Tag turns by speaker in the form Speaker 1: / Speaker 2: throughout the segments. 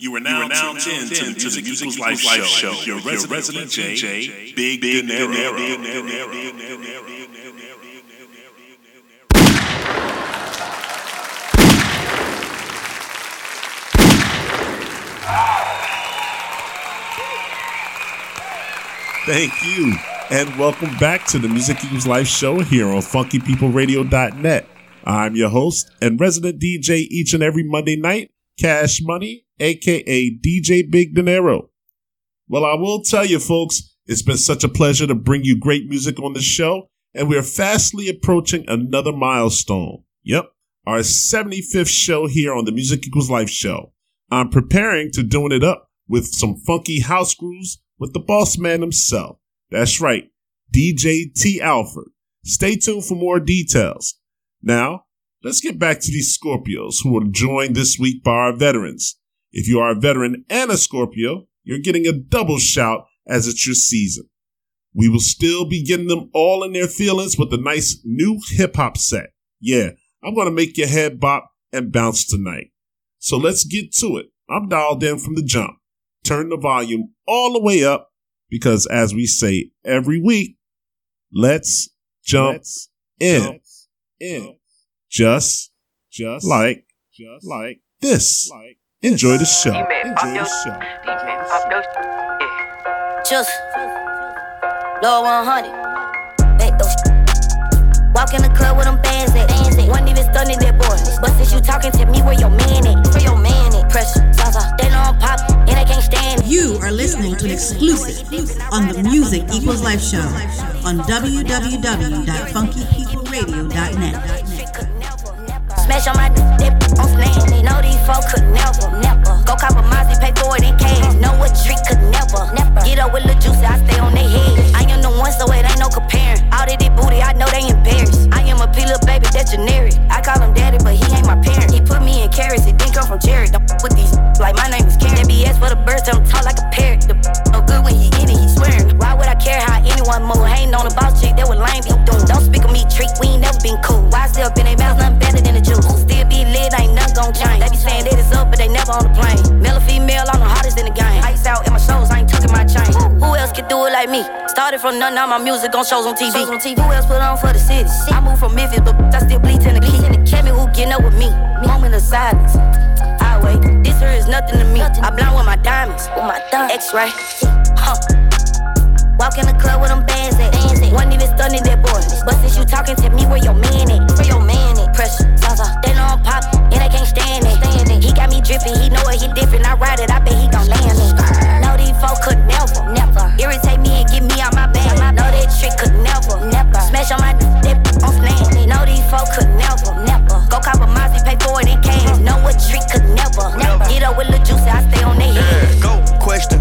Speaker 1: You are now, you are now tuned in to, to the Music Equals Life, Life Show, Show. Your, resident, resident J, J, Big, Big Dinero. Thank you, and welcome back to the Music Equals Life Show here on FunkyPeopleRadio.net. I'm your host and resident DJ each and every Monday night, Cash Money aka DJ Big Dinero. Well, I will tell you, folks, it's been such a pleasure to bring you great music on the show, and we are fastly approaching another milestone. Yep, our 75th show here on the Music Equals Life show. I'm preparing to doing it up with some funky house grooves with the boss man himself. That's right, DJ T. Alford. Stay tuned for more details. Now, let's get back to these Scorpios who are joined this week by our veterans. If you are a veteran and a Scorpio, you're getting a double shout as it's your season. We will still be getting them all in their feelings with a nice new hip hop set. Yeah, I'm going to make your head bop and bounce tonight. So let's get to it. I'm dialed in from the jump. Turn the volume all the way up because as we say every week, let's jump let's in. Jump in. Just, just like, just like this. Like Enjoy the show. Enjoy the show. Just low 100. Walk in the club with them bands at. Wasn't even stunning that boy. But since you talking to me, where your man at? Where your man at? Pressure, salsa, they know I'm pop, and I can't stand it.
Speaker 2: You are listening to an exclusive on the Music Equals Life show on www.funkypeopleradio.net.
Speaker 3: Smash on my dip on slam. Know these folks could never, never. Go cop a Mozzie, pay for it in cash. Know what trick could never, never. Get up with Lil Juicy, I stay on their head. I am the one, so it ain't no comparing. All of this booty, I know they embarrassed. I am a P little baby, that's generic. I call him daddy, but he ain't my parent. He put me in carrots, it didn't come from Jared. Don't with these like my name is Karen. BS for the birds, don't talk like a parrot. The no good when he in it, he swearing. Why would I care how anyone move? Hating on the boss chick, that would lame be doing. Don't speak of me, trick, we ain't never been cool. Why still up in their mouth, nothing better than the juice. Gon' change. They be saying that it's up, but they never on the plane. Male or female, I'm the hottest in the game. Ice out in my shows, I ain't tucking my chain. Who else can do it like me? Started from nothing, now my music on shows on TV. Shows on TV. Who else put on for the city? I moved from Memphis, but I still bleed in the key. Me who getting up with me. Moment of silence. I wait. This here is nothing to me. I blind with my diamonds, with my X-ray. Huh. Walk in the club with them bands at. Wasn't even stunning that boy. But since you talking to me, where your man at? Where your man at? Pressure, got me dripping, he know it, he different. I ride it, I bet he gon' land it. Know these folks could never, never irritate me and get me out my bag. Know that trick could never, never smash on my dip on slam. Know these folks could never, never go cop a Mozzie, pay for it in cash. Know what trick could never, never get up with Lil Juicy, I stay on their head.
Speaker 4: Yeah, go question,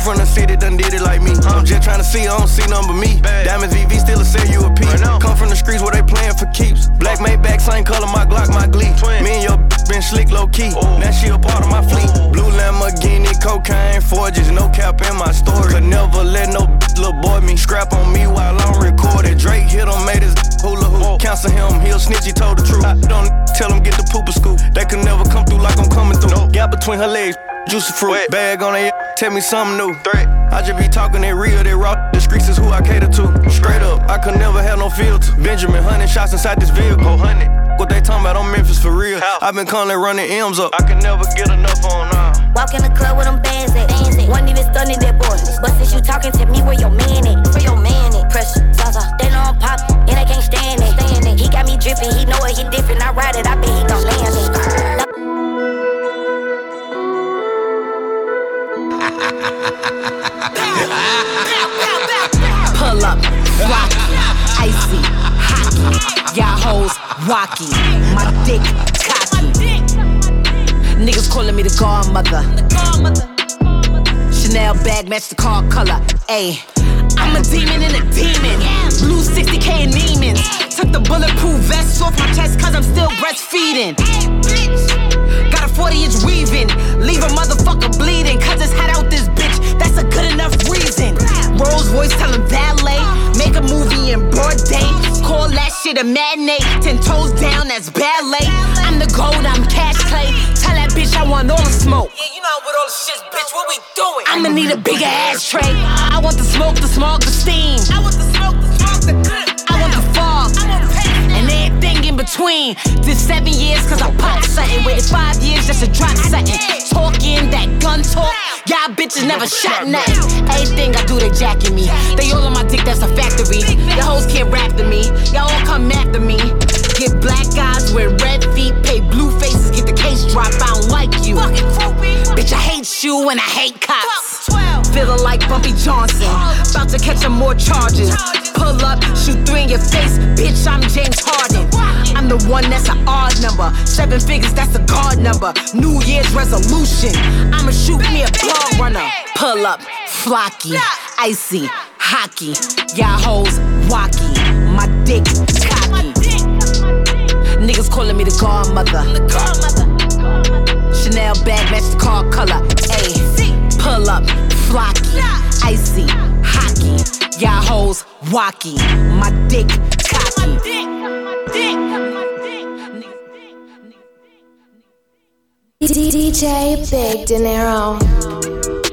Speaker 4: Who from the city done did it like me? I'm just trying to see, I don't see none but me. Diamonds VV still a sell you a piece. Come from the streets where they playing for keeps. Black Maybach, same color, my Glock, my Glee. Twin. Me and your been slick low key. Now she a part of my fleet. Blue Lamborghini, cocaine, forges, no cap in my story. Could never let no little boy me scrap on me while I'm recorded. Drake hit him, made his hula hoop. Cancel him, he'll snitch, he told the truth. I don't tell him get the pooper scoop. They could never come through like I'm coming through. Nope. Gap between her legs. Juicy fruit, bag on it, tell me something new. Threat. I just be talking that real, that raw. The streets is who I cater to. Straight up, I could never have no filter. Benjamin hunting shots inside this vehicle. Honey, what they talking about on Memphis for real? How? i been calling running M's up. I can never get enough on now.
Speaker 3: Walk in the club with them bands at. Wasn't even stunning that boy. But since you talking to me, where your man at? Where your man at? Pressure,
Speaker 5: rocky. My dick cocky. Niggas calling me the godmother. Chanel bag match the car color. Ayy. I'm a demon in a demon. Blue 60k in Neiman's. Took the bulletproof vest off my chest cause I'm still breastfeeding. Got a 40 inch weaving. Leave a motherfucker bleeding cause it's hot out this bitch. That's a good enough reason. Rose voice telling valet. Make a movie in broad day. Call that shit a matinee. Ten toes down, that's ballet. I'm the gold, I'm cash clay. Tell that bitch I want all the smoke.
Speaker 6: Yeah, you know with all the shit, bitch, what we doing?
Speaker 5: I'ma need a bigger ashtray. I want the smoke, the smoke, the steam.
Speaker 6: I want the smoke, the smoke, the good.
Speaker 5: I want the fog.
Speaker 6: I want pain.
Speaker 5: And everything in between. Did seven years cause I popped something. Waited five years just to drop something. Talking that gun talk. Y'all bitches never shot nothing. Everything I do, they jacking me. They all on my dick, that's a factory. Your hoes can't rap to me. Y'all all come after me. Get black eyes, wear red feet, pay blue faces, get the case drop. I don't like you. Bitch, I hate you and I hate cops.
Speaker 6: 12.
Speaker 5: Feeling like Bumpy Johnson. About to catch some more charges. Pull up, shoot three in your face. Bitch, I'm James Harden. I'm the one that's an odd number. Seven figures, that's a guard number. New Year's resolution. I'ma shoot me a blog runner. Pull up, flocky, icy, hockey. Y'all hoes, wacky. My dick, cocky. Niggas calling me the godmother. Chanel bag match the car color. Ayy, pull up, flocky, icy, hockey. Y'all hoes, wacky. My dick, cocky.
Speaker 7: DJ Big Dinero.
Speaker 8: Last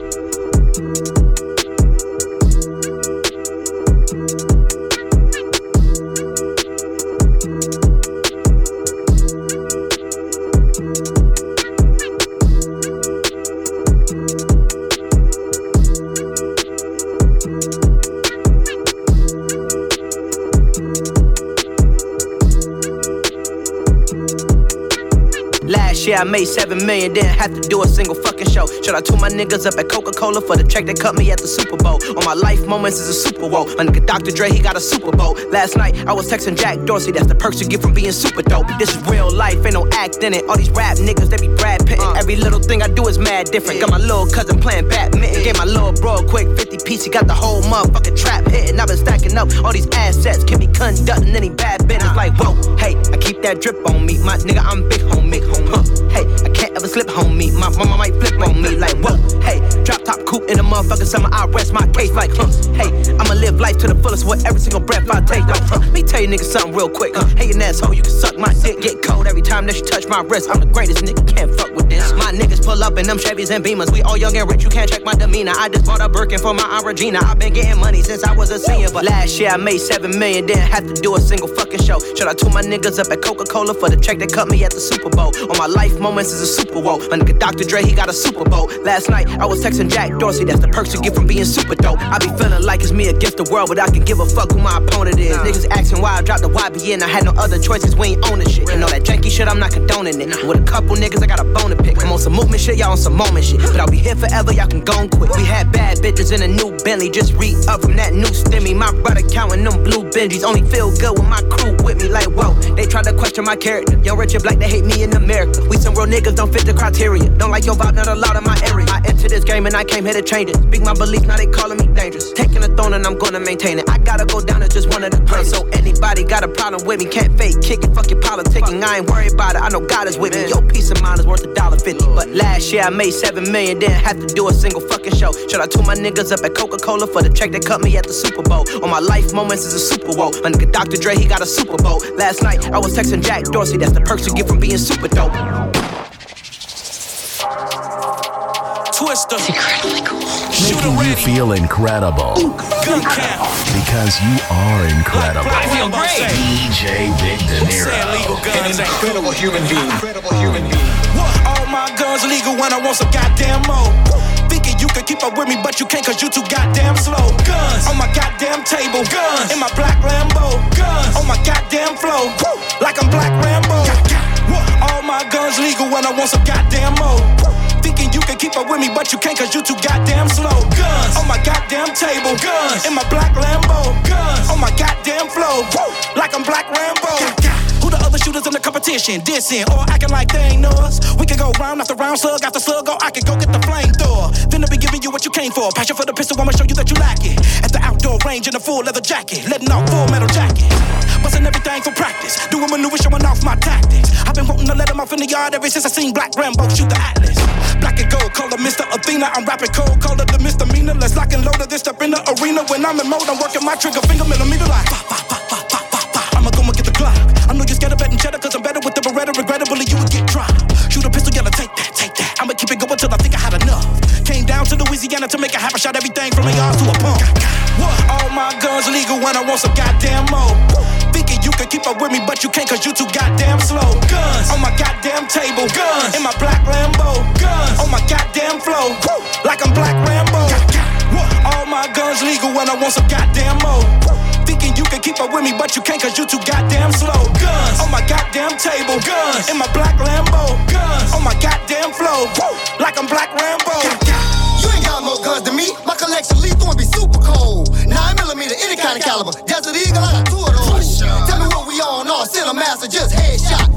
Speaker 8: I made seven million, didn't have to do a single fucking show. Should I tool my niggas up at Coca Cola for the check that cut me at the Super Bowl? All my life moments is a Super Bowl. My nigga Dr. Dre, he got a Super Bowl. Last night I was texting Jack Dorsey, that's the perks you get from being super dope. This is real life, ain't no act in it. All these rap niggas, they be Brad Pittin'. Uh. Every little thing I do is mad different. Got my little cousin playing badminton. Gave my little bro a quick 50 piece, he got the whole motherfucking trap hitting. I've been stacking up all these assets, can be conducting any bad business. Like, whoa, hey, I keep that drip on me. My nigga, I'm big homie. Huh, hey, I can't ever slip homie. My mama might flip on me. Like, whoa, hey, drop top coupe in the motherfucking summer. I rest my case. Like, huh, hey, I'ma live life to the fullest with every single breath I take. Like, huh, let me tell you niggas something real quick. Huh, hey, an asshole, you can suck my dick. Get cold every time that you touch my wrist. I'm the greatest nigga, can't fuck with this. My niggas pull up in them Chevys and Beamers. We all young and rich, you can't check my demeanor. I just bought a Birkin for my Aunt Regina. I've been getting money since I was a senior. But last year I made seven million, didn't have to do a single fucking show. Should I tool my niggas up at Coca Cola for the check that cut me at the Super Bowl? On my life moments is a Super Bowl. My nigga Dr. Dre, he got a Super Bowl. Last night I was texting Jack Dorsey, that's the perks you get from being super dope. I be feeling like it's me against the world, but I can give a fuck who my opponent is. Niggas asking why I dropped the YBN, I had no other choices, we ain't owning shit. And all that janky shit, I'm not condoning it. With a couple niggas, I got a bone to pick. I'm on some movement shit, y'all on some moment shit. But I'll be here forever, y'all can go and quit. We had bad bitches in a new Bentley, just re up from that new stimmy. My brother counting them blue Benjis, only feel good with my crew with me. Like, whoa, they try to question my character. Young rich and black, they hate me in America. We real niggas, don't fit the criteria. Don't like your vibe, not a lot of my area. I entered this game and I came here to change it. Speak my belief, now they calling me dangerous. Taking a throne and I'm gonna maintain it. I gotta go down as just one of the greatest. So anybody got a problem with me, can't fake kick it, fuck your politicking. I ain't worried about it, I know God is with me. Your peace of mind is worth a dollar fifty. But last year I made seven million, didn't have to do a single fucking show. Should I tool my niggas up at Coca Cola for the check that cut me at the Super Bowl? All my life moments is a Super Bowl. My nigga Dr. Dre, he got a Super Bowl. Last night I was texting Jack Dorsey, that's the perks you get from being super dope.
Speaker 9: Twista.
Speaker 10: Making you feel incredible
Speaker 9: Gun count.
Speaker 10: because you are incredible.
Speaker 9: I feel great.
Speaker 10: DJ Big De
Speaker 9: Saying
Speaker 10: Niro.
Speaker 9: legal guns ain't incredible human being. Incredible human being. What? All my guns legal when I want some goddamn more. Thinking you could keep up with me, but you can't cause you too goddamn slow. Guns on my goddamn table. Guns in my black Lambo. Guns on my goddamn flow. Like I'm Black Rambo. What? All my guns legal when I want some goddamn more. Can keep up with me, but you can't cause you too goddamn slow. Guns on my goddamn table. Guns in my black Lambo. Guns on my goddamn flow. Like I'm Black Rambo. Who the other shooters in the competition? Dissing or acting like they ain't us? We can go round after round, slug after slug, or I can go get the flamethrower. Then I'll be giving you what you came for. Passion for the pistol, I'ma show you that you lack it. At the outdoor range in a full leather jacket, letting off full metal jacket. Busting everything for practice, doing maneuvers, showing off my tactics. I've been wanting to let them off in the yard ever since I seen Black Rambo shoot the Atlas. Black and gold, call her Mr. Athena. I'm rapping cold, call her the misdemeanor. Let's lock and load this step in the arena. When I'm in mode, I'm working my trigger finger millimeter like. I know you're scared of betting cheddar, cause I'm better with the Beretta. Regrettably, you would get dropped. Shoot a pistol, yellow, take that, take that. I'ma keep it going till I think I had enough. Came down to Louisiana to make a half a shot everything from ARs to a pump. All my guns legal when I want some goddamn more. Thinking you could keep up with me, but you can't cause you too goddamn slow. Guns on my goddamn table. Guns in my black Lambo. Guns on my goddamn flow. Like I'm black Rambo. All my guns legal when I want some goddamn more can keep up with me, but you can't cause you too goddamn slow. Guns on my goddamn table. Guns in my black Lambo. Guns on my goddamn flow. Like I'm Black Rambo.
Speaker 11: You ain't got more guns than me. My collection lethal and be super cold. Nine millimeter, any kind of caliber. Desert Eagle, I got two of those. Tell me what we on, all center master, just headshots.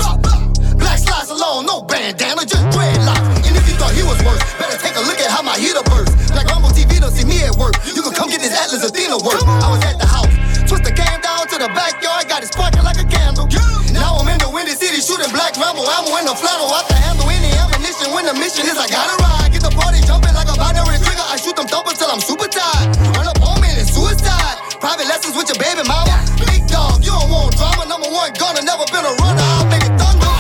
Speaker 11: Black slides alone, no bandana, just dreadlocks. And if you thought he was worse, better take a look at how my heater burst. Like Rumble TV don't see me at work. You can come get this Atlas Athena work. I was at the house, twist the cam down to the backyard, got it sparking like a candle. Now I'm in the windy city shooting black Rambo ammo in the flannel. Oh, I can handle any ammunition when the mission is I gotta ride. Get the party jumping like a binary trigger. I shoot them thumpers till I'm super tired. Run up on me and it's suicide. Private lessons with your baby mama. Big dog, you don't want drama. Number one gunner, never been a runner. I'll make it thunder.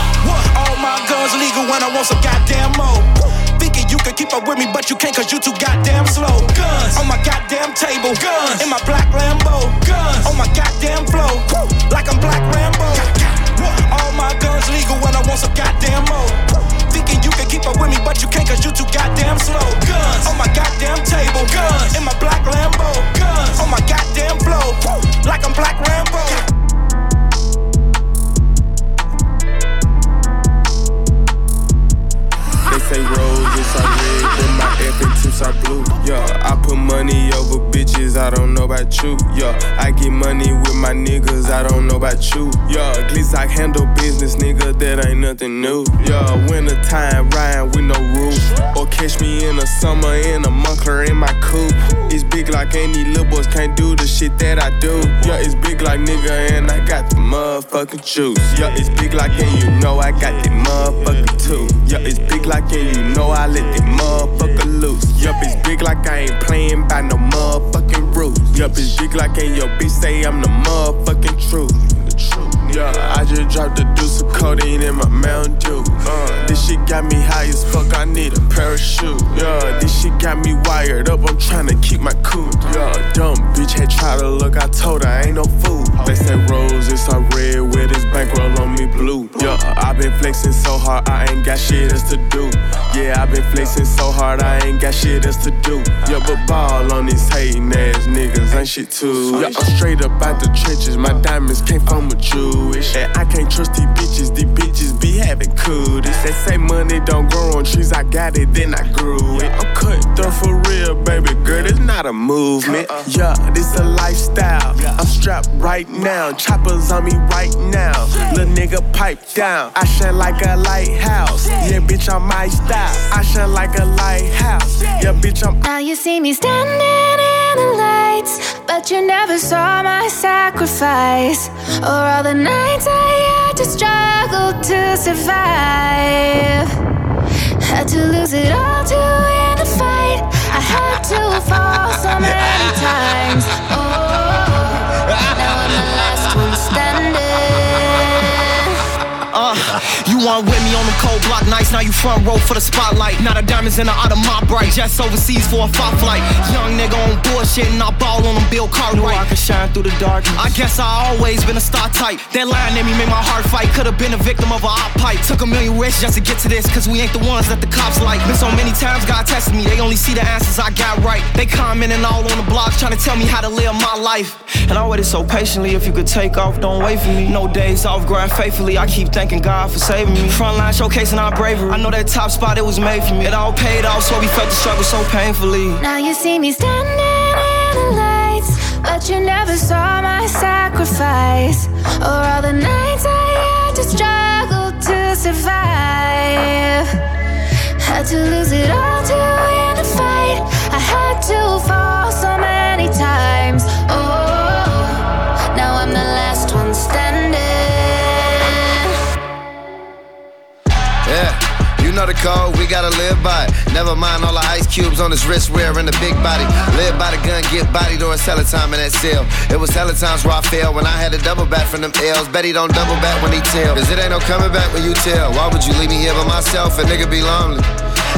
Speaker 9: All my guns legal when I want some goddamn more. Thinking you can keep up with me, but you can't cause you too goddamn slow. Guns on my goddamn table. Guns in my black Lambo. Guns on my goddamn flow. Like I'm Black Rambo. All my guns legal when I want some goddamn more. Thinking you can keep up with me, but you can't cause you too goddamn slow. Guns on my goddamn table. Guns in my black Lambo. Guns on my goddamn flow. Like I'm Black Rambo.
Speaker 4: Yeah, I put money over bitches, I don't know about you. Yeah, I get money with my niggas, I don't know about you. Yeah, at least I handle business, nigga, that ain't nothing new. Yeah, winter time riding with no roof. Or catch me in the summer in a munkler in my coupe. It's big like any little boys can't do the shit that I do. Yeah, it's big like nigga, and I got the motherfucking juice. Yeah, it's big like and you know I got the motherfucking too. Yeah, it's big like and you know I let the motherfucker loose. Yup, it's big like I ain't playing by no motherfucking rules. Yup, it's big like and your bitch say I'm the motherfucking truth. Yeah, I just dropped the deuce of codeine in my Mountain Dew. Uh, this shit got me high as fuck, I need a parachute. Yeah, this shit got me wired up, I'm tryna keep my cool. Yeah, dumb bitch had tried to look, I told her I ain't no fool. They say roses are red with this bankroll on me blue. Yeah, i been flexing so hard, I ain't got shit else to do. Yeah, i been flexing so hard, I ain't got shit else to do. Yeah, but ball on these hating ass niggas ain't shit too. Yeah, I'm straight up out the trenches, my diamonds came from a Jewish. And I can't trust these bitches, these bitches be having cooties. They say money don't grow on trees, I got it, then I grew it. I'm cut through for real, baby girl, it's not a movement. Uh-uh. Yeah, this a lifestyle. I'm strapped right now, choppers on me right now. Little nigga pipe down, I shine like a lighthouse. Yeah, bitch, I'm my style. I shine like a lighthouse. Yeah, bitch, I'm.
Speaker 12: Now you see me standing in the lights, but you never saw my sacrifice. Or all the nights I had to struggle to survive. Had to lose it all to win the fight. I had to fall so many times. Oh,
Speaker 13: you weren't with me on them cold block nights, now you front row for the spotlight. Now the diamonds in the out of my bright, just overseas for a fight flight. Young nigga on bullshit and I ball on them Bill Cartwright. I could shine through the dark. I guess I always been a star type. That line in me made my heart fight. Could've been a victim of a op pipe. Took a million risks just to get to this, cause we ain't the ones that the cops like. Been so many times God tested me, they only see the answers I got right. They commenting all on the blogs trying to tell me how to live my life. And I waited so patiently, if you could take off, don't wait for me. No days off, grind faithfully. I keep thanking God for saving me. Frontline showcasing our bravery. I know that top spot, it was made for me. It all paid off, so we felt the struggle so painfully.
Speaker 12: Now you see me standing in the lights, but you never saw my sacrifice. Or all the nights I had to struggle to survive. Had to lose it all to win the fight. I had to fall so many times.
Speaker 14: You know the code, we gotta live by it. Never mind all the ice cubes on his wrist wearing the big body. Live by the gun, get body during hella time in that cell. It was hella times where I failed when I had to double back from them L's. Bet he don't double back when he tell. Cause it ain't no coming back when you tell. Why would you leave me here by myself? A nigga be lonely.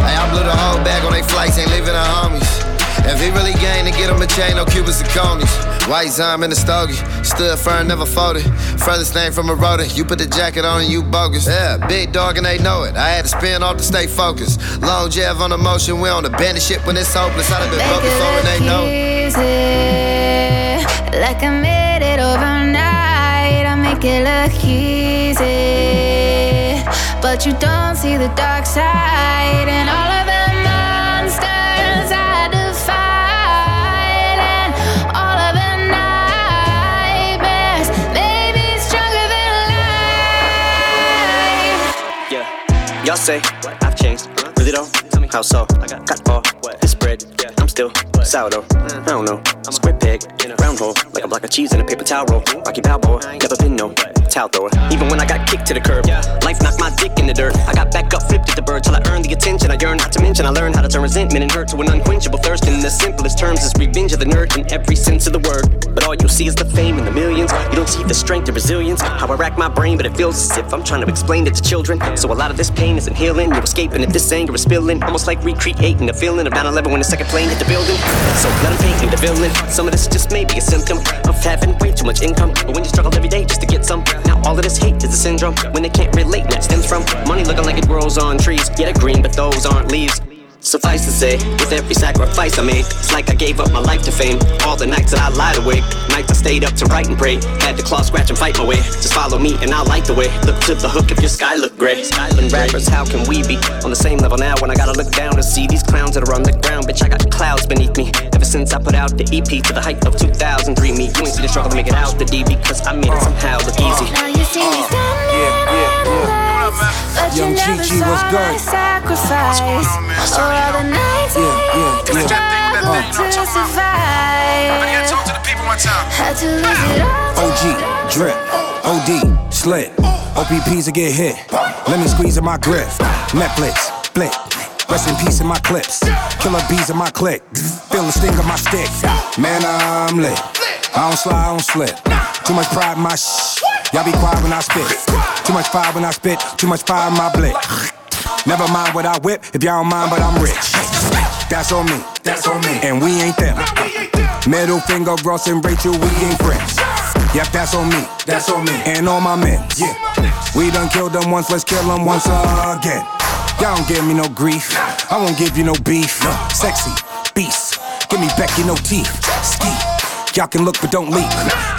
Speaker 14: Hey, I blew the whole bag on they flights, ain't leaving the homies. If he really gang, to get him a chain, no Cubans and conies. White Zime in the stogie, stood firm, never folded. Furthest name from a rotor, you put the jacket on and you bogus. Yeah, big dog and they know it. I had to spin off to stay focused. Long jab on the motion, we on the bandit shit when it's hopeless. I'd have been broke before and they know it.
Speaker 12: easy, like I made it overnight. I make it look easy, but you don't see the dark side and all
Speaker 8: y'all say I've changed. Really though? Tell me how so. I got off this bread. Still sourdough. I don't know. I'm square peg, round hole, like a block of cheese in a paper towel roll. Rocky Balboa, never been no towel thrower. Even when I got kicked to the curb, life knocked my dick in the dirt. I got back up, flipped at the bird till I earned the attention I yearned. Not to mention, I learned how to turn resentment and hurt to an unquenchable thirst. In the simplest terms, is revenge of the nerd in every sense of the word. But all you see is the fame and the millions. You don't see the strength and resilience. How I rack my brain, but it feels as if I'm trying to explain it to children. So a lot of this pain isn't healing. You're escaping if this anger is spilling. Almost like recreating the feeling of 9 11 when the second plane hit the building. So let them paint me the villain. Some of this just may be a symptom of having way too much income. But when you struggle every day just to get some, now all of this hate is a syndrome. When they can't relate, that stems from money looking like it grows on trees. Yeah, they're green, but those aren't leaves. Suffice to say, with every sacrifice I made, it's like I gave up my life to fame. All the nights that I lied awake, nights I stayed up to write and pray. Had to claw, scratch, and fight my way. Just follow me and I'll light the way. Look to the hook if your sky look gray. Skyland rappers, how can we be on the same level now when I gotta look down to see these clowns that are on the ground? Bitch, I got clouds beneath me. Ever since I put out the EP to the height of 2003, me, you ain't see the struggle to make it out the D because I made it somehow look easy.
Speaker 12: Now you see me standing but you
Speaker 15: Young
Speaker 12: never
Speaker 15: Chi-Chi,
Speaker 12: saw
Speaker 15: what's
Speaker 12: my
Speaker 15: good?
Speaker 12: sacrifice. Or all the nights I had to struggle to survive. Had to lose it all.
Speaker 15: OG, drip, OD, slit. OPPs will get hit. Lemon squeeze in my grip. Netflix, flick. Rest in peace in my clips. Killer bees in my click. Feel the sting of my stick. Man, I'm lit. I don't slide, I don't slip. Too much pride in my shh. Y'all be quiet when I spit. Too much fire when I spit. Too much fire in my blick. Never mind what I whip if y'all don't mind, but I'm rich. That's on me. That's on me. And we ain't them. Middle finger, Ross and Rachel, we ain't friends. Yep, that's on me. That's on me. And all my men. Yeah. We done killed them once, let's kill them once again. Y'all don't give me no grief. I won't give you no beef. Sexy, beast. Give me back your no teeth. Ski. Y'all can look but don't leap.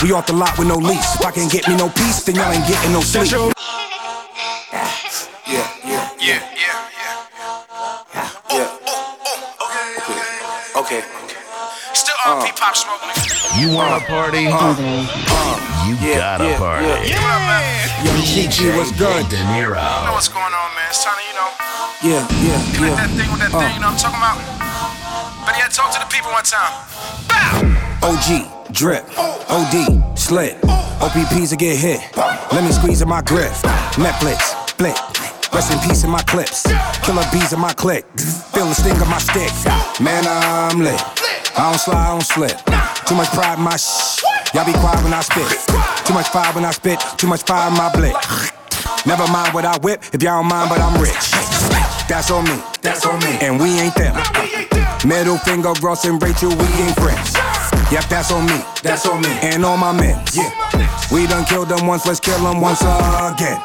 Speaker 15: We off the lot with no lease. If I can't get me no peace, then y'all ain't getting no sleep.
Speaker 16: Yeah, yeah, yeah, yeah, yeah. Yeah, yeah. Oh, oh, okay. Okay. Still
Speaker 15: Uh.
Speaker 16: RP pop smoke, nigga.
Speaker 10: You want a party? you gotta
Speaker 15: yeah,
Speaker 10: party.
Speaker 15: yeah. Young Chi-Chi, what's good?
Speaker 10: De Niro.
Speaker 16: You know what's going on, man. It's time to, you know,
Speaker 15: Yeah, yeah,
Speaker 16: do
Speaker 15: yeah.
Speaker 16: that thing with that
Speaker 15: Uh.
Speaker 16: thing, you know what I'm talking about? But yeah, talk to the people one time.
Speaker 15: OG, drip, OD, slit. OPPs will get hit. Lemon squeeze in my grip. Netflix, flick. Rest in peace in my clips. Killer bees in my click. Feel the sting of my stick. Man, I'm lit. I don't slide, I don't slip. Too much pride in my shh. Y'all be quiet when I spit. Too much fire when I spit. Too much fire in my blick. Never mind what I whip if y'all don't mind, but I'm rich. That's on me. That's on me. And we ain't them. Middle finger, Ross and Rachel, we ain't friends. Yep, that's on me. That's on me. And all my men. Yeah. We done killed them once, let's kill them once again.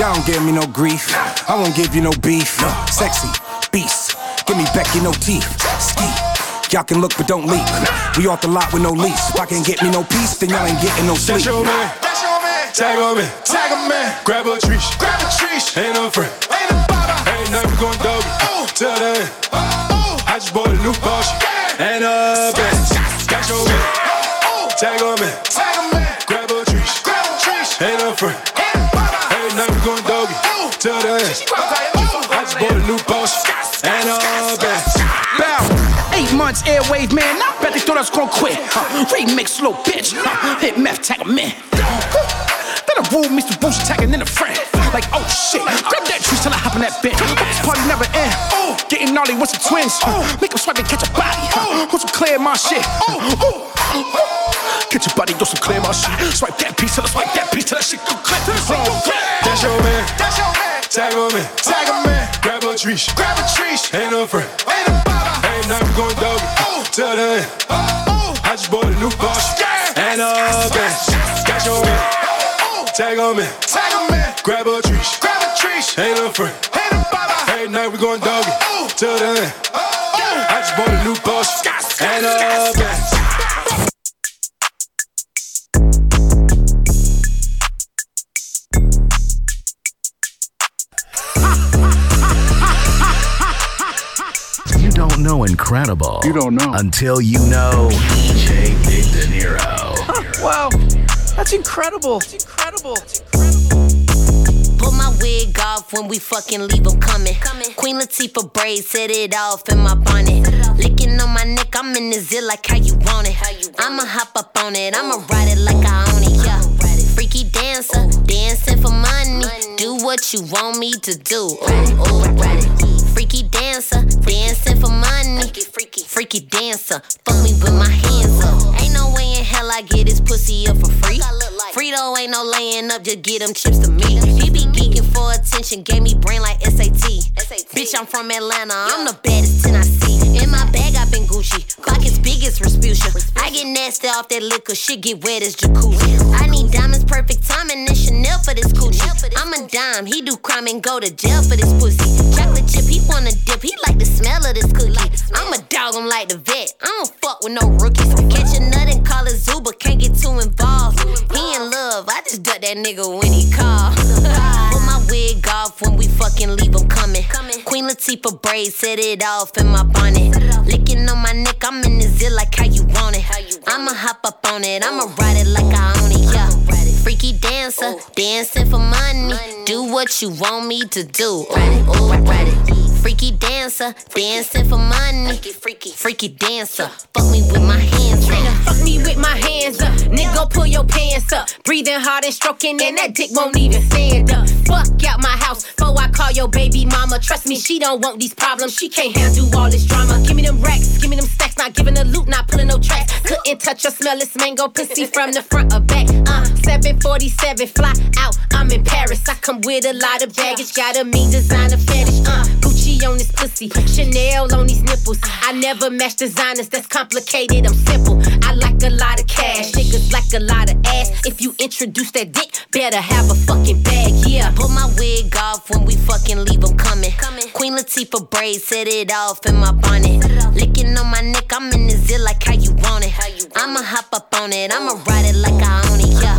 Speaker 15: Y'all don't give me no grief. I won't give you no beef. Sexy, beast. Give me back your no teeth. Ski. Y'all can look but don't leap. We off the lot with no lease. If I can't get me no peace, then y'all ain't getting no sleep.
Speaker 17: That's your man.
Speaker 16: That's your man.
Speaker 17: Tag on me.
Speaker 16: Tag a man.
Speaker 17: Grab a tree.
Speaker 16: Grab a tree.
Speaker 17: Ain't no friend.
Speaker 16: Ain't a baba.
Speaker 17: Ain't nothing going doggy.
Speaker 16: Oh.
Speaker 17: Till the end.
Speaker 16: Oh.
Speaker 17: I just bought a new Porsche. And a Benz. Tag on me.
Speaker 16: Tag a man.
Speaker 17: Grab a tree.
Speaker 16: Grab a tree.
Speaker 17: Ain't no friend.
Speaker 16: Ain't a baba.
Speaker 17: Ain't nothing going doggy. Till the end. I just bought a new Porsche. And a Benz.
Speaker 18: Bow. Eight months airwave, man. I bet they thought I was gonna quit. Huh. Remix, little bitch. Huh. Hit meth, tag a man. Then I rule Mr. Boost tagging in a friend. Like, oh shit. Grab that tree till I hop in that bitch. This party never end. Oh, getting gnarly with some twins. Huh. Make them swipe and catch a body. Huh. Want some clear my shit. Oh, oh. Get your body, do some clear my shit. Swipe that piece till I swipe that piece till that shit go click.
Speaker 17: That's your man.
Speaker 16: That's your man.
Speaker 17: Tag on me.
Speaker 16: Tag a man.
Speaker 17: Grab a tree.
Speaker 16: Grab a tree.
Speaker 17: Ain't no friend.
Speaker 16: Ain't a baba.
Speaker 17: Ain't we going doggy. Till the end. Oh. I just bought a new Porsche and a Benz. Got your man. Tag on me.
Speaker 19: Tag on me.
Speaker 17: Grab a tree.
Speaker 19: Grab a tree.
Speaker 17: Hey, little friend.
Speaker 19: Hey, little baba.
Speaker 17: Every night we going doggy. Till the end. Oh. I just bought a new Porsche and a Benz.
Speaker 10: You don't know incredible.
Speaker 20: You don't know.
Speaker 10: Until you know DJ Big De Niro.
Speaker 5: Wow, that's incredible. It's incredible.
Speaker 21: Pull my wig off when we fucking leave 'em coming. Queen Latifah braid, set it off in my bonnet. Licking on my neck, I'm in the zit like how you want it. I'ma hop up on it, I'ma ride it like I own it, yeah. Freaky dancer, dancing for money. Do what you want me to do. Ooh, ooh. Freaky dancer, dancing for money. Freaky dancer, fuck me with my hands up. Ain't no way in hell I get this pussy up for free. Frito ain't no laying up, just get them chips to me. He be geeking for attention, gave me brain like SAT. Bitch, I'm from Atlanta, I'm the baddest 10 I see. In my bag, I've been Gucci. Pockets big as Respucia. I get nasty off that liquor, shit get wet as jacuzzi. I need diamonds, perfect timing, and Chanel for this coochie. I'm a dime, he do crime and go to jail for this pussy. Chocolate chip, he wanna dip, he like the smell of this cookie. I'm a dog, I'm like the vet. I don't fuck with no rookies. Catch a nut and call it Zuba, can't get too involved. He in love, I just duck that nigga when he call. Wig off when we fucking leave 'em coming. Queen Latifah braid, set it off in my bonnet. Licking on my neck, I'm in the zit like how you want it. You want I'ma hop up on it, I'ma ride it like I own it, yeah. Freaky dancer, dancing for money. Do what you want me to do. Ooh, ooh. Freaky dancer, dancing for money. Freaky, freaky dancer, fuck me with my hands.
Speaker 5: Fuck me with my hands up. Nigga, pull your pants up. Breathing hard and stroking, and that dick won't even stand up. Fuck out my house before I call your baby mama. Trust me, she don't want these problems. She can't handle all this drama. Give me them racks, give me them stacks. Not giving a loot, not pulling no tracks. Couldn't touch or smell this mango pussy from the front or back. Uh, 747, fly out. I'm in Paris. I come with a lot of baggage. Got a mean designer fetish. Uh, Gucci on this pussy, Chanel on these nipples. I never match designers that's complicated. I'm simple. I like a lot of cash. Niggas like a lot of ass. If you introduce that dick, better have a fucking bag. Yeah.
Speaker 21: Pull my wig off when we fucking leave 'em coming. Queen Latifah braid, set it off in my bonnet. Licking on my neck, I'm in the zit like how you want it. I'ma hop up on it, I'ma ride it like I own it, yeah.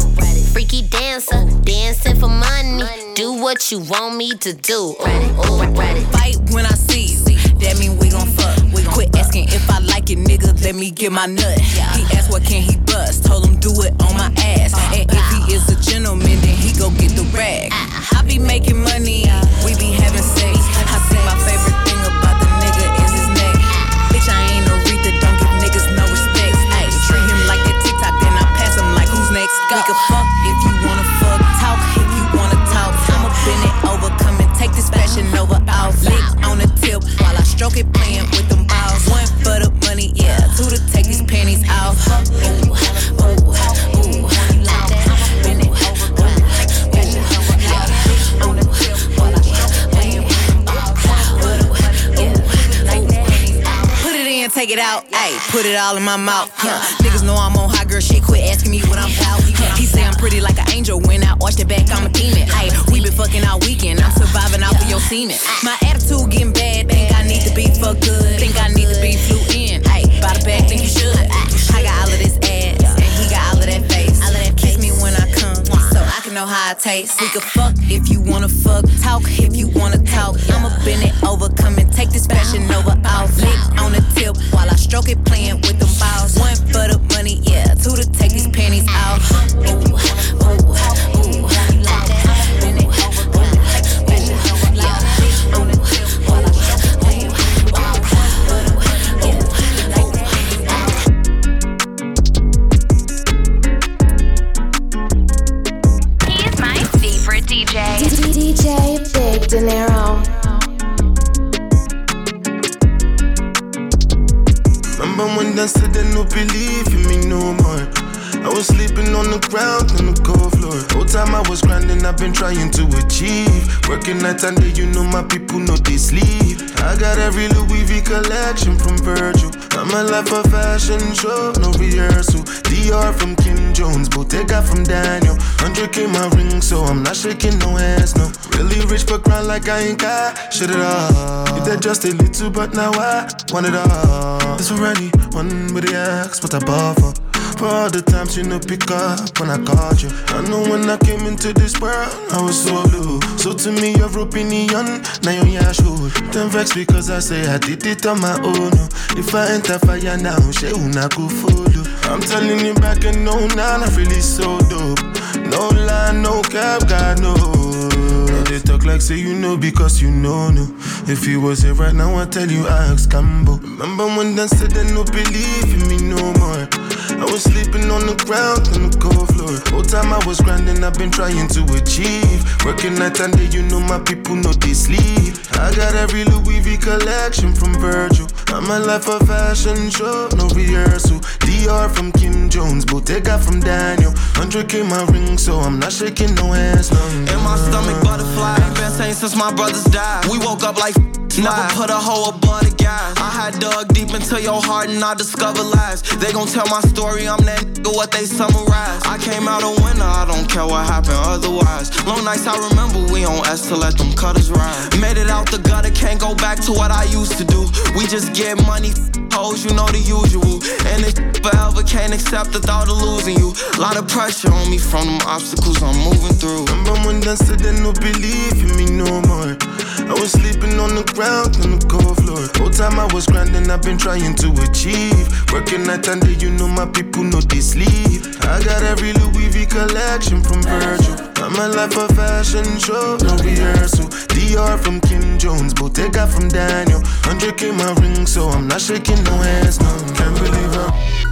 Speaker 21: Freaky dancer, dancing for money. Do what you want me to do. Ooh, ooh.
Speaker 22: Fight when I see you. That mean we gon' fuck. Quit asking if I like it, nigga. Let me get my nut. He asked what can he bust. Told him do it on my ass. And if he is a gentleman, then he go get the rag. I be making money. We be having sex. I say my favorite thing about the nigga is his neck. Bitch, I ain't Aretha. Don't give niggas no respect. Ayy, treat him like that TikTok, then I pass him like who's next. We can fuck if you wanna fuck. Talk if you wanna talk. I'ma bend it over. Come and take this fashion over off. Lick on the tip while I stroke it, playing with take it out. Ayy, put it all in my mouth. Huh. Niggas know I'm on high girl shit. Quit asking me what I'm about. He say I'm pretty like an angel. When I arched it back, I'm a demon. Ayy, we been fucking all weekend. I'm surviving off of your semen. My attitude getting bad. Think I need to be for good. Think I need to be flew in. Ayy, by the bag, think you know how I taste. We could fuck if you wanna fuck. Talk if you wanna talk. I'ma bend it over. Come and take this fashion over off. Lick on the tip while I stroke it, playing with them balls. One for the money, yeah. Two to
Speaker 12: Dinero.
Speaker 23: Remember when they said they no believe in me no more.
Speaker 20: I was sleeping on the ground on the cold floor. Whole time I was grinding, I've been trying to achieve. Working night and day, you know my people know they sleep. I got every Louis V collection from Virgil. I'm a life of fashion show, no rehearsal. Dior from Kim Jones, Bottega from Daniel. 100k my ring, so I'm not shaking no hands, no. Really rich but grind like I ain't got shit at all. You did just a little, but now I want it all. This for anyone with the ask what I bought for. All the times you know pick up when I called you. I know when I came into this world, I was so blue. So to me, your opinion, now you're your shoes. Then vex because I say I did it on my own. If I enter fire now, she una go follow. I'm telling you back and no, now I'm really so dope. No lie, no cap, God no. They talk like say you know because you know no. If you was here right now, I tell you I ask Cambo. Remember when they said they no believe in me no more. I was sleeping on the ground on the cold floor. Whole time I was grinding, I've been trying to achieve. Working night and day, you know my people know they sleep. I got every Louis V collection from Virgil. I'm a life of fashion show, no rehearsal. Dior from Kim Jones, Bottega from Daniel. 100k my ring, so I'm not shaking no hands. No,
Speaker 5: In my stomach, butterfly. Ain't been since my brothers died. We woke up like never put a hoe above the guys. I had dug deep into your heart and I discovered lies. They gon' tell my story, I'm that nigga, what they summarize. I came out a winner, I don't care what happened otherwise. Long nights I remember we on S to let them cutters ride. Made it out the gutter, can't go back to what I used to do. We just get money, hoes, you know the usual. And this forever can't accept the thought of losing you. Lot of pressure on me from them obstacles I'm moving through.
Speaker 20: Remember when they said they no believe in me no more. I was sleeping on the ground on the cold floor. Whole time I was grinding, I've been trying to achieve. Working night and day, you know my people know they sleep. I got every Louis V collection from Virgil. I'm a life of fashion show, no rehearsal. Dior from Kim Jones, Bottega from Daniel. 100k my ring, so I'm not shaking no hands, no. Can't believe her.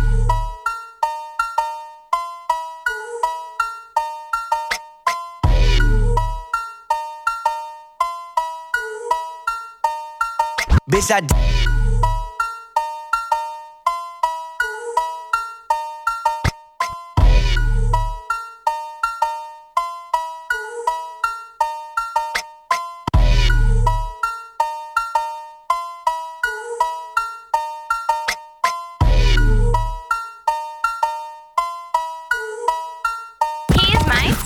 Speaker 5: Bitch, I.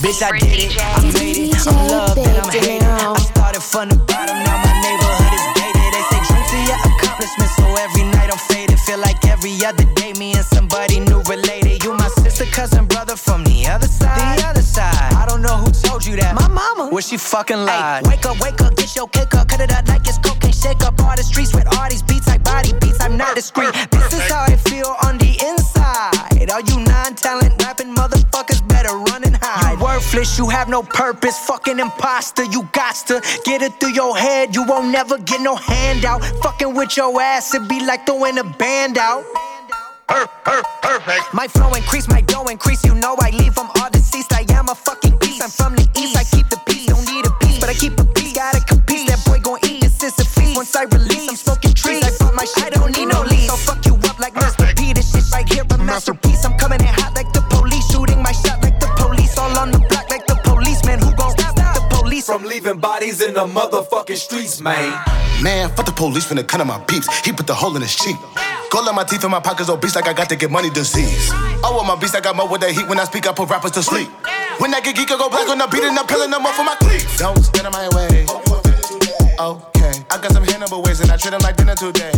Speaker 5: Bitch, I did it. I made it. I'm loved and I'm hated. I started from the bottom, now my every night I'm faded. Feel like every other day, me and somebody new related. You my sister, cousin, brother from the other side. The other side. I don't know who told you that. My mama. Well, she fucking lied. wake up, wake up, get your cake up, cut it up like it's cocaine. Shake up all the streets with all these beats like body beats. I'm not discreet. This is how I feel on the inside. All you non-talent rapping motherfuckers You worthless, you have no purpose. Fucking imposter, you got to get it through your head. You won't never get no handout. Fucking with your ass, it be like throwing a band out. Perfect. My flow increase, my dough increase. You know I leave from all deceased. I am a fucking beast. I'm from the east. I keep the peace. Don't need a piece, but I keep a piece. Gotta compete. That boy gon' eat this is a feast. Once I release, I'm smoking trees. I bought my shit. I don't need no lease. So fuck you up like Mr. P. This shit right here a masterpiece.
Speaker 24: From leaving bodies in the motherfucking streets, man.
Speaker 25: Man, fuck the police finna cut on my peeps. He put the hole in his cheek. Gold on my teeth and my pockets oh, obese like I got to get money disease. Oh, with my beast, I got more with that heat. When I speak, I put rappers to sleep. When I get geek, I go black on the beat and I'm peeling them off for my cleats. Don't stand in my way. Okay, I got some Hannibal ways and I treat them like dinner today.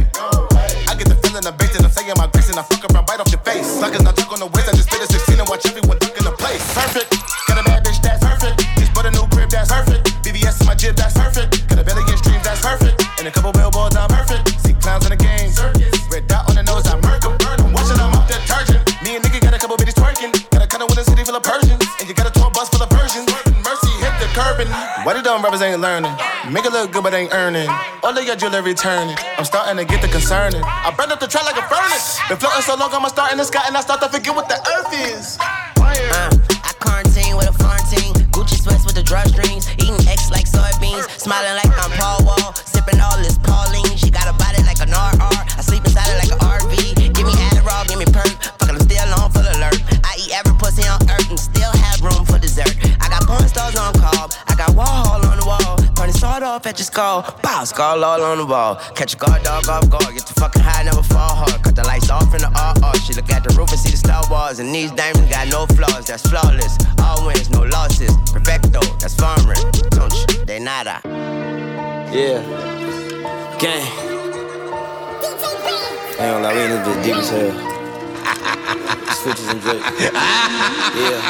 Speaker 25: I get the feeling of bass and I'm saying my grace and I fuck around right off your face. Suckers not talk on the waist, I just spit a 16 and watch everyone duck in the place. Perfect, rappers ain't learning? Make it look good but ain't earning. All of your jewelry turning. I'm starting to get the concerning. I burn up the track like a furnace. Been floating so long, I'ma start in the sky and I start to forget what the earth is.
Speaker 26: Uh, I quarantine with a Florentine. Gucci sweats with the drawstrings. Skull. Bow, skull all on the wall. Catch a guard dog off guard. Get the fucking high, never fall hard. Cut the lights off in the RR. She look at the roof and see the star wars. And these diamonds got no flaws. That's flawless. All wins, no losses. Perfecto, that's farming. Don't you? They nada.
Speaker 14: Yeah. Gang. I ain't gonna lie, we in this bitch deep as hell. Switches and Drake. Yeah.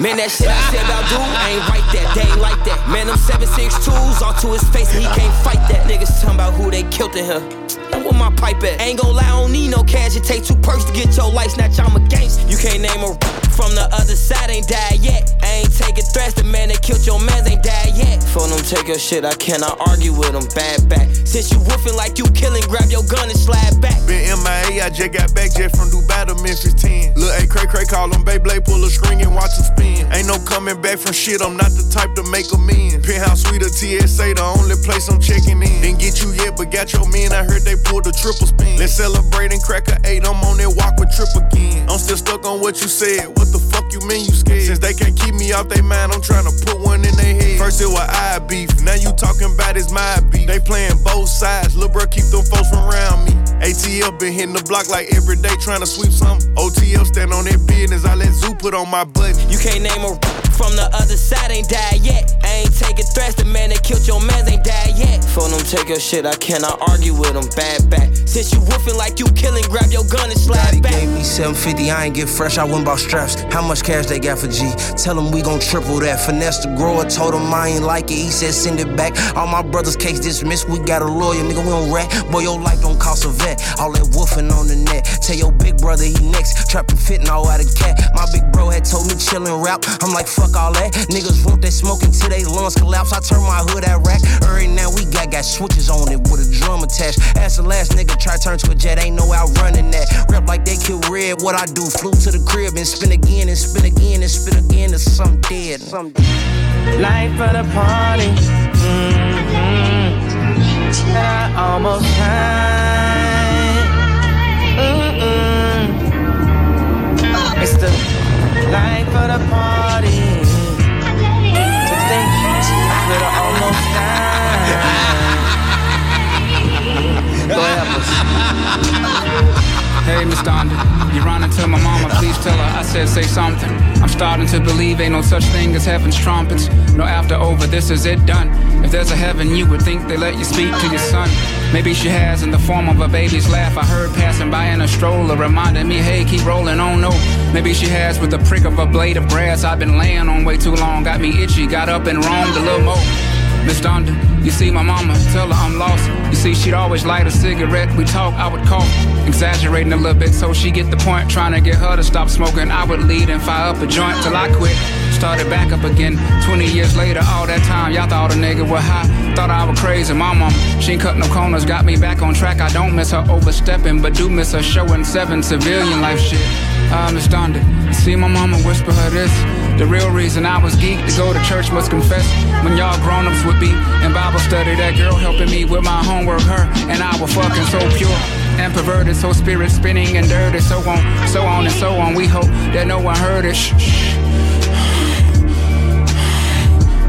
Speaker 27: Man, that shit I said about dude, I ain't right that, they ain't like that. Man, them 762s all to his face and he can't fight that. Niggas talking about who they killed in here. And where my pipe at? Ain't gon' lie, I don't need no cash. It take two perks to get your life snatch. I'm a gangster. You can't name a from the other side, ain't died yet. I ain't taking threats. The man that killed your man ain't died yet. For them take your shit, I cannot argue with them. Bad back. Since you woofing like you killing, grab your gun and slide back.
Speaker 4: Been MIA, I just got back just from Dubai to Memphis 10. Lil' A Cray Cray call him Beyblade, pull a string and watch him spin. Ain't no coming back from shit, I'm not the type to make a amends. Penthouse Suite or TSA, the only place I'm checking in. Didn't get you yet, but got your men, I heard they pulled the triple spin. Let's celebrate and crack a eight, I'm on that walk with trip again. I'm still stuck on what you said, what the fuck you mean you scared? Since they can't keep me off their mind, I'm trying to put one in their head. First it was I beef, now you talking about it's my beef. They playing both sides, lil' bro keep them folks from around me. ATL been hitting the block like every day trying to sweep something. OTL stand on their business, I let Zoo put on my button.
Speaker 27: You can't name a from the other side, ain't died yet. I ain't taking threats, the man that killed your man ain't died yet. For them take your shit, I cannot argue with them. Bad back. Since you woofing like you killing, grab your gun and slide
Speaker 13: Daddy
Speaker 27: back.
Speaker 13: gave me 750, I ain't get fresh, I went bought straps. How much cash they got for G? Tell them we gon' triple that. Finesse the grower, told him I ain't like it, he said send it back. All my brother's case dismissed, we got a lawyer, nigga, we don't rat. Boy, your life don't cost a vet. All that woofing on the net. Tell your big brother he next, trapping fitting all out of cat. My big bro had told me chillin' rap, I'm like fuck all that. Niggas want that smoke until they lungs collapse. I turn my hood at rack. Right now we got got switches on it with a drum attached. Ask the last nigga try turn to a jet, ain't no outrunning that. Rap like they kill red, what I do? Flew to the crib and spin again and spin again and spin again to some dead. Some
Speaker 5: Life of the party. Mm-hmm. I almost had. Mm-mm. It's the life of the party.
Speaker 28: Hey, Miss Donda, you running to my mama, please tell her I said say something. I'm starting to believe ain't no such thing as heaven's trumpets. No after over, this is it done. If there's a heaven, you would think they let you speak to your son. Maybe she has in the form of a baby's laugh. I heard passing by in a stroller, reminding me, hey, keep rolling on. No, maybe she has with the prick of a blade of grass. I've been laying on way too long, got me itchy, got up and roamed a little more. Miss Donda, you see my mama, tell her I'm lost. You see, she'd always light a cigarette. We talk, I would cough, exaggerating a little bit so she get the point. Trying to get her to stop smoking, I would lead and fire up a joint till I quit. Started back up again. 20 years later, all that time, y'all thought a nigga was high. Thought I was crazy. My mom, she ain't cut no corners, got me back on track. I don't miss her overstepping, but do miss her showing seven civilian life shit. Ah, Miss Donda, see my mama whisper her this. The real reason I was geeked to go to church must confess. When y'all grown-ups would be in Bible study, that girl helping me with my homework, her and I were fucking so pure and perverted, so spirit spinning and dirty, so on, so on and so on. We hope that no one heard it. Shh, shh.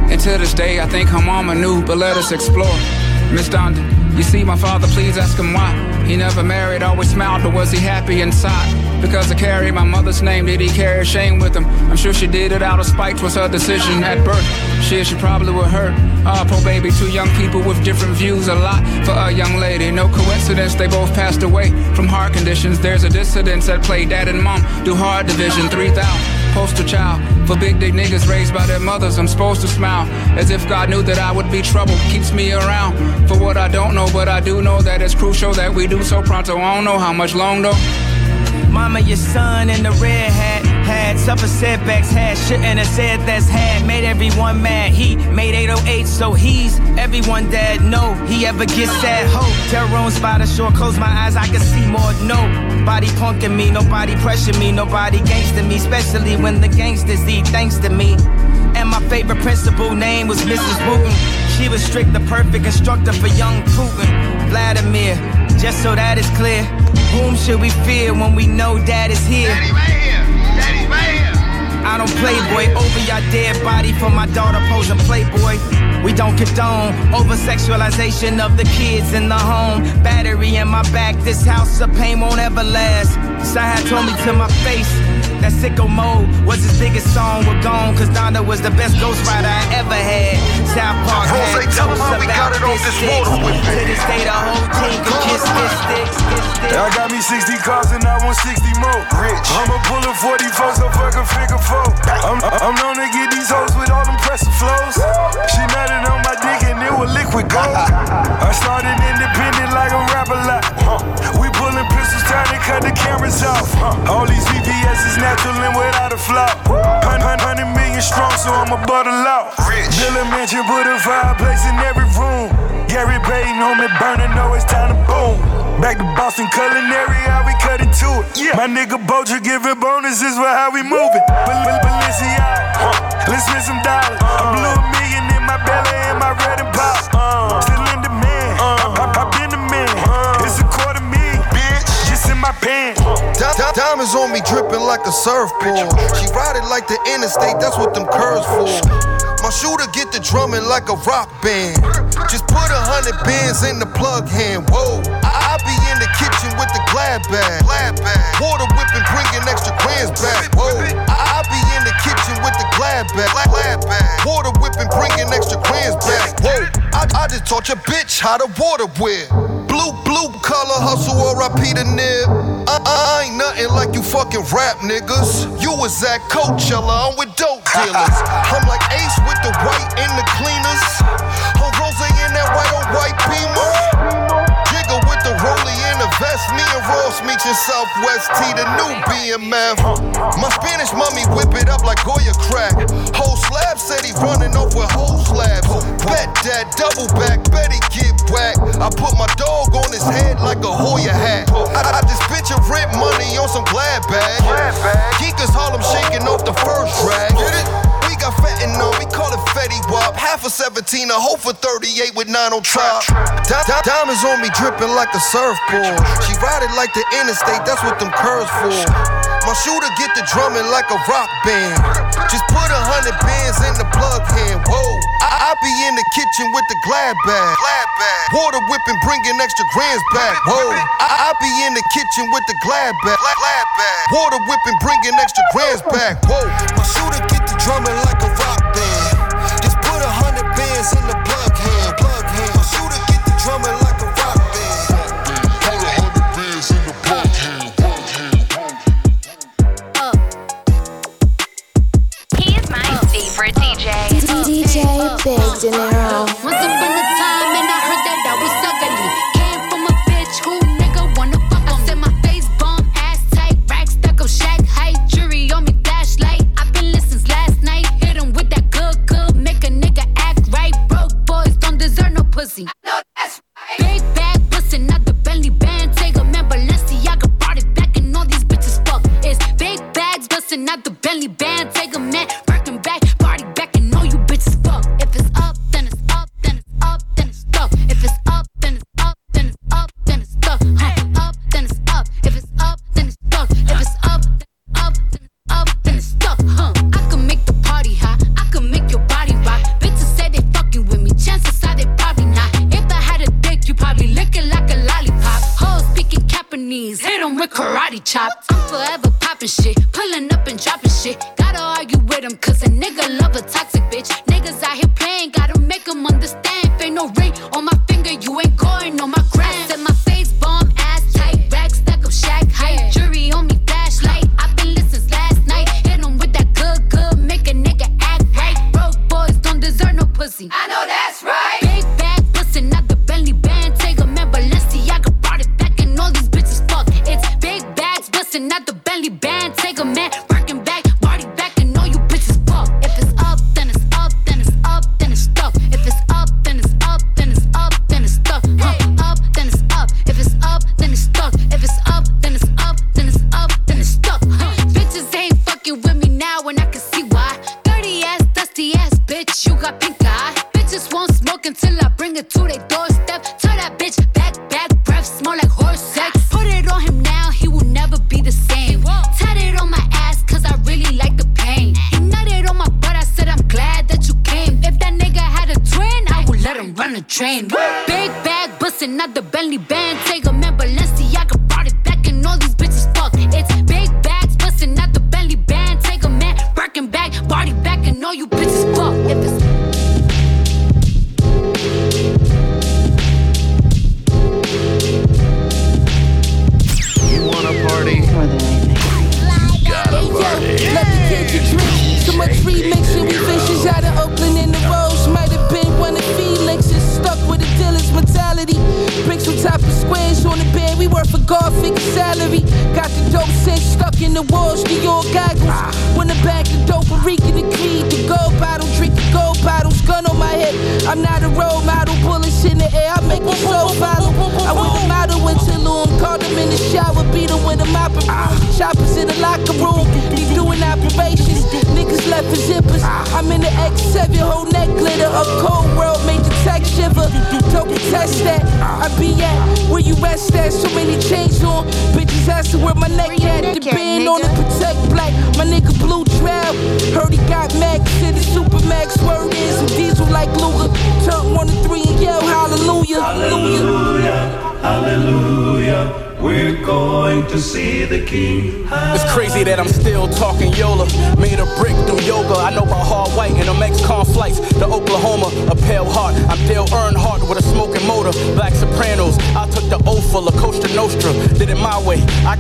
Speaker 28: And to this day, I think her mama knew, but let us explore. Miss Donda, you see my father, please ask him why. He never married, always smiled, but was he happy inside? Because I carry my mother's name, did he carry shame with him? I'm sure she did it out of spite, was her decision at birth. Shit, she probably would hurt. Ah, poor baby, two young people with different views, a lot for a young lady. No coincidence, they both passed away from heart conditions. There's a dissidence at play, dad and mom do hard division, 3,000 poster child for big dick niggas raised by their mothers. I'm supposed to smile as if God knew that I would be trouble. Keeps me around for what I don't know, but I do know that it's crucial that we do so pronto. I don't know how much long though.
Speaker 5: Mama, your son in the red hat had suffered setbacks, had shouldn't have said that's had made everyone mad. He made 808, so he's everyone that no he ever gets that hope. Terror on spider shore, close my eyes, I can see more. Nobody punking me, nobody pressure me, nobody gangster me, especially when the gangsters eat thanks to me. And my favorite principal name was Mrs. Wooten. She was strict, the perfect instructor for young Putin. Vladimir, just so that is clear. Whom should we fear when we know dad is here? Daddy right here. Daddy right here. I don't play boy over your dead body for my daughter posing playboy.
Speaker 29: We don't condone over sexualization of the kids in the home. Battery in my back, this house of pain won't ever last. Side told me to my face. That sicko mode was his biggest song. We're gone, cause Donda was the best ghostwriter I ever had. South Park had
Speaker 30: tell
Speaker 29: jokes
Speaker 30: how we got it off
Speaker 29: this
Speaker 30: this
Speaker 29: sticks.
Speaker 30: water whip.
Speaker 29: To this day, the whole team can kiss this sticks.
Speaker 17: I got me 60 cars and I want 60 more. Rich. I'ma pull a 44 so fuck a figure four. I'm, I'm known to get these hoes with all them pressure flows. She nutted on my dick and it was liquid gold. I started independent like a rapper lot. We pulling pistols trying and cut the cameras off. All these VVS is and without a flaw. Hun- hun- Hundred million strong, so I'ma butter out. Villa mansion put a fireplace in every room. Gary Payton on me burning, know it's time to boom. Back to Boston culinary, how we cut into it. Yeah. My nigga Boja giving bonuses for how we moving. Bal- Balenciaga, let's spend some dollars. I blew a million in my belly and my red and pop.
Speaker 31: Diamonds on me dripping like a surfboard. She ride it like the interstate, that's what them curves for. My shooter get the drumming like a rock band. Just put a hundred bands in the plug hand. Whoa, I, I be in the kitchen with the glad bag. Glad bag. Water whipping, bringing extra grams back. Whoa, I, I be with the glad bag. Glad bag. Water whipping, bringing extra grams back. Whoa, I, I just taught your bitch how to water whip. Blue, blue collar hustle or I the nib. I, I ain't nothing like you fucking rap niggas. You was at Coachella, I'm with dope dealers. I'm like Ace with the white and the cleaners. On Rose in that white on white beamer. In. Me and Ross meet in Southwest T, the new BMF. My Spanish mommy whip it up like Goya crack. Whole slab said he running off with whole slabs. Bet that double back, bet he get whack. I put my dog on his head like a Hoya hat. I, I just picture rent money on some glad bag. Geekers Harlem shaking off the first drag. We got fentanyl, we call it Fetty Wap. Half a 17, a hoe for 38 with 9 on top. Di- di- diamonds on me dripping like a surfboard. She ride it like the interstate, that's what them curves for. My shooter get the drumming like a rock band. Just put a hundred bands in the plug hand. Whoa, I, I be in the kitchen with the glad bag. Glad bag. Water whipping, bringing extra grams back. Whoa, I, I be in the kitchen with the glad bag. Glad bag. Water whipping, bringing extra grams back. Whoa, my shooter drumming
Speaker 30: like
Speaker 19: a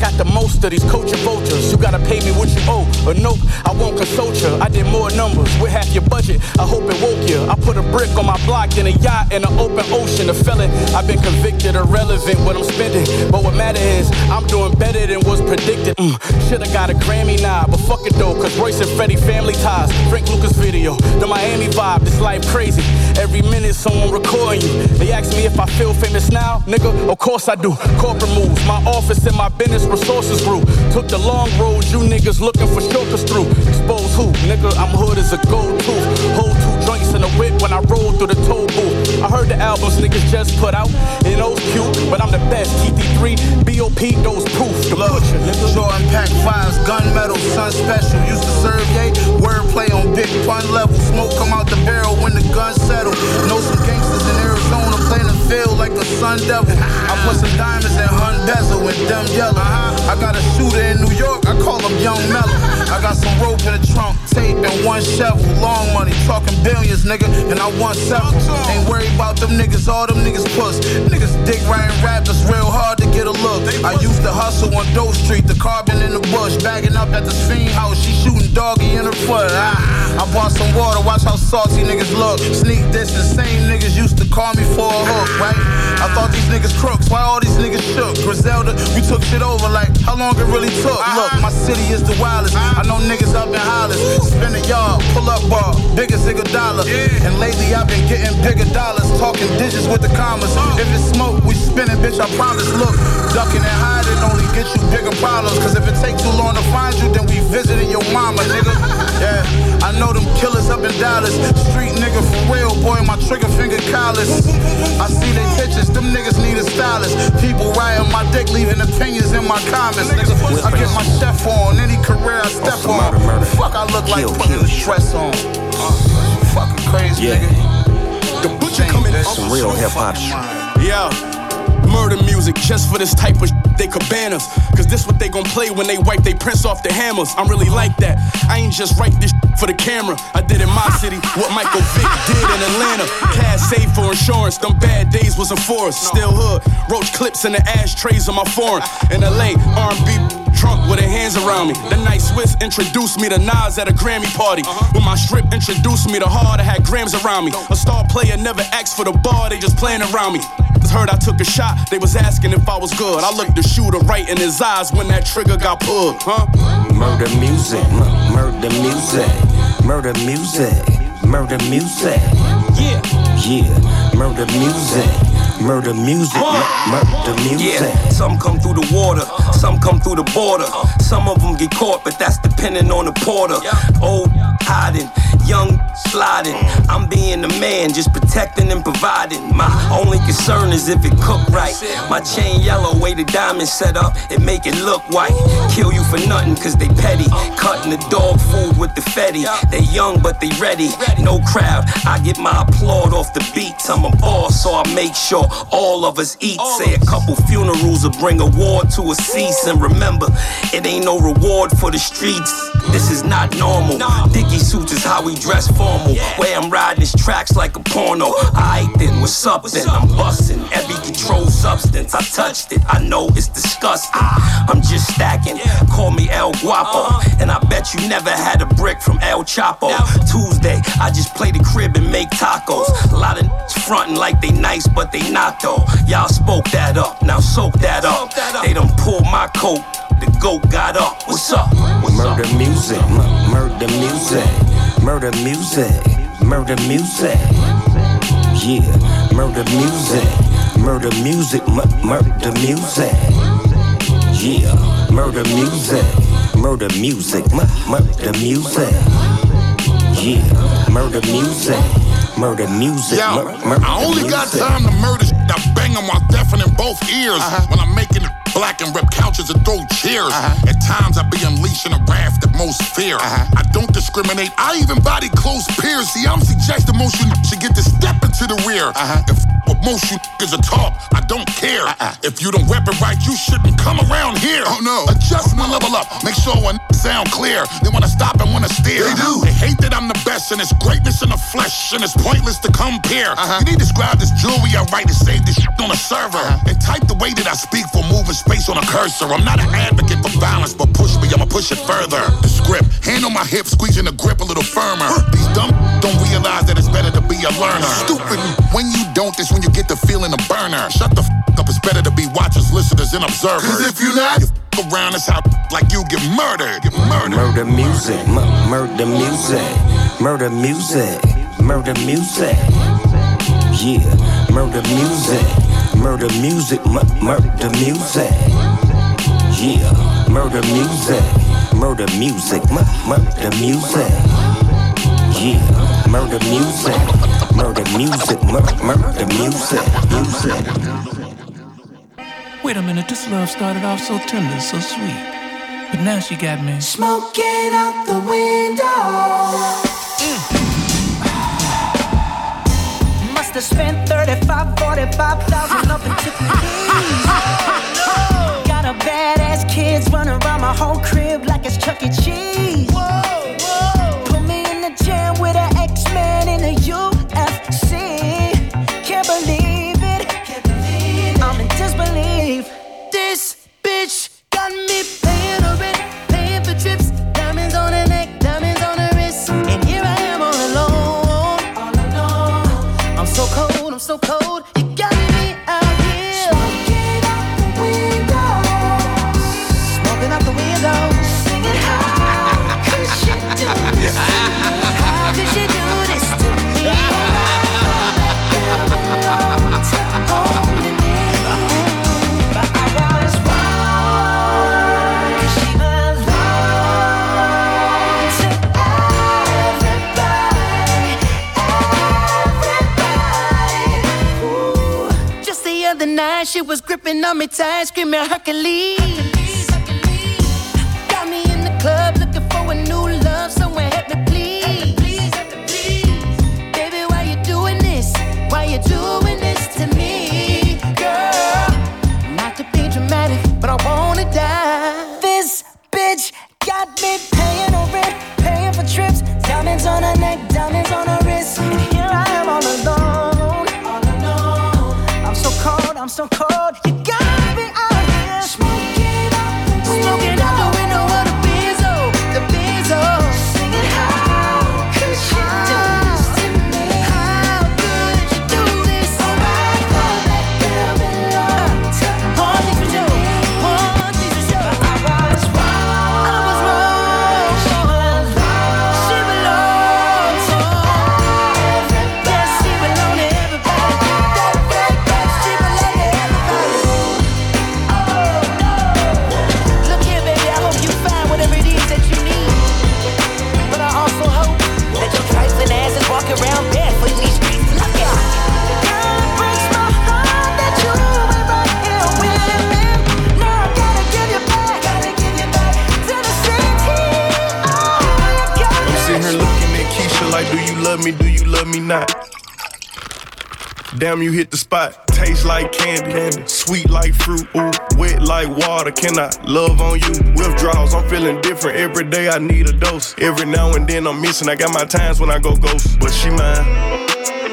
Speaker 19: got the most of these coaching vultures. You gotta pay me what you owe. Or nope, I won't consult you. I did more numbers with half your budget. I hope it woke you. I put a brick on my block than a yacht in an open ocean. A felon. I've been convicted, irrelevant what I'm spending. But what matter is, I'm doing better than was predicted. Mm, Should've got a Grammy now, but fuck it though, cause Royce and Freddie family ties. Frank Lucas video, the Miami vibe, this life crazy. Every minute someone recording you. They ask me if I feel famous now, nigga. Of course I do. Corporate moves, my office and my business resources grew. Took the long road, you niggas looking for shortcuts through. Expose who, nigga? I'm hood as a gold tooth. Hold joints in a whip when I roll through the toll booth. I heard the albums niggas just put out, and those cute, but I'm the best. TT3, BOP, those proof. The nigga.
Speaker 32: Jordan pack fives, gunmetal, sun special. Used to serve yay, wordplay on big pun level. Smoke come out the barrel when the gun settle. Know some gangsters in Arizona playing the field like the Sun Devil. I put some diamonds in hun bezel with them yellow. Uh-huh. I got a shooter in New York, I call him Young Mellow. I got some rope in the trunk, tape and one shovel. Long money, talking billions, nigga, and I want several. Ain't worried about them niggas, all them niggas puss. Niggas dick writing rap, it's real hard to get a look. I used to hustle on Doe Street, the carbon in the bush, bagging up at the fiend house. She shooting doggy in her foot. Ah, I bought some water, watch how salty niggas look. Sneak this, the same niggas used to call me for a hook, right? I thought these niggas crooks, why all these niggas shook? Griselda, we took shit over like how long it really took. Look, my city is the wildest. I know niggas up in Hollis. Spin a yard, pull up bar, bigger zigga dollar. And lately I've been getting bigger dollars, talking digits with the commas. If it's smoke, we spinning, bitch, I promise. Look, ducking and hiding only get you bigger problems. Cause if it take too long to find you, then we visiting your mama, nigga. Yeah, I know them killers up in Dallas. Street nigga for real, boy, my trigger finger callous. I see they pictures, them niggas need a stylist. People riding my dick, leaving opinions in my comments, nigga. I get my chef on any career I step on. Fuck, I look like putting the stress on. Uh, fucking crazy,
Speaker 14: Yeah.
Speaker 32: nigga.
Speaker 19: The butcher coming in.
Speaker 14: Some real hip hop shit.
Speaker 19: Yeah. Murder music just for this type of sh- they cabanas. Cause this what they gon' play when they wipe they prints off the hammers. I'm really like that. I ain't just write this sh- for the camera. I did in my city what Michael Vick did in Atlanta. Cash saved for insurance. Them bad days was a for us. Still hood. Roach clips in the ashtrays of my foreign. In LA, R&B trunk with their hands around me. The night Swizz introduced me to Nas at a Grammy party. Uh-huh. When my strip introduced me to hard, I had grams around me. A star player never asked for the bar, they just playing around me. Just heard I took a shot, they was asking if I was good. I looked the shooter right in his eyes when that trigger got pulled, huh?
Speaker 33: Murder music, murder music, murder music, murder music.
Speaker 19: Yeah.
Speaker 33: Yeah, murder music, murder music, murder music.
Speaker 34: Yeah, some come through the water, some come through the border. Some of them get caught, but that's depending on the porter. Old hiding Young sliding, mm. I'm being the man, just protecting and providing. My only concern is if it cooked right. My chain yellow, way the diamond set up, it make it look white. Kill you for nothing, cause they petty. Cutting the dog food with the fetty. They young, but they ready. No crowd, I get my applaud off the beats. I'm a boss, so I make sure all of us eat. Say a couple funerals will bring a war to a cease. And remember, it ain't no reward for the streets. This is not normal. Dicky suits is how we dress formal. Way I'm riding tracks like a porno. I then, what's up then? I'm busting every controlled substance. I touched it, I know it's disgusting. I'm just stacking. Call me El Guapo. And I bet you never had a brick from El Chapo. Tuesday, I just play the crib and make tacos. A lot of frontin' like they nice, but they not though. Y'all spoke that up, now soak that up. They done pulled my coat. The goat got up. What's up?
Speaker 25: Murder music, m- murder music, murder music, murder music. Yeah, murder music, murder music, m- murder music. Yeah, murder music, murder music, m- murder music. Yeah, murder music, murder music, mur- murder
Speaker 32: I only got time to murder. sh- I bang 'em while deafening both ears. Uh-huh. When I'm making black and rip couches and throw chairs. Uh-huh. At times I be unleashing a wrath that most fear. Uh-huh. I don't discriminate. I even body close peers. See, I'm suggesting most you should get to step into the rear. If what most you niggas are talk, I don't care. Uh-uh. If you don't rep it right, you shouldn't come around here. Oh no. Adjust my level up. Make sure one sound clear. They wanna stop and wanna steer. They do. They hate that I'm the best and it's greatness in the flesh and it's pointless to compare. Uh-huh. You need to describe this jewelry I write and save this shit on a server. Uh-huh. And type the way that I speak for moving space on a cursor. I'm not an advocate for violence, but push me, I'ma push it further. The script, hand on my hip, squeezing the grip a little firmer. These dumb don't realize that it's better to be a learner. Stupid, when you don't, it's when you get the feeling of burner. Shut the f up, it's better to be watchers, listeners, and observers. Cause if you not, you f around, it's how like you get murdered. Get murdered.
Speaker 25: Murder music, m- murder music, murder music, murder music. Yeah, murder music, murder music, m- murder music. Yeah, murder music, murder music, m- murder music. Yeah, murder music, murder music, mur- murder the music, music.
Speaker 35: Wait a minute, this love started off so tender, so sweet. But now she got me.
Speaker 36: Smoking out the window. Mm.
Speaker 5: Must have spent 35, 45,000 up in Tiffany's. Got a badass kids running around my whole crib like so cold. Was gripping on me tight, screaming Hercules. Got me in the club looking for a new love, someone help me please. Baby, why you doing this? Why you doing this to me, girl? Not to be dramatic, but I wanna die. This bitch got me paying her rent, paying for trips, diamonds on her neck, diamonds on her I'm so cold. love me? Do you love me not?
Speaker 4: Damn, you hit the spot. Taste like candy, candy. sweet like fruit, ooh, wet like water. Can I love on you? Withdrawals, I'm feeling different. Every day I need a dose. Every now and then I'm missing. I got my times when I go ghost, but she mine.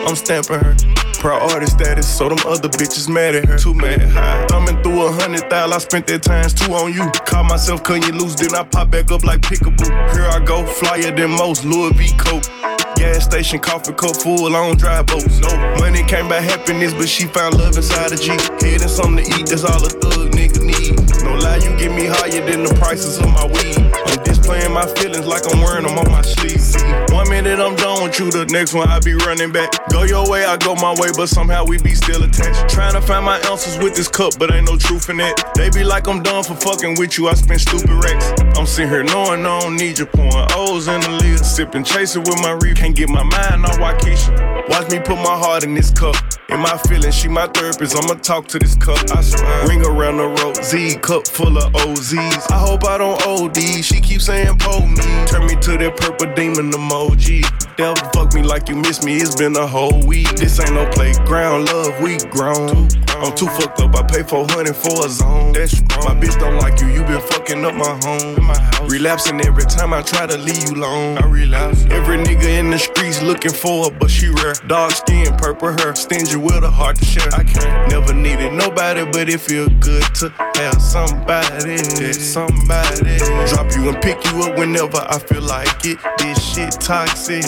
Speaker 4: I'm stamping her. Priority status, so them other bitches mad at her. Too mad. High. Thumbing through a hundred thousand, I spent that times two on you. Caught myself, couldn't you lose? Then I pop back up like pickaboo. Here I go, flyer than most, Louis V. Coke. Gas station, coffee cup full on dry boats. No money came by happiness, but she found love inside a G. Head and something to eat, that's all a thug nigga need. No lie, you get me higher than the prices of my weed. I'm displaying my feelings like I'm wearing them on my sleeve. One minute I'm done with you, the next one I be running back. Go your way, I go my way, but somehow we be still attached. Trying to find my answers with this cup, but ain't no truth in it. They be like I'm done for fucking with you, I spend stupid racks. I'm sitting here knowing I don't need you, pouring O's in the lid, sipping, chasing with my reef. Can't get my mind on Wockesha. Watch me put my heart in this cup. In my feelings, she my therapist. I'ma talk to this cup. I swear. Ring around the road, Z cup full of OZs. I hope I don't OD. She keeps saying pull me. Turn me to that purple demon emoji. Devil fuck me like you miss me. It's been a whole week. This ain't no playground, love. We grown. I'm too fucked up. I pay 400 for a zone. That's My bitch don't like you. You been fucking up my home. My house. Relapsing every time I try to leave you alone. I relapse. Every nigga in the streets looking for her, but she rare. Dark skin, purple hair, stingy with a heart to share. I can't never needed nobody, but it feel good to have somebody. Somebody drop you and pick you up whenever I feel like it. This shit toxic.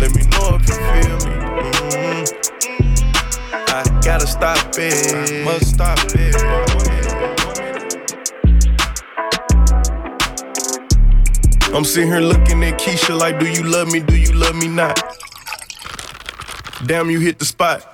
Speaker 4: Let me know if you feel me. Mhm. I gotta stop it. I Must stop it. I'm sitting here looking at Keisha like, do you love me? Do you love me not? Damn, you hit the spot.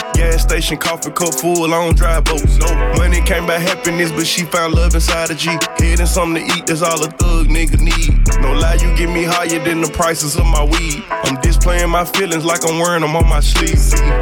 Speaker 4: Gas station, coffee cup full on dry boats. No money came by happiness, but she found love inside a G. Head and something to eat, that's all a thug nigga need. No lie, you get me higher than the prices of my weed. I'm displaying my feelings like I'm wearing them on my sleeve.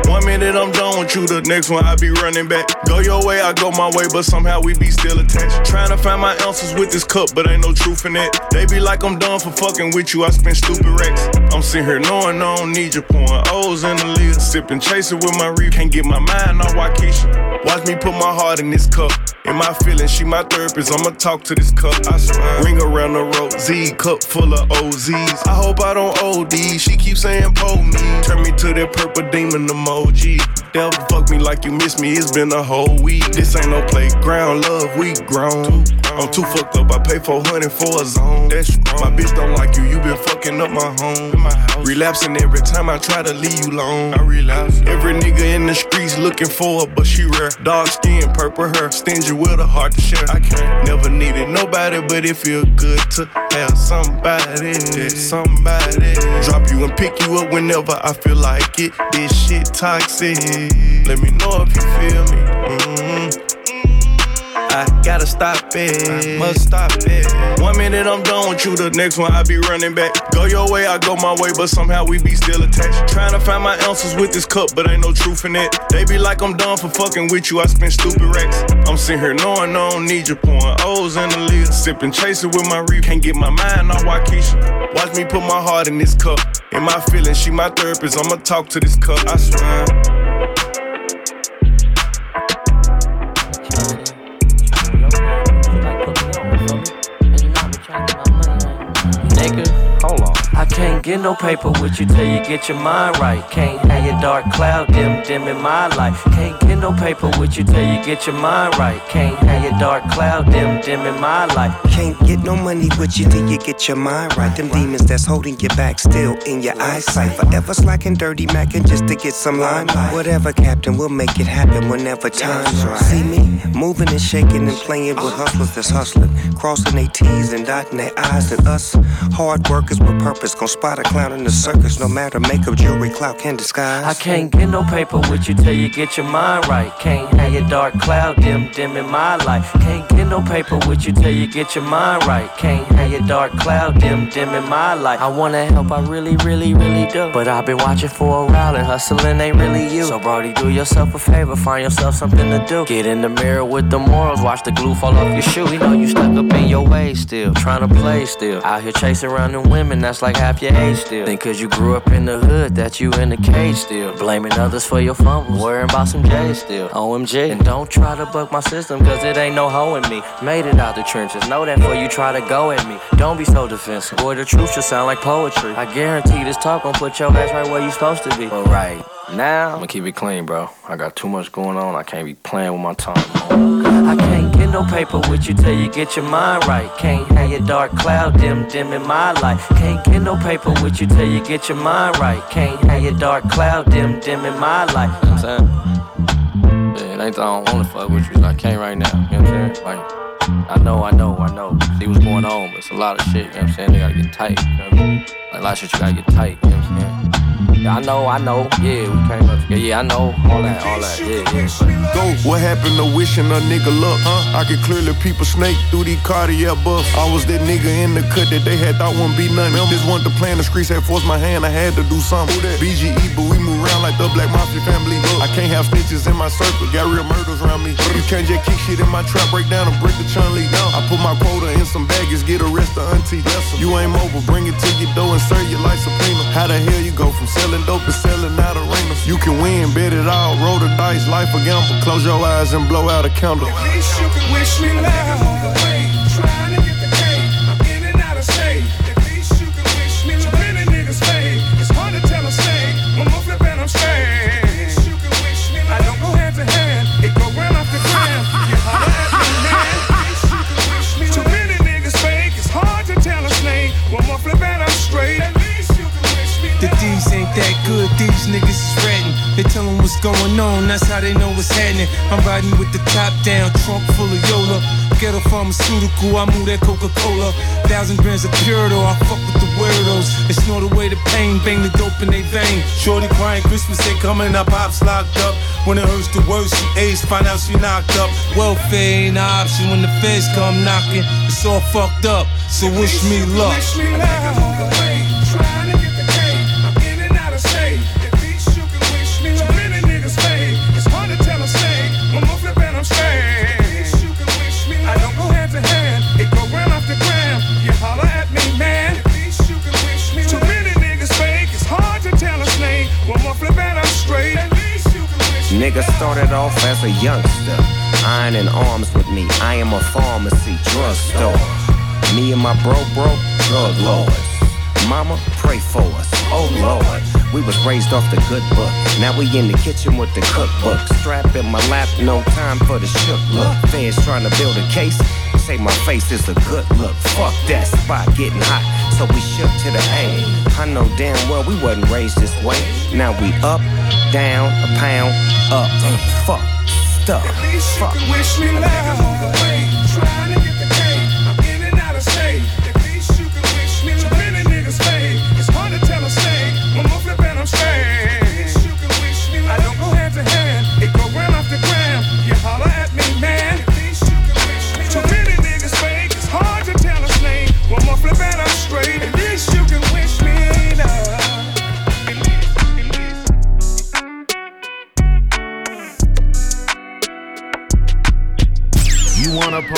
Speaker 4: One minute I'm done with you, the next one I be running back. Go your way, I go my way, but somehow we be still attached. Trying to find my answers with this cup, but ain't no truth in it. They be like I'm done for fucking with you, I spend stupid racks. I'm sitting here knowing I don't need you, pouring O's in the lid, sipping, chasing with my reef. Can't get my mind on Wockesha. Watch me put my heart in this cup. In my feelings, she my therapist. I'ma talk to this cup. I swear. Ring around the road, Z cup full of OZs. I hope I don't OD. She keeps saying pull me. Turn me to that purple demon emoji. Devil fuck me like you miss me. It's been a whole week. This ain't no playground, love. We grown. I'm too fucked up. I pay 400 for a zone. That's My bitch don't like you. You been fucking up my home. House. Relapsing every time I try to leave you alone. I relapse. Every nigga in the streets looking for her, but she rare. Dark skin, purple hair, stingy with a heart to share. I can't never needed nobody, but it feel good to have somebody. Somebody drop you and pick you up whenever I feel like it. This shit toxic. Let me know if you feel me. Mhm. I gotta stop it. I Must stop it. One minute I'm done with you, the next one I be running back. Go your way, I go my way, but somehow we be still attached. Trying to find my answers with this cup, but ain't no truth in it. They be like I'm done for fucking with you, I spend stupid racks. I'm sitting here knowing I don't need you, pouring O's in the lid, sipping, chasing with my reef. Can't get my mind on Wockesha. Watch me put my heart in this cup. In my feelings, she my therapist. I'ma talk to this cup. I swear.
Speaker 37: Can't get no paper with you till you get your mind right. Can't have your dark cloud dim dim in my life. Can't get no paper with you till you get your mind right. Can't have your dark cloud dim dim in my life.
Speaker 25: Can't get no money with you till you get your mind right. Them demons that's holding you back still in your eyesight. Forever slacking, dirty macking just to get some limelight. Whatever, Captain, we'll make it happen whenever time's right. See me moving and shaking and playing with hustlers that's hustling, crossing their T's and dotting their I's and us. Hard workers with purpose, gon' spot a clown in the circus. No matter makeup, jewelry, clout can disguise.
Speaker 37: I can't get no paper with you till you get your mind right. Can't have your dark cloud dim, dim in my life. Can't get no paper with you till you get your mind right. Can't have your dark cloud dim, dim in my life. I wanna help, I really, really, really do. But I've been watching for a while and hustling ain't really you. So, Brody, do yourself a favor, find yourself something to do. Get in the mirror with the morals, watch the glue fall off your shoe. We know you stuck up in your ways still, trying to play still. Out here chasing around them women, that's like half your age still. Think cause you grew up in the hood that you in the cage still. Blaming others for your fumbles, worrying about some J's still. OMG. And don't try to buck my system, cause it ain't no hoe in me. Made it out the trenches, know that before you try to go at me. Don't be so defensive, boy, the truth should sound like poetry. I guarantee this talk gon' put your ass right where you supposed to be. But right now, I'ma keep it clean, bro. I got too much going on, I can't be playing with my time. I can't get no paper with you till you get your mind right. Can't have your dark cloud dim, dim in my life. Can't get no paper with you till you get your mind right. Can't have your dark cloud dim, dim in my life. You know that I don't wanna fuck with you, I can't right now. You know what I'm saying? Like, I know, I know, I know. See what's going on, but it's a lot of shit, you know what I'm saying? They gotta get tight, you know what I mean? Like, a lot of shit you gotta get tight, you know what I'm saying? Yeah, I know, I know. Yeah, we came up together. Yeah, I know. All that, all that. Yeah, yeah.
Speaker 4: Go. What happened to wishing a nigga luck? Huh? I could clearly peep a snake through these cardiac buffs. I was that nigga in the cut that they had thought wouldn't be nothing. Just wanted to play in the streets, had forced my hand, I had to do something. BGE, but we move around like the Black Mafia family. I can't have snitches in my circle, got real murders around me. You can't just kick shit in my trap, break down and break the chun lead down. I put my quota in some baggage, get arrested, auntie. You ain't mobile, bring it to your door and serve you like subpoena. How the hell you go from selling dope to selling out arenas? You can win, bet it all, roll the dice, life a gamble. Close your eyes and blow out a candle.
Speaker 38: At least you can wish me luck.
Speaker 39: That good, these niggas is ratting. They tell them what's going on, that's how they know what's happening. I'm riding with the top down, trunk full of Yola. Get a pharmaceutical, I move that Coca Cola. Thousand grams of Purito, I fuck with the weirdos. They snort away the pain, bang the dope in they vein. Shorty crying, Christmas ain't coming up, pops locked up. When it hurts the worst, she aged, find out she knocked up. Welfare ain't an option when the feds come knocking. It's all fucked up, so wish me luck.
Speaker 38: Wish me luck.
Speaker 25: Nigga started off as a youngster, iron in arms with me. I am a pharmacy, drugstore. Me and my bro, bro, drug lords. Mama, pray for us. Oh Lord, we was raised off the good book. Now we in the kitchen with the cookbook. Strap in my lap, no time for the shook look. Fans trying to build a case. Say my face is a good look. Fuck that spot getting hot, so we shook to the A. I know damn well we wasn't raised this way. Now we up, down, a pound, up. Fuck, stuff.
Speaker 38: At least you
Speaker 25: Fuck.
Speaker 38: can wish me luck.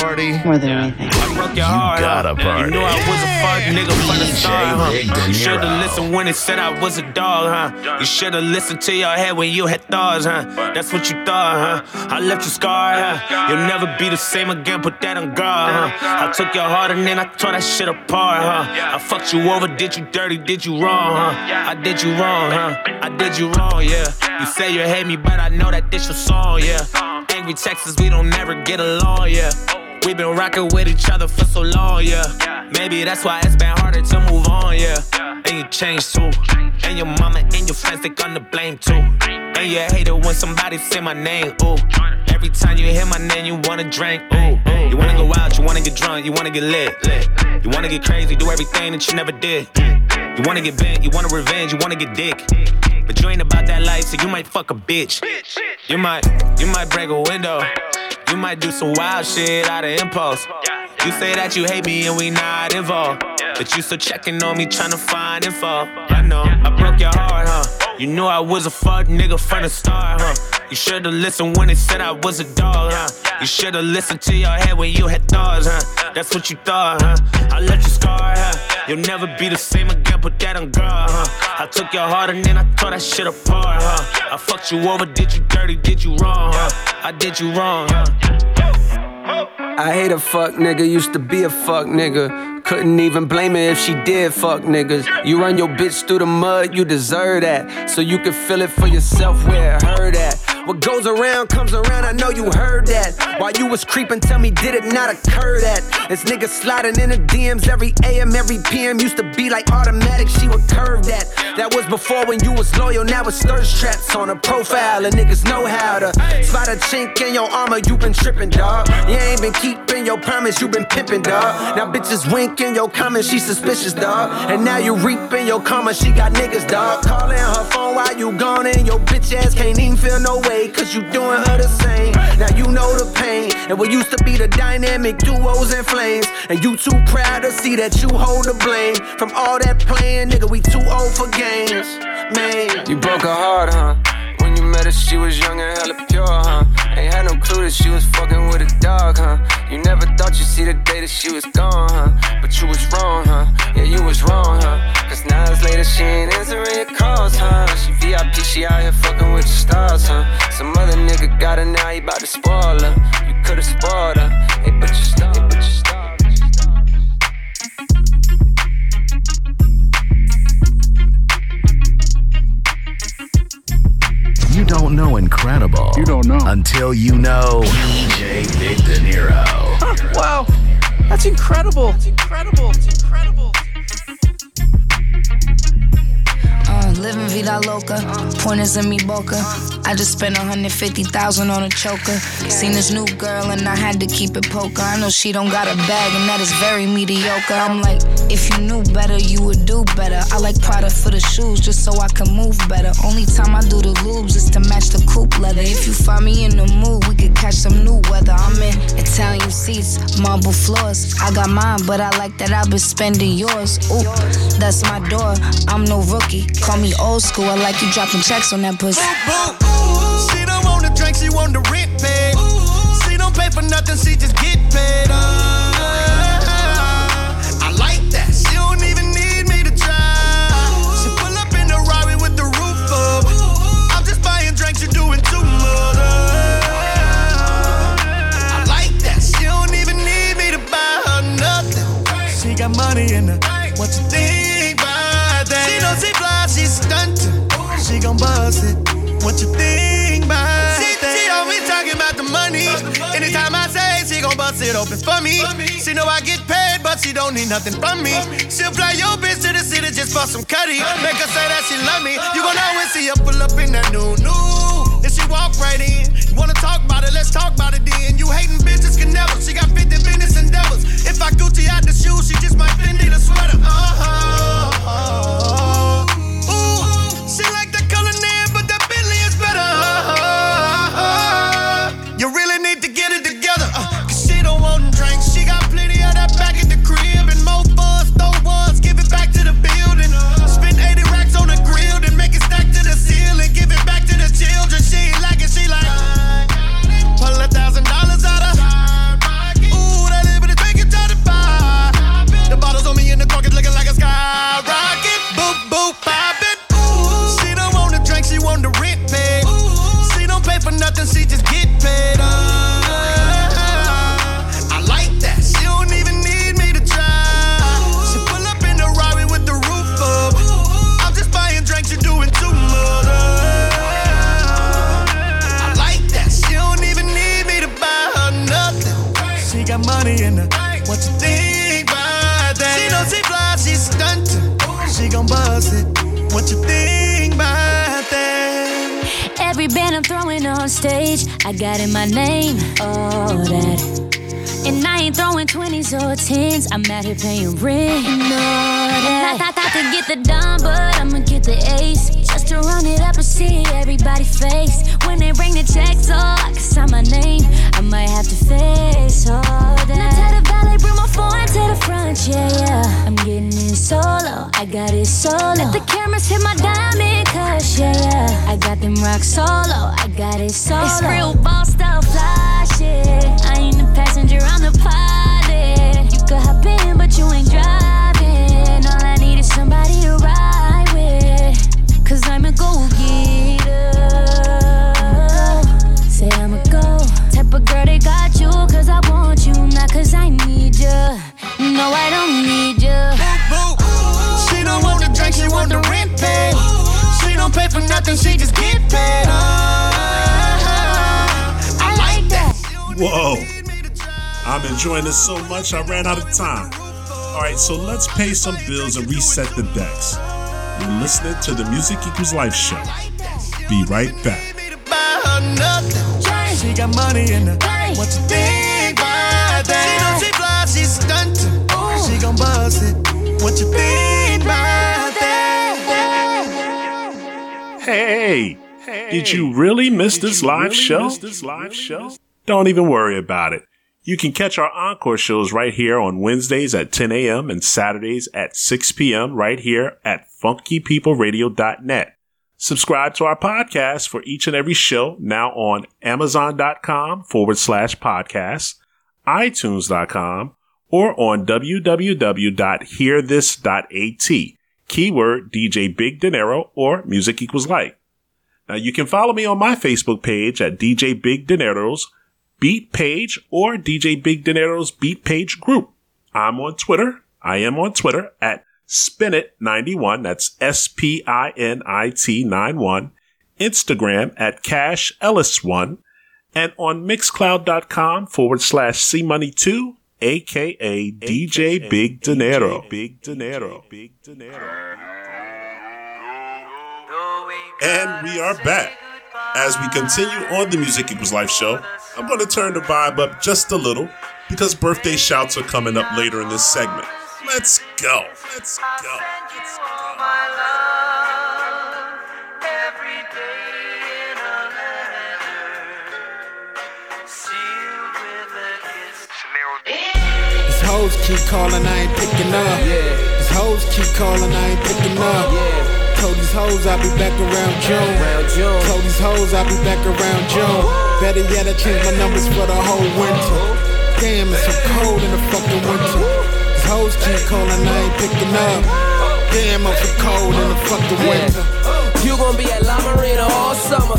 Speaker 10: Party?
Speaker 40: More than anything.
Speaker 10: I broke your heart. You got a party.
Speaker 41: You knew I was a fuck nigga from the start, huh? You should've listened when it said I was a dog, huh? You should've listened to your head when you had thoughts, huh? That's what you thought, huh? I left you scarred, huh? You'll never be the same again, put that on guard, huh? I took your heart and then I tore that shit apart, huh? I fucked you over, did you dirty, did you wrong, huh? I did you wrong, huh? I did you wrong, yeah. You say you hate me, but I know that this your song, yeah. Angry Texas, we don't never get along, yeah. We've been rocking with each other for so long, yeah. Maybe that's why it's been harder to move on, yeah. And you changed too. And your mama and your friends, they gonna blame too. And you hate it when somebody say my name, ooh. Every time you hear my name, you wanna drink, ooh. You wanna go out, you wanna get drunk, you wanna get lit. You wanna get crazy, do everything that you never did. You wanna get bent, you wanna revenge, you wanna get dick. But you ain't about that life, so you might fuck a bitch.
Speaker 42: You might, you might break a window. You might do some wild shit out of impulse. You say that you hate me and we not involved. But you still checking on me, trying to find info. I know, I broke your heart, huh? You knew I was a fuck nigga from the start, huh? You should've listened when they said I was a dog, huh? You should've listened to your head when you had thoughts, huh? That's what you thought, huh? I left you scarred, huh? You'll never be the same again, put that on guard, huh? I took your heart and then I tore that shit apart, huh? I fucked you over, did you dirty, did you wrong, huh? I did you wrong, huh?
Speaker 13: I hate a fuck nigga, used to be a fuck nigga. Couldn't even blame her if she did fuck niggas. You run your bitch through the mud, you deserve that. So you can feel it for yourself where it hurt at. What goes around comes around, I know you heard that. While you was creeping, tell me, did it not occur that? This nigga sliding in the DMs every AM, every PM used to be like automatic, she would curve that. That was before when you was loyal, now it's thirst traps on a profile, and niggas know how to spot a chink in your armor, you been tripping, dog. You ain't been keeping your promise, you been pimping, dog. Now bitches winking your comments, she suspicious, dog. And now you reaping your karma, she got niggas, dog. Calling her phone while you gone, and your bitch ass can't even feel no way way, cause you doing her the same. Now you know the pain, and what used to be the dynamic duos and flames. And you too proud to see that you hold the blame. From all that playing, nigga, we too old for games. Man, you broke her heart, huh? When you met her, she was young and hella pure, huh? Ain't had no clue that she was fucking with a dog, huh? You never thought you'd see the day that she was gone, huh? But you was wrong, huh? Yeah, you was wrong, huh? Cause now it's later, she ain't answering your calls, huh? She VIP, she out here fucking with the stars, huh? Some other nigga got her now, he bout to spoil her. You could've spoiled her, hey, but you stop, hey, but you stop.
Speaker 10: Don't know incredible. You don't know until you know DJ Big Dinero.
Speaker 43: wow, that's incredible. That's incredible. That's incredible.
Speaker 40: Uh, living vida loca, pointers in me boca. I just spent 150,000 on a choker. Seen this new girl and I had to keep it poker. I know she don't got a bag and that is very mediocre. I'm like, if you knew better, you would do better. I like Prada for the shoes just so I can move better. Only time I do the lubes is to match the coupe leather. If you find me in the mood, we could catch some new weather. I'm in Italian seats, marble floors. I got mine, but I like that I've been spending yours. Ooh, that's my door. I'm no rookie. Call me old school. I like you dropping checks on that pussy.
Speaker 44: She don't want the drink, she want the rent paid. She don't pay for nothing, she just get paid. Uh, I like that. She don't even need me to. She pull up in the with the roof up. I'm just buying drinks, you're doing. I like that. She don't even need me to buy her nothing. She got money in. What you think gon' bust it. What you think about she, that? She always talking about the money. Anytime I say she gon' bust it open for me. She know I get paid, but she don't need nothing from me. She'll fly your bitch to the city just for some cutty. Make her say that she love me. You gon' always see her pull up in that new new. And she walk right in. You wanna talk about it? Let's talk about it then. You hating bitches can never. She got 50 business endeavors. If I Gucci out the shoes, she just might Fendi the sweater. Uh-huh. I got in
Speaker 45: my name, all that. And I ain't throwing 20s or 10s, I'm out here paying rent, all that. Not, not to get the dime, but I'ma get the ace. Just to run it up and see everybody face. When they bring the checks, oh, I can sign my name. I might have to face all that. Now tell the valet, bring my phone to the front, yeah, yeah. I'm getting in solo, I got it solo. Let the cameras hit my diamond cush, yeah, yeah. I got them rock solo, I got it solo. It's real ball style fly shit. I ain't the passenger, I'm the pilot. You could hop in, but you ain't driving. All I need is somebody to ride with. Cause I'm a go getter. Say I'm a go. Type of girl they got you, cause I want you, not cause I need you. No, I don't need you.
Speaker 46: She don't want the drink, she want the rent paid. She don't pay for nothing, she just get paid.
Speaker 1: Whoa. I'm enjoying this so much, I ran out of time. Alright, so let's pay some bills and reset the decks. You're listening to the Music Equals Life show. Be right back.
Speaker 46: Buy her nothing. She got money in her. What you think about that? She know she fly, she stunting. She gon' buzz it. What you think about that?
Speaker 1: Hey, did you really miss this live show? This live show? Don't even worry about it. You can catch our encore shows right here on Wednesdays at 10 a.m. and Saturdays at 6 p.m. right here at funkypeopleradio.net. Subscribe to our podcast for each and every show now on amazon.com forward slash podcast, iTunes.com, or on www.hearthis.at. Keyword DJ Big Dinero or Music Equals Life. Now you can follow me on my Facebook page at DJ Big Dinero's Beat Page or DJ Big Dinero's Beat Page Group. I'm on Twitter. I am on Twitter at Spinit91. That's S-P-I-N-I-T 91. Instagram at Cash Ellis1 and on mixcloud.com forward slash C Money 2 aka DJ Big Dinero. Big Dinero. Big Dinero. And we are back. As we continue on the Music Equals Life show, I'm going to turn the vibe up just a little because birthday shouts are coming up later in this segment. Let's go. Let's go. Let's go.
Speaker 47: These hoes keep calling, I ain't picking up. These hoes keep calling, I ain't picking up. Told these hoes I'll be back around June. Told these hoes I'll be back around June. Better yet, I changed my numbers for the whole winter. Damn, it's so cold in the fucking winter. These hoes keep calling, I ain't picking up. Damn, I'm so cold in the fucking winter.
Speaker 48: You gon' be at La Marina all summer.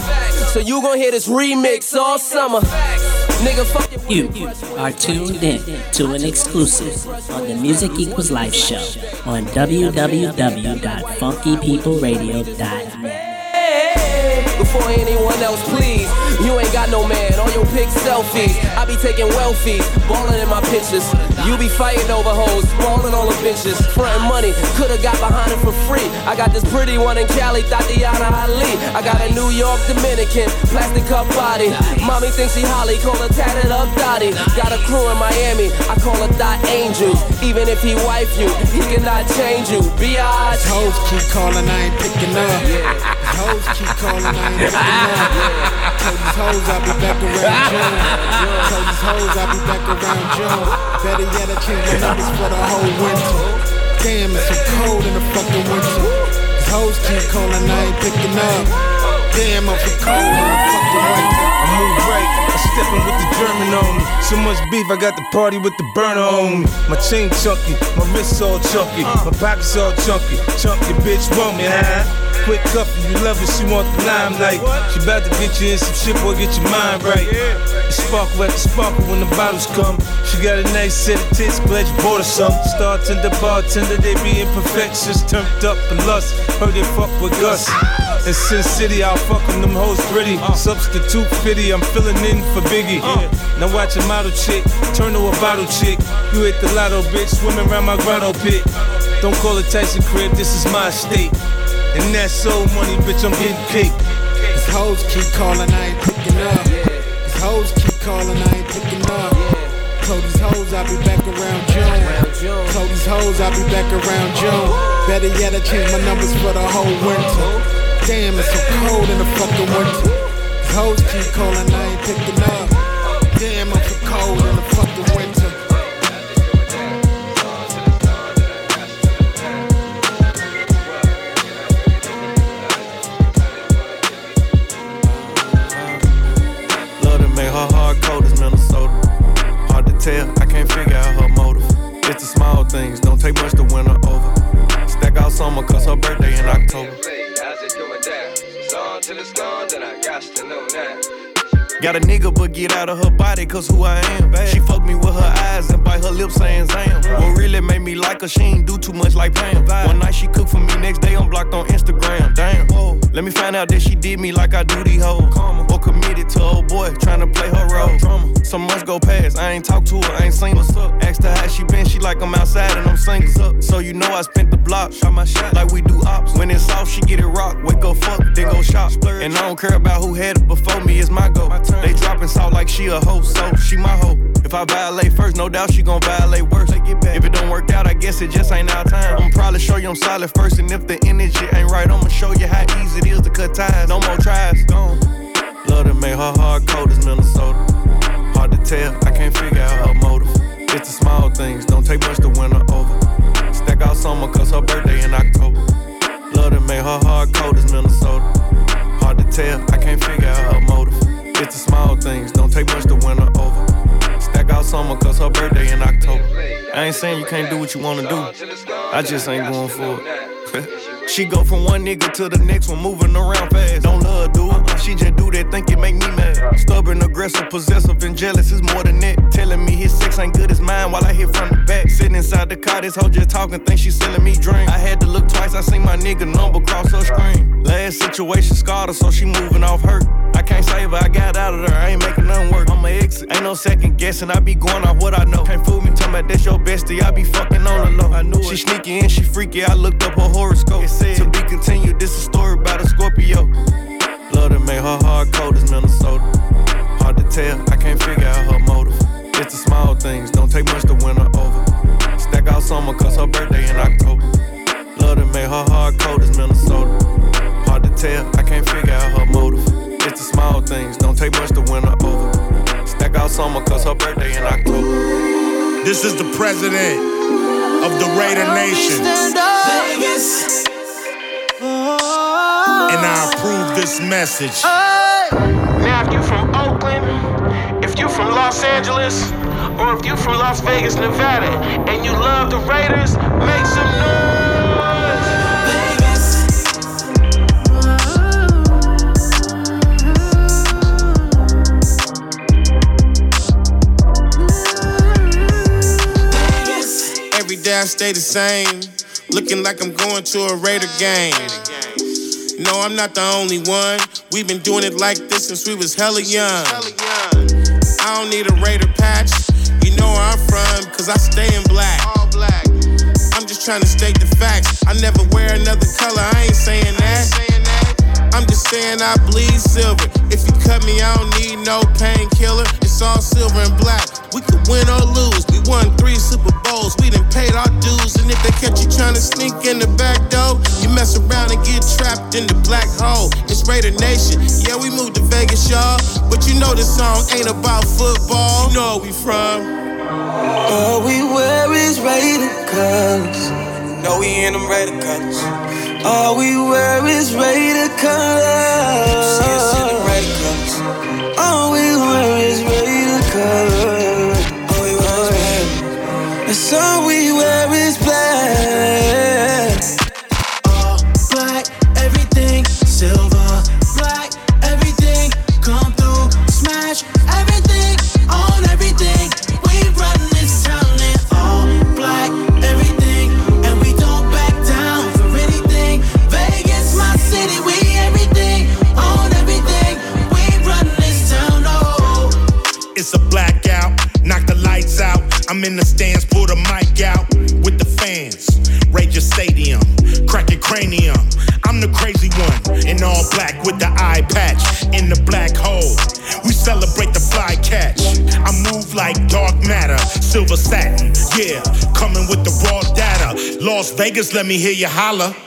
Speaker 48: So you gon' hear this remix all summer. Nigga, fuck it.
Speaker 49: You are tuned in to an exclusive on the Music Equals Life show on www.funkypeopleradio.net.
Speaker 48: Before anyone else, please. You ain't got no man on your pic selfies. I be taking welfies, ballin' in my pictures. You be fighting over hoes, ballin' on the benches. Frontin' money, coulda got behind it for free. I got this pretty one in Cali, Tatiana Ali. I got a New York Dominican, plastic cup body. Mommy thinks she Holly, call her tatted up Dottie. Got a crew in Miami, I call her Dot Angel. Even if he wife you, he cannot change you. Biatch.
Speaker 47: Hoes keep calling, I ain't picking up. Hoes keep calling, I ain't picking up. Told these hoes I'll be back around June. Told these hoes I'll be back around June. Better yet, I changed my numbers for the whole winter. Damn, it's so cold in the fucking winter. These hoes keep calling, I ain't picking up. Damn, I'm so cold in the fucking winter.
Speaker 39: I move right, I steppin' with the German on me. So much beef, I got the party with the burner on me. My chain chunky, my wrists all chunky, my pockets all chunky. Chunky bitch want me, huh? Quick cup, you love it, she want the limelight. She bout to get you in some shit, boy, get your mind right. It sparkle the sparkle when the bottles come. She got a nice set of tits, glad you bought her some. Startender, bartender, they be imperfections, turned up for lust. Heard they fuck with Gus. In Sin City, I'll fuck them, them hoes pretty. Substitute fitty, I'm filling in for Biggie. Now watch a model chick, turn to a bottle chick. You hit the lotto, bitch, swimming around my grotto pit. Don't call it Tyson crib, this is my estate. And that's soul money, bitch, I'm getting cake.
Speaker 47: These hoes keep calling, I ain't picking up. These hoes keep calling, I ain't picking up. Told these hoes I'll be back around June. Told these hoes I'll be back around June. Better yet, I changed my numbers for the whole winter. Damn, it's so cold in the fucking winter. These hoes keep calling, I ain't picking up. Damn, I'm
Speaker 4: tell, I can't figure out her motive. It's the small things, don't take much to win her over. Stack out summer, cause her birthday in October. Got a nigga, but get out of her body, cause who I am. She fucked me with her eyes and bite her lips saying Zam. What really made me like her, she ain't do too much like Pam. One night she cooked for me, next day I'm blocked on Instagram. Damn. Let me find out that she did me like I do these hoes. Or committed to old boy, trying to play. Some months go past, I ain't talked to her, I ain't seen her. Asked her how she been, she like I'm outside and I'm single. So you know I spent the block, shot my shot like we do ops. When it's off, she get it rock, wake up fuck, then go shop. And I don't care about who had it before me, it's my go. They dropping salt like she a hoe, so she my hoe. If I violate first, no doubt she gon' violate worse. If it don't work out, I guess it just ain't our time. I'ma probably show you I'm solid first, and if the energy ain't right, I'ma show you how easy it is to cut ties. No more tries, gone. Love to make her hard cold as Minnesota. Hard to tell, I can't figure out her motive. It's the small things, don't take much to win her over. Stack out summer, cause her birthday in October. Love to make her hard cold as Minnesota. Hard to tell, I can't figure out her motive. It's the small things, don't take much to win her over. Stack out summer, cause her birthday in October. I ain't saying you can't do what you wanna do. I just ain't going for it. she go from one nigga to the next one, moving around fast. Don't love, do it. She just do that, think it make me mad. Stubborn, aggressive, possessive, and jealous is more than that. Telling me his sex ain't good as mine while I hit from the back. Sitting inside the car, this hoe just talking, think she selling me drink. I had to look twice, I seen my nigga number cross her screen. Last situation scarred her, so she moving off hurt. I can't save her, I got out of there, I ain't making nothing work. I'ma exit, ain't no second guessing, I be going off what I know. Can't fool me, tell me that's your bestie, I be fucking on the low. I knew it. She sneaky and she freaky, I looked up her horoscope. It said, to be continued, this a story about a Scorpio. Love to make her hard cold as Minnesota. Hard to tell, I can't figure out her motive. It's the small things, don't take much to win her over. Stack out summer, cause her birthday in October. Love to make her hard cold as Minnesota. Hard to tell, I can't figure out her motive. It's the small things, don't take much to win her over. Stack out summer, cause her birthday in October.
Speaker 50: This is the president of the Raider Nation.
Speaker 51: Vegas.
Speaker 50: And I approve this message.
Speaker 41: Now, if you're from Oakland, if you're from Los Angeles, or if you're from Las Vegas, Nevada, and you love the Raiders, make some noise.
Speaker 51: Vegas.
Speaker 50: Every day I stay the same. Looking like I'm going to a Raider game. No, I'm not the only one. We've been doing it like this since we was hella young. I don't need a Raider patch. You know where I'm from, cause I stay in black. I'm just trying to state the facts. I never wear another color, I ain't saying that. I'm just saying I bleed silver. If you cut me, I don't need no painkiller. It's all silver and black. We could win or lose. We won three Super Bowls. We done paid our dues. And if they catch you trying to sneak in the back door, you mess around and get trapped in the black hole. It's Raider Nation. Yeah, we moved to Vegas, y'all. But you know this song ain't about football. You know where we from.
Speaker 51: All we wear is Raider colors. No, we in them Raider colors. All we wear is Raider colors. All we wear is Raider colors. All we wear is all we wear is black.
Speaker 50: I'm in the stands, pull the mic out with the fans. Rage your stadium, crack your cranium. I'm the crazy one in all black with the eye patch in the black hole. We celebrate the fly catch. I move like dark matter, silver satin. Yeah, coming with the raw data. Las Vegas, let me hear you holler.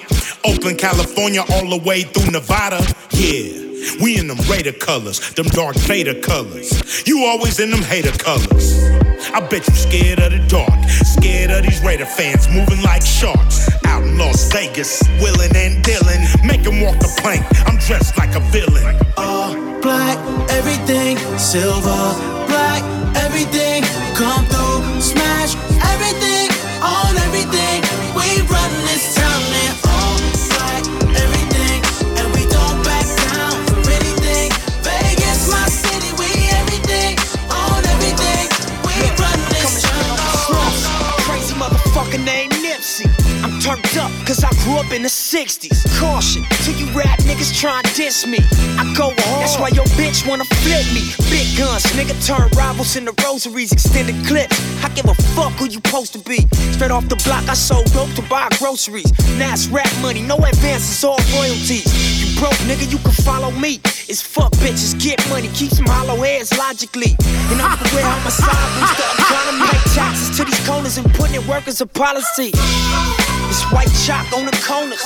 Speaker 50: Oakland, California, all the way through Nevada. Yeah. We in them Raider colors, them Darth Vader colors. You always in them hater colors. I bet you scared of the dark, scared of these Raider fans moving like sharks. Out in Las Vegas, willing and dealing, make them walk the plank. I'm dressed like a villain.
Speaker 52: All black, everything silver, black, everything come through,
Speaker 53: turned up cause I grew up in the 60s. Caution to you rap niggas try and diss me. I go hard. That's why your bitch wanna flip me. Big guns, nigga turn rivals into rosaries, extended clips. I give a fuck who you supposed to be. Straight off the block, I sold dope to buy groceries. Now it's rap money, no advances, all royalties. You broke, nigga, you can follow me. It's fuck bitches, get money, keep some hollow heads logically. And I'm aware how my side. Trying to make taxes to these corners and putting in work as a policy. It's white chalk on the corners.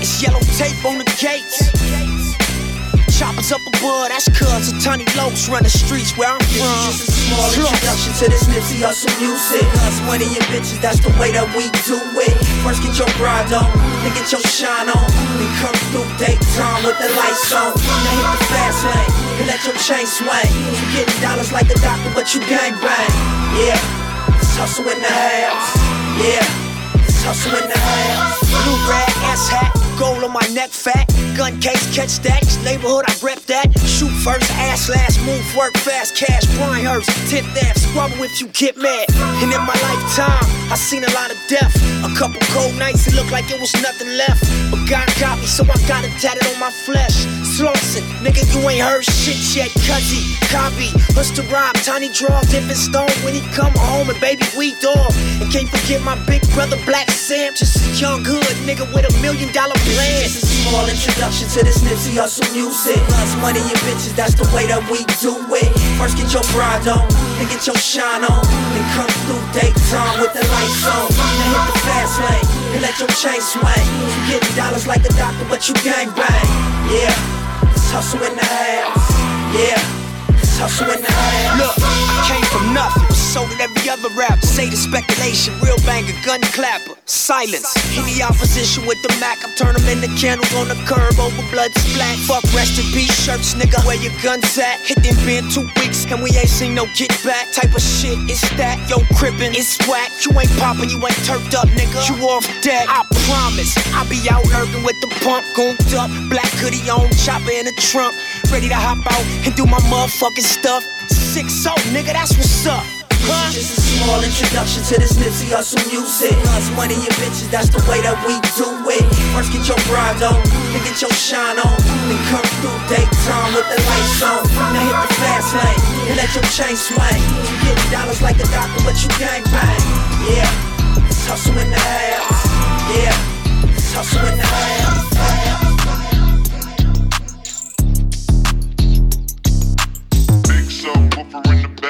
Speaker 53: It's yellow tape on the gates. Choppers up above, that's cuz of Tony Lokes run the streets where I'm from.
Speaker 52: This is a Small introduction to this Nipsey Hussle music. Us money and bitches, that's the way that we do it. First get your bride on, then get your shine on. Then come through daytime with the lights on. Now hit the fast lane, and let your chain swing. You getting dollars like the doctor, but you gang bang. Yeah, it's hustle in the house. Yeah, in the house.
Speaker 53: Blue rag, ass hat, gold on my neck fat. Gun case, catch that. This neighborhood, I rep that. Shoot first, ass last, move, work fast, cash, Brian Hurst, tip that, squabble if you get mad. And in my lifetime, I seen a lot of death. A couple cold nights, it looked like it was nothing left. But God got me, so I got it tatted on my flesh. Slauson, nigga, you ain't heard shit yet, cuzzy. Copy, the rhyme? Tiny draw, different stone when he come home and baby we dog. And can't forget my big brother Black Sam, just a young hood nigga with a million dollar.
Speaker 52: This is a small introduction to this Nipsey Hussle music. Us money and bitches, that's the way that we do it. First get your bride on, then get your shine on. Then come through daytime with the lights on. Now hit the fast lane, and let your chain swing. You getting dollars like a doctor, but you gang bang. Yeah, it's hustle in the house. Yeah. It's Hussle in.
Speaker 53: Look, I came from nothing, sold at every other rapper. Say the speculation, real banger, gun clapper. Silence. Any opposition with the Mac, I'm turn them into candles on the curb over blood splat. Fuck rest in peace shirts, nigga. Where your guns at? Hit them been two weeks and we ain't seen no get back. Type of shit is that? Yo, crippin', it's whack. You ain't poppin', you ain't turfed up, nigga. You off deck. I promise. I'll be out lurking with the pump, gooned up. Black hoodie on, chopper in the trunk. Ready to hop out and do my motherfucking stuff. Six Six oh, nigga, that's what's up. Huh?
Speaker 52: Is a small introduction to this Nipsey Hussle music. Us money and bitches, that's the way that we do it. First get your bride on, then get your shine on. Then come through daytime with the lights on. Now hit the fast lane, and let your chain swing. You getting dollars like a doctor, but you gang bang. Yeah, it's hustle in the house. Yeah, it's hustle in the house.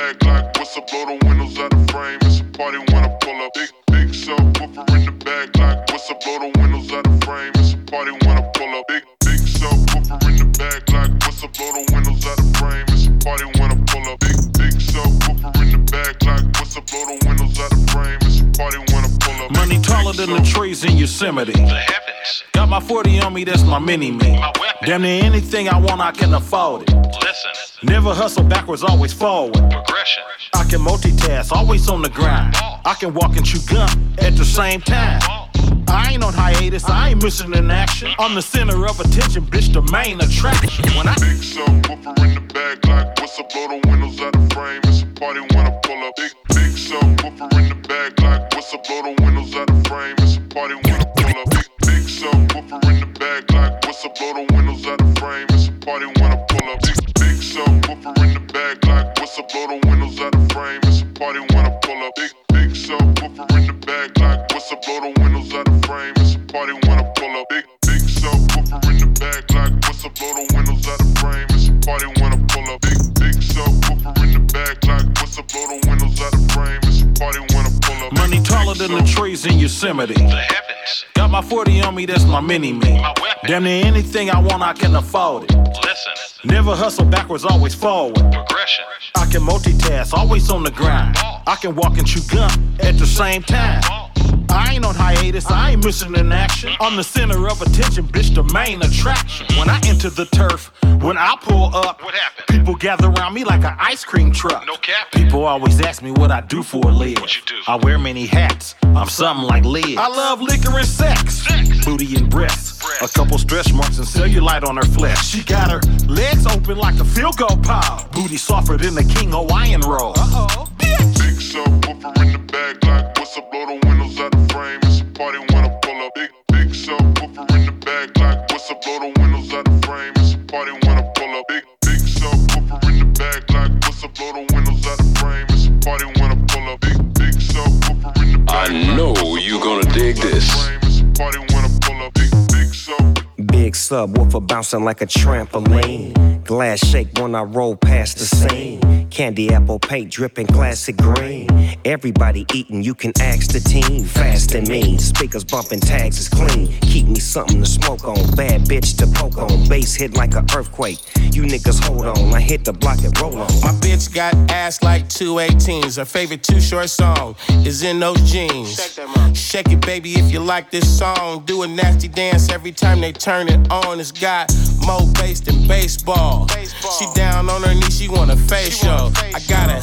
Speaker 54: Bag, like what's up? Blow the windows out the frame. It's a party when I pull up. Big big subwoofer in the bag, like what's up? Blow the windows out the frame. It's a party when I pull up. Big big subwoofer in the bag, like what's up? Blow the windows out the frame. It's a party when I pull up. Big big subwoofer in the bag, like what's up? Blow the windows out the frame. It's a party when I pull up.
Speaker 55: Money taller than the trees in Yosemite. Got my 40 on me, that's my mini me. Damn near anything I want, I can afford it.
Speaker 27: Listen.
Speaker 55: Never hustle backwards, always forward.
Speaker 27: Progression.
Speaker 55: I can multitask, always on the grind. I can walk and chew gum at the same time. I ain't on hiatus, I ain't missing in action. I'm the center of attention, bitch, the main attraction. When I
Speaker 54: Big subwoofer in the bag, like what's up? Blow the windows out the frame. It's a party when I pull up. Big big subwoofer in the bag, like what's up? Blow the windows out the frame. It's a party when I pull up. Big big subwoofer in the bag, like what's up? Blow the windows
Speaker 55: than the trees in Yosemite. The heavens. Got my 40 on me, that's my mini me. Damn near anything I want, I can afford it. Listen. Never hustle backwards, always forward. Progression. I can multitask, always on the grind. I can walk and chew gum at the same time. I ain't on hiatus, I ain't missing an action. I'm the center of attention, bitch, the main attraction. When I enter the turf, when I pull up, what happened? People gather around me like an ice cream truck. No cap. People always ask me what I do for a live. What you do? I wear many hats. I'm something like Liz. I love liquor and sex, sex. booty and breasts. A couple stretch marks and cellulite on her flesh. She got her legs open like a field goal pile. Booty softer than the King Hawaiian roll. Uh-oh.
Speaker 54: Big subwoofer in the bag like what's up, blow the windows up, blow the windows out the frame. It's a party when I pull up. Big, big subwoofer in the bag like what's up, blow the windows out the frame. It's a party when I pull up. Big, big subwoofer in the bag.
Speaker 56: I know you're gonna dig this.
Speaker 25: Big subwoofer bouncing like a trampoline. Glass shake when I roll past the scene. Candy apple paint dripping classic green. Everybody eating, you can ask the team. Fast and mean, speakers bumping tags is clean. Keep me something to smoke on, bad bitch to poke on. Bass hit like an earthquake. You niggas hold on, I hit the block and roll on.
Speaker 57: My bitch got ass like two 18s. Her favorite Too Short song is in those jeans. Shake it, baby, if you like this song. Do a nasty dance every time they turn it on. It's got more bass than baseball. She down on her knees, she want a facial. I gotta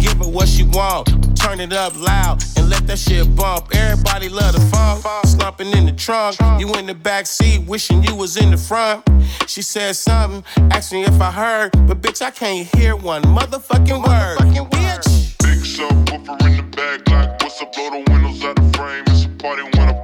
Speaker 57: give her what she want. Turn it up loud and let that shit bump. Everybody love the funk. Slumping in the trunk. You in the back seat, wishing you was in the front. She said something, asked me if I heard, but bitch, I can't hear one motherfucking word. Bitch.
Speaker 54: Big subwoofer in the bag like what's up, blow the windows out the frame. It's a party when I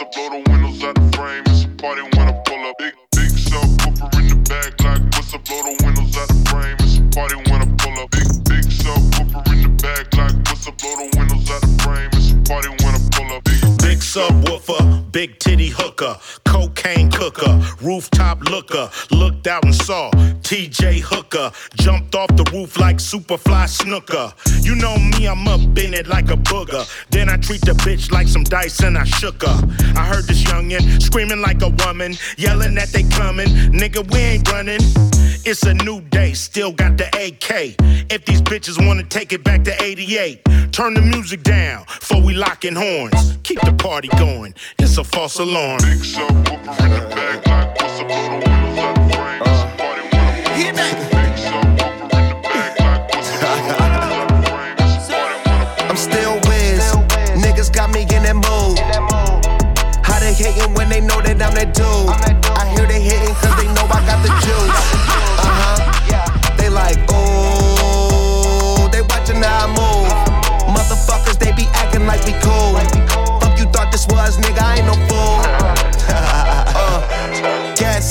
Speaker 54: like blow the windows out the frame. It's a party when I pull up. Big, big subwoofer in the bag like what's up, blow the windows out the frame. It's a party when I pull up. Big, big subwoofer in the bag like what's up, blow the windows out the frame. It's a party when I pull up. Big,
Speaker 50: Big subwoofer, big titty hooker, cocaine cooker, rooftop looker. Looked out and saw TJ Hooker. Jumped off the roof like Superfly Snuka. You know me, I'm up in it like a booger. Then I treat the bitch like some dice and I shook her. I heard this youngin' screaming like a woman, yelling that they coming. Nigga, we ain't running. It's a new day, still got the AK. If these bitches wanna take it back to 88, turn the music down before we lockin' horns. Keep the party going, it's a false alarm.
Speaker 11: I'm that hating when they know that I'm that dude? I hear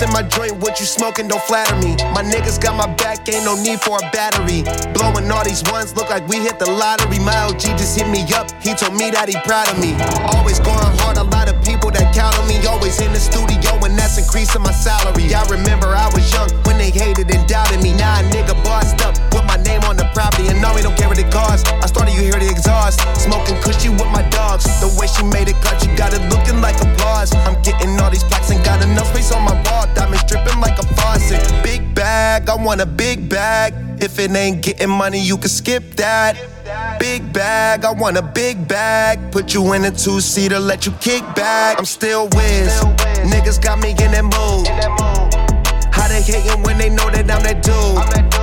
Speaker 11: in my joint, what you smoking, don't flatter me. My niggas got my back, ain't no need for a battery. Blowing all these ones, look like we hit the lottery. My OG just hit me up, he told me that he proud of me. Always going hard, a lot of people that count on me. Always in the studio, and that's increasing my salary. I remember I was young when they hated and doubted me. Now a nigga bossed up with my name on the property, and now we don't care what it costs. I started, you hear the exhaust. Smoking cushy with my dogs. The way she made it cut, you got it looking like applause. I'm getting all these plaques and got enough space on my wall. Diamonds dripping like a faucet. Big bag, I want a big bag. If it ain't getting money, you can skip that. Big bag, I want a big bag. Put you in a two seater, let you kick back. I'm still Wiz. Niggas got me in that mood. How they hating when they know that I'm that dude?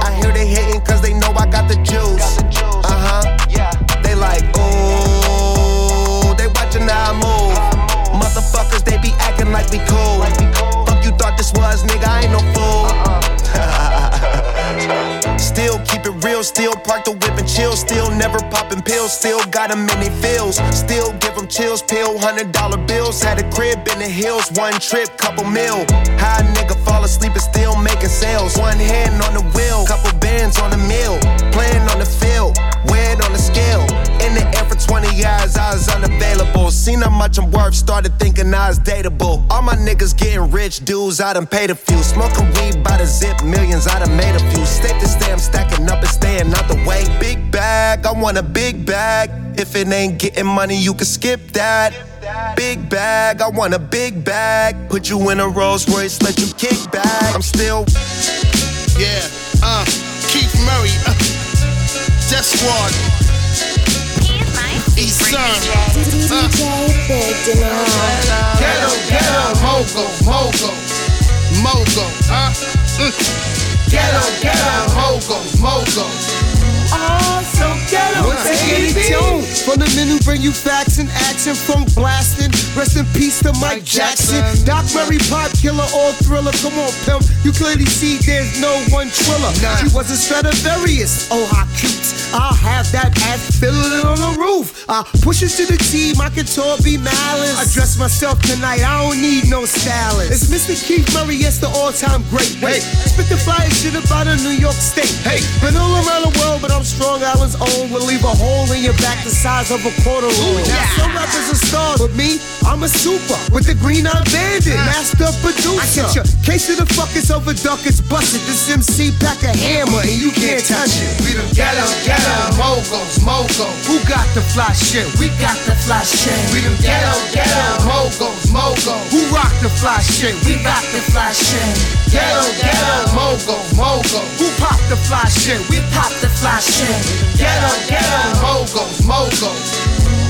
Speaker 11: I hear they hating cause they know I got the juice. Uh huh. Yeah. They like, ooh. They watching how I move. Motherfuckers, they be acting like we cool. Fuck you thought this was, nigga, I ain't no fool. Still keep it real, still park the whip and chill. Still never popping pills, still got them in they feels. Still give them chills, pill, hundred dollar bills. Had a crib in the hills, one trip, couple mil. High nigga fall asleep and still making sales. One hand on the wheel, couple bands on the mill. Playing on the field, weighed on the scale. In the air for 20 years, I was unavailable. Seen how much I'm worth, started thinking I was dateable. All my niggas getting rich, dudes, I done paid a few. Smoking weed by the zip, millions, I done made a few. Safe to stay, I'm stacking up and staying out the way. Big bag.
Speaker 58: I want a big bag. If it ain't getting money, you can skip that. Big bag, I want a big bag. Put you in a Rolls Royce, let you kick back. I'm still.
Speaker 59: Yeah, uh, Keith Murray, uh, Def Squad. East Sun. Uh. Ghetto, ghetto, mogo, mogo, mogo, huh? Mm. Ghetto, ghetto, mogo, mogo.
Speaker 11: Oh, so ghetto. From the men who bring you facts and action, funk blasting. Rest in peace to Mike Jackson. Doc Murray, pop killer, all thriller. Come on, pimp. You clearly see there's no one triller. She was a Stradivarius. Oh, how cute. I'll have that ass filling on the roof. I push it to the team. I can talk be malice. I dress myself tonight. I don't need no stylist. It's Mr. Keith Murray, yes, the all-time great. Hey, spit the fire shit about a New York State. Hey, been all around the world, but I'm strong. Island's own will leave a hole in your back the size of a quarter room. Now some rappers are stars, but me, I'm a super with the green eye bandit, uh. master producer. I get your case of the fuckers over duckets busted. This MC pack a hammer and you can't touch it.
Speaker 59: We the ghetto, ghetto, mogos, mogos.
Speaker 11: Who got the fly shit?
Speaker 45: We got the fly shit.
Speaker 59: We the ghetto, ghetto, mogos, mogos.
Speaker 11: Who rock the fly shit?
Speaker 45: We got the fly shit.
Speaker 59: Ghetto, ghetto, mogos, mogos.
Speaker 11: Who pop the fly shit?
Speaker 45: We pop the fly shit.
Speaker 59: Ghetto, ghetto, mogos, mogos.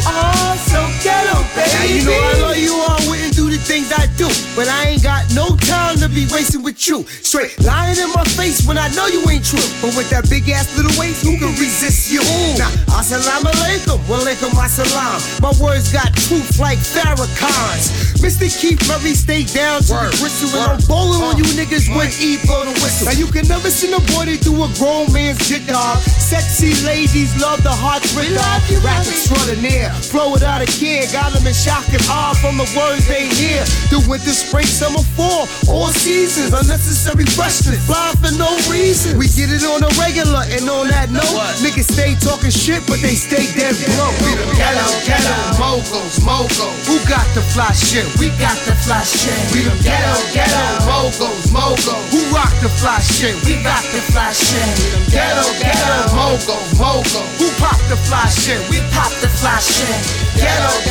Speaker 11: Oh, so ghetto, baby. Now you know I love you all, wouldn't do the things I do. But I ain't got no time to be wasting with you. Straight lying in my face when I know you ain't true. But with that big ass little waist, who can resist you? Now, assalamu alaikum, walaikum assalam. My words got truth like Farrakhan's. Mr. Keith Murray stay down to the gristle. And I'm bowling on you niggas when E blow the whistle. Now you can never send a boy to do a grown man's jit dog. Sexy ladies love the hot rip dog. Rap extraordinaire. Flow without a care, got them in shock and awe from the words they hear. The winter, spring, summer, fall, all seasons. Unnecessary questions, fly for no reason. We get it on a regular, and on that note, niggas stay talking shit, but they stay dead broke.
Speaker 59: We the ghetto, ghetto, mogos, mogos.
Speaker 11: Who got the fly shit?
Speaker 45: We got the fly shit.
Speaker 59: We the ghetto, ghetto, mogos, mogos.
Speaker 11: Who rock the fly shit?
Speaker 45: We got the fly shit.
Speaker 59: We the ghetto, ghetto, mogos, mogos.
Speaker 11: Who pop the fly shit?
Speaker 45: We pop the fly shit.
Speaker 59: Ghetto,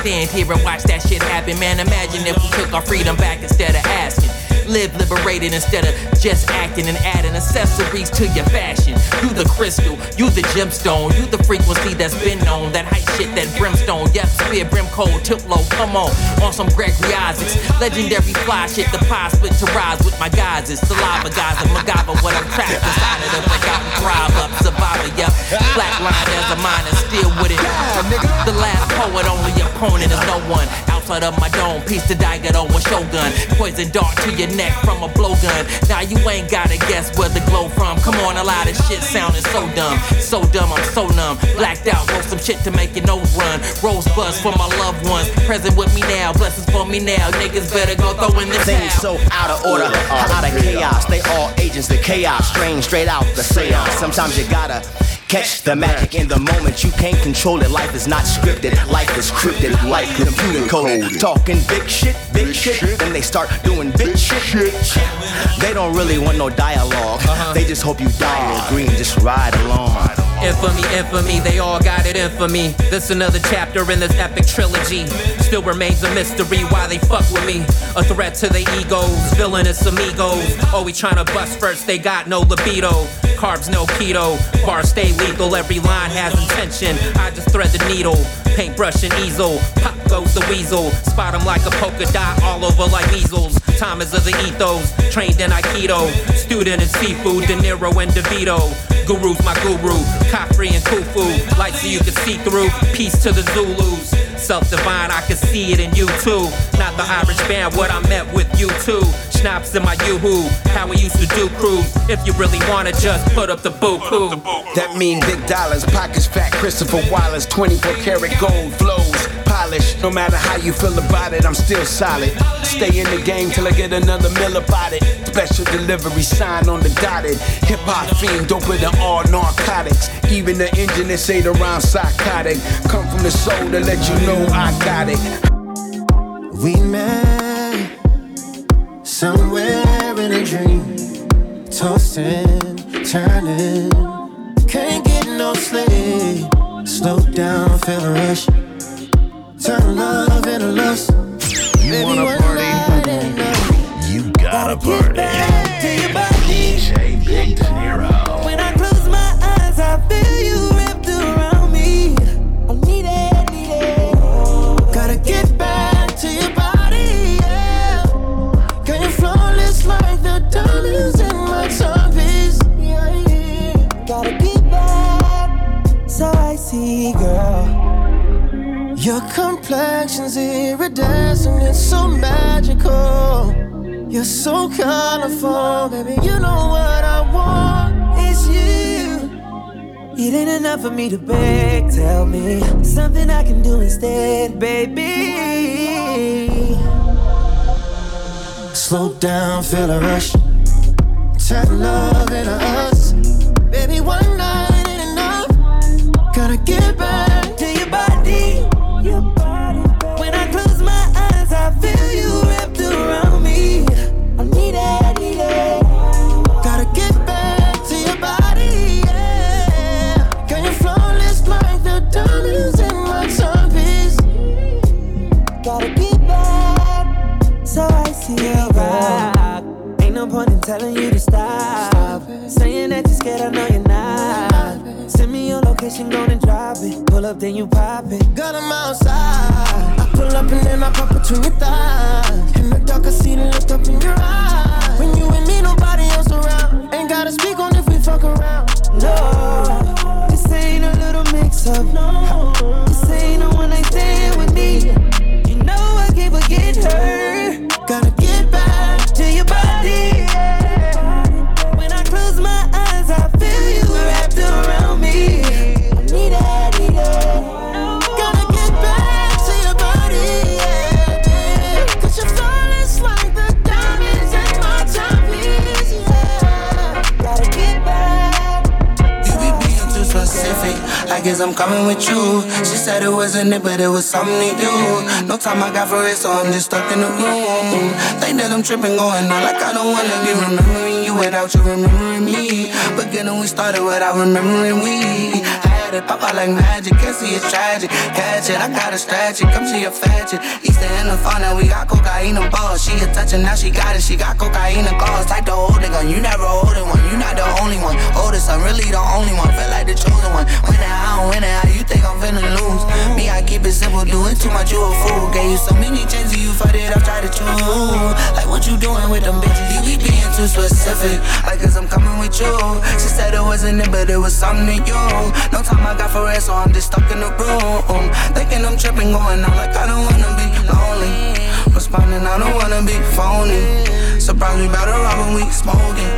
Speaker 27: stand here and watch that shit happen. Man, imagine if we took our freedom back instead of asking. Live liberated instead of just acting and adding accessories to your fashion. You the crystal, you the gemstone, you the frequency that's been known. That hype shit, that brimstone. Yep, spear, brim cold, tilt low, come on. On some Gregory Isaacs. Legendary fly shit, the pie split to rise with my guys. It's saliva guys and MacGyver, what I'm trapped inside of the forgotten thrive up. Survivor, yep. Flatline as a and still with it. The last poet, only opponent is no one. Outside of my dome, piece to Daigato with Shogun. Poison dart to your neck from a blowgun. Now you ain't gotta guess where the glow from. Come on, a lot of shit sounding so dumb. So dumb, I'm so numb. Blacked out, wrote some shit to make your nose run. Rosebud's for my loved ones. Present with me now, blessings for me now. Niggas better go throw in the
Speaker 60: Things
Speaker 27: towel.
Speaker 60: so out of order, out of chaos. They all agents of chaos, strange straight out the seance. Sometimes you gotta catch the magic in the moment. You can't control it. Life is not scripted. Life is crypted. Life computer coded. Talking big shit, big shit. Then they start doing big shit. They don't really want no dialog uh-huh. They just hope you die or green. Just ride along.
Speaker 27: Infamy, infamy, they all got it infamy. This another chapter in this epic trilogy. Still remains a mystery why they fuck with me. A threat to their egos, villainous amigos. Always trying to bust first, they got no libido. Carbs, no keto. Bars stay lethal, every line has intention. I just thread the needle. Paintbrush and easel. Pop goes the weasel. Spot him like a polka dot all over like measles. Is of the ethos. Trained in Aikido. Student in seafood, De Niro and DeVito. Guru's my guru. Khafre and Khufu. Light so you can see through. Peace to the Zulus. Self divine, I can see it in you too. Not the Irish band, what I met with you too. Schnapps in my yoo-hoo. How we used to do cruise. If you really wanna just put up the boo-hoo.
Speaker 61: That mean big dollars, pockets fat, Christopher Wallace, 24 karat gold flows, polished. No matter how you feel about it, I'm still solid. Stay in the game till I get another mill about it. Special delivery sign on the dotted. Hip hop fiend, doper than all narcotics. Even the engine they say the rhyme psychotic. Come from the soul to let you know I got it.
Speaker 58: We met
Speaker 44: Somewhere in a dream, tossing, turning. Can't get no sleep. Slow down, feel a rush. Turn love into lust.
Speaker 62: You
Speaker 44: Baby,
Speaker 62: wanna
Speaker 44: one complexion's iridescent, it's so magical. You're so colorful, baby. You know what I want. It's you.
Speaker 52: It ain't enough for me to beg. Tell me something I can do instead, baby.
Speaker 44: Slow down, feel a rush. Turn love into us. Baby, one
Speaker 52: telling you to stop. Saying that you're scared, I know you're not. Send me your location, go and drop it. Pull up, then you pop it.
Speaker 44: Got 'em outside. I pull up and then I pop between your thighs. In the dark, I see the look up in your eyes.
Speaker 52: I
Speaker 63: guess I'm coming with you. She said it wasn't it, but it was something to do. No time I got for it, so I'm just stuck in the room. Think that I'm tripping, going on like I don't wanna be remembering you without you remembering me. Beginning we started without remembering we. I had it pop out like magic, can't see it's tragic. Catch it, I got a stretch it, come see a fetch it. Easter in the fun, now we got cocaine and balls. She a touching, now she got it, she got cocaine and calls. Type the holding gun, you never holding one, you not the only one. Oldest, I'm really the only one, feel like the chosen one. When I don't win it, you think I'm finna lose? Me, I keep it simple, doing too much, you a fool. Gave you so many chances, you fucked it I try to choose. Like what you doing with them bitches? You be being too specific. Like cause I'm coming with you. She said it wasn't it, but it was something to you. No time I got for it, so I'm just stuck in the room. Thinking I'm tripping, going out like I don't wanna be lonely. Responding, I don't wanna be phony. Surprise me better off when we smoking.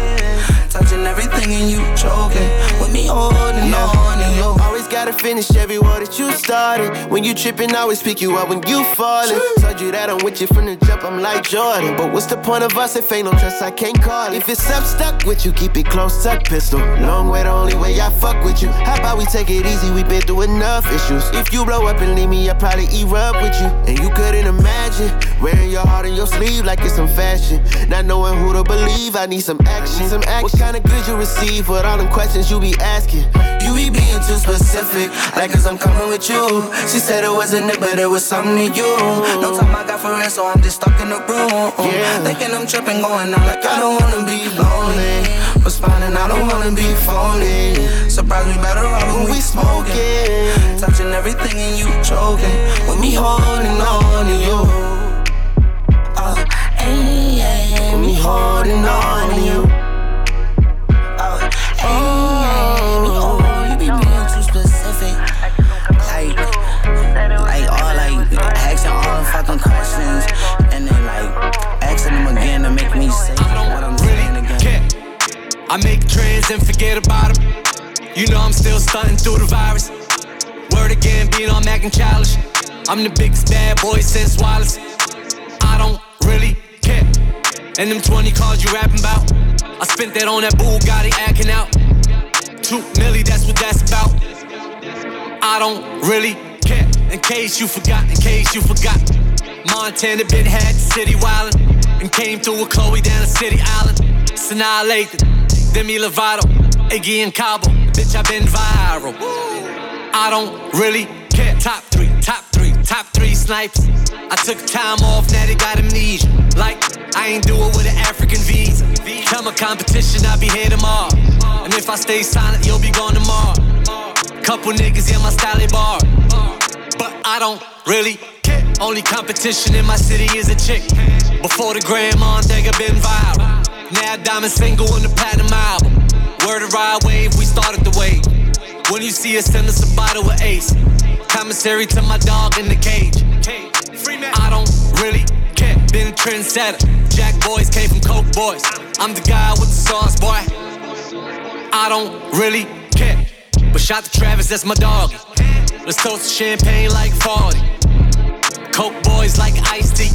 Speaker 63: Touching everything and you choking. With me holding on to you.
Speaker 44: Gotta finish every word that you started. When you tripping, I always pick you up when you falling. Told you that I'm with you from the jump, I'm like Jordan. But what's the point of us if ain't no trust, I can't call it. If it's up stuck with you, keep it close, tuck pistol. Long way, the only way I fuck with you. How about we take it easy? We been through enough issues. If you blow up and leave me, I probably erupt with you. And you couldn't imagine wearing your heart on your sleeve like it's some fashion. Not knowing who to believe, I need some action. Some action. What kind of good you receive with all them questions you be asking?
Speaker 63: You be being too specific, like cause I'm coming with you. She said it wasn't it, but it was something to you. No time I got for it, so I'm just stuck in the room. Thinking I'm tripping, going out like I don't wanna be lonely. Responding, I don't wanna be phony. Surprise me better off when we smoking. Touching everything and you choking. With me holding on to you. Uh, ay, with me holding on to you. Like all like asking all the fucking questions, and then like asking them again to make me say what I'm saying again.
Speaker 64: I make trends and forget about them. You know I'm still stunting through the virus. Word again, being on Mac and childish. I'm the biggest bad boy since Wallace. I don't really care. And them 20 cars you rapping about, I spent that on that Bugatti acting out. Two milli, that's what that's about. I don't really care. In case you forgot, in case you forgot. Montana been had the city wildin'.
Speaker 54: And came through with Chloe down the city island. Sanaa Lathan, Demi Lovato, Iggy and Cabo. Bitch, i been viral. I don't really care. Top three, top three, top three snipers. I took time off, now they got amnesia. Like, I ain't do it with an African visa. Tell my competition, I'll be here tomorrow. And if I stay silent, you'll be gone tomorrow. Couple niggas in my style bar. But I don't really care. Only competition in my city is a chick. Before the grandma on Dega been viral. Now diamond single on the platinum album. Word of ride wave, we started the wave. When you see us, send us a bottle of ace. Commissary to my dog in the cage. I don't really care. Been a trendsetter. Jack boys came from Coke boys. I'm the guy with the sauce, boy. I don't really care. But shout to Travis, that's my dog. Let's toast to champagne like 40. Coke boys like iced tea.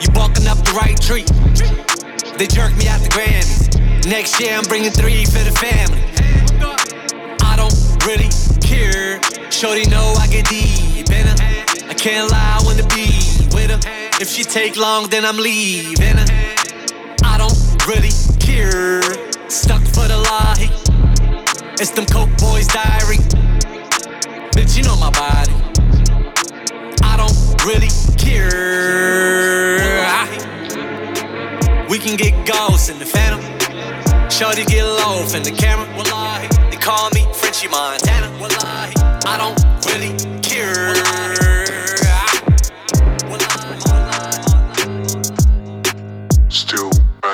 Speaker 54: You barking up the right tree. They jerk me out the Grammys. Next year I'm bringing three for the family. I don't really care. Shorty know I get deep in. I can't lie, I wanna be with her. If she take long, then I'm leaving. I don't really care. Stuck for the lie. It's them Coke Boys diary. Bitch, you know my body. I don't really care. We can get ghosts in the phantom. Shorty get low in the camera. They call me Frenchie Montana. I don't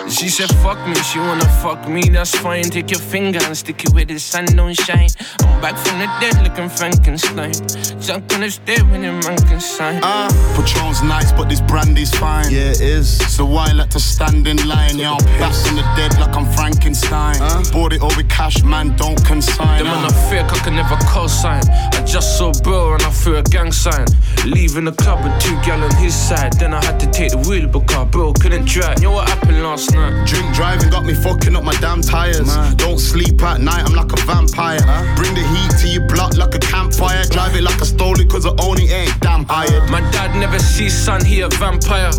Speaker 65: She said, fuck me, she wanna fuck me, that's fine. Take your finger and stick it where the sun don't shine. I'm back from the dead looking Frankenstein. Junk on the stair when your man can sign.
Speaker 66: Uh, Patron's nice, but this brandy's fine. Yeah, it is. So why let to stand in line? Yeah, I'm back from the dead like I'm Frankenstein. Bought it all with cash, man, don't consign.
Speaker 65: Them man are fake, I can never co-sign. I just saw Bill and I threw a gang sign. Leaving the club with two gal on his side. Then I had to take the wheel because Bill couldn't drive. You know what happened last night?
Speaker 66: Drink driving got me fucking up my damn tires. Don't sleep at night, I'm like a vampire. Bring the heat to your block like a campfire. Drive it like I stole it, cause I own it, ain't damn hired.
Speaker 65: My dad never sees son, he a vampire.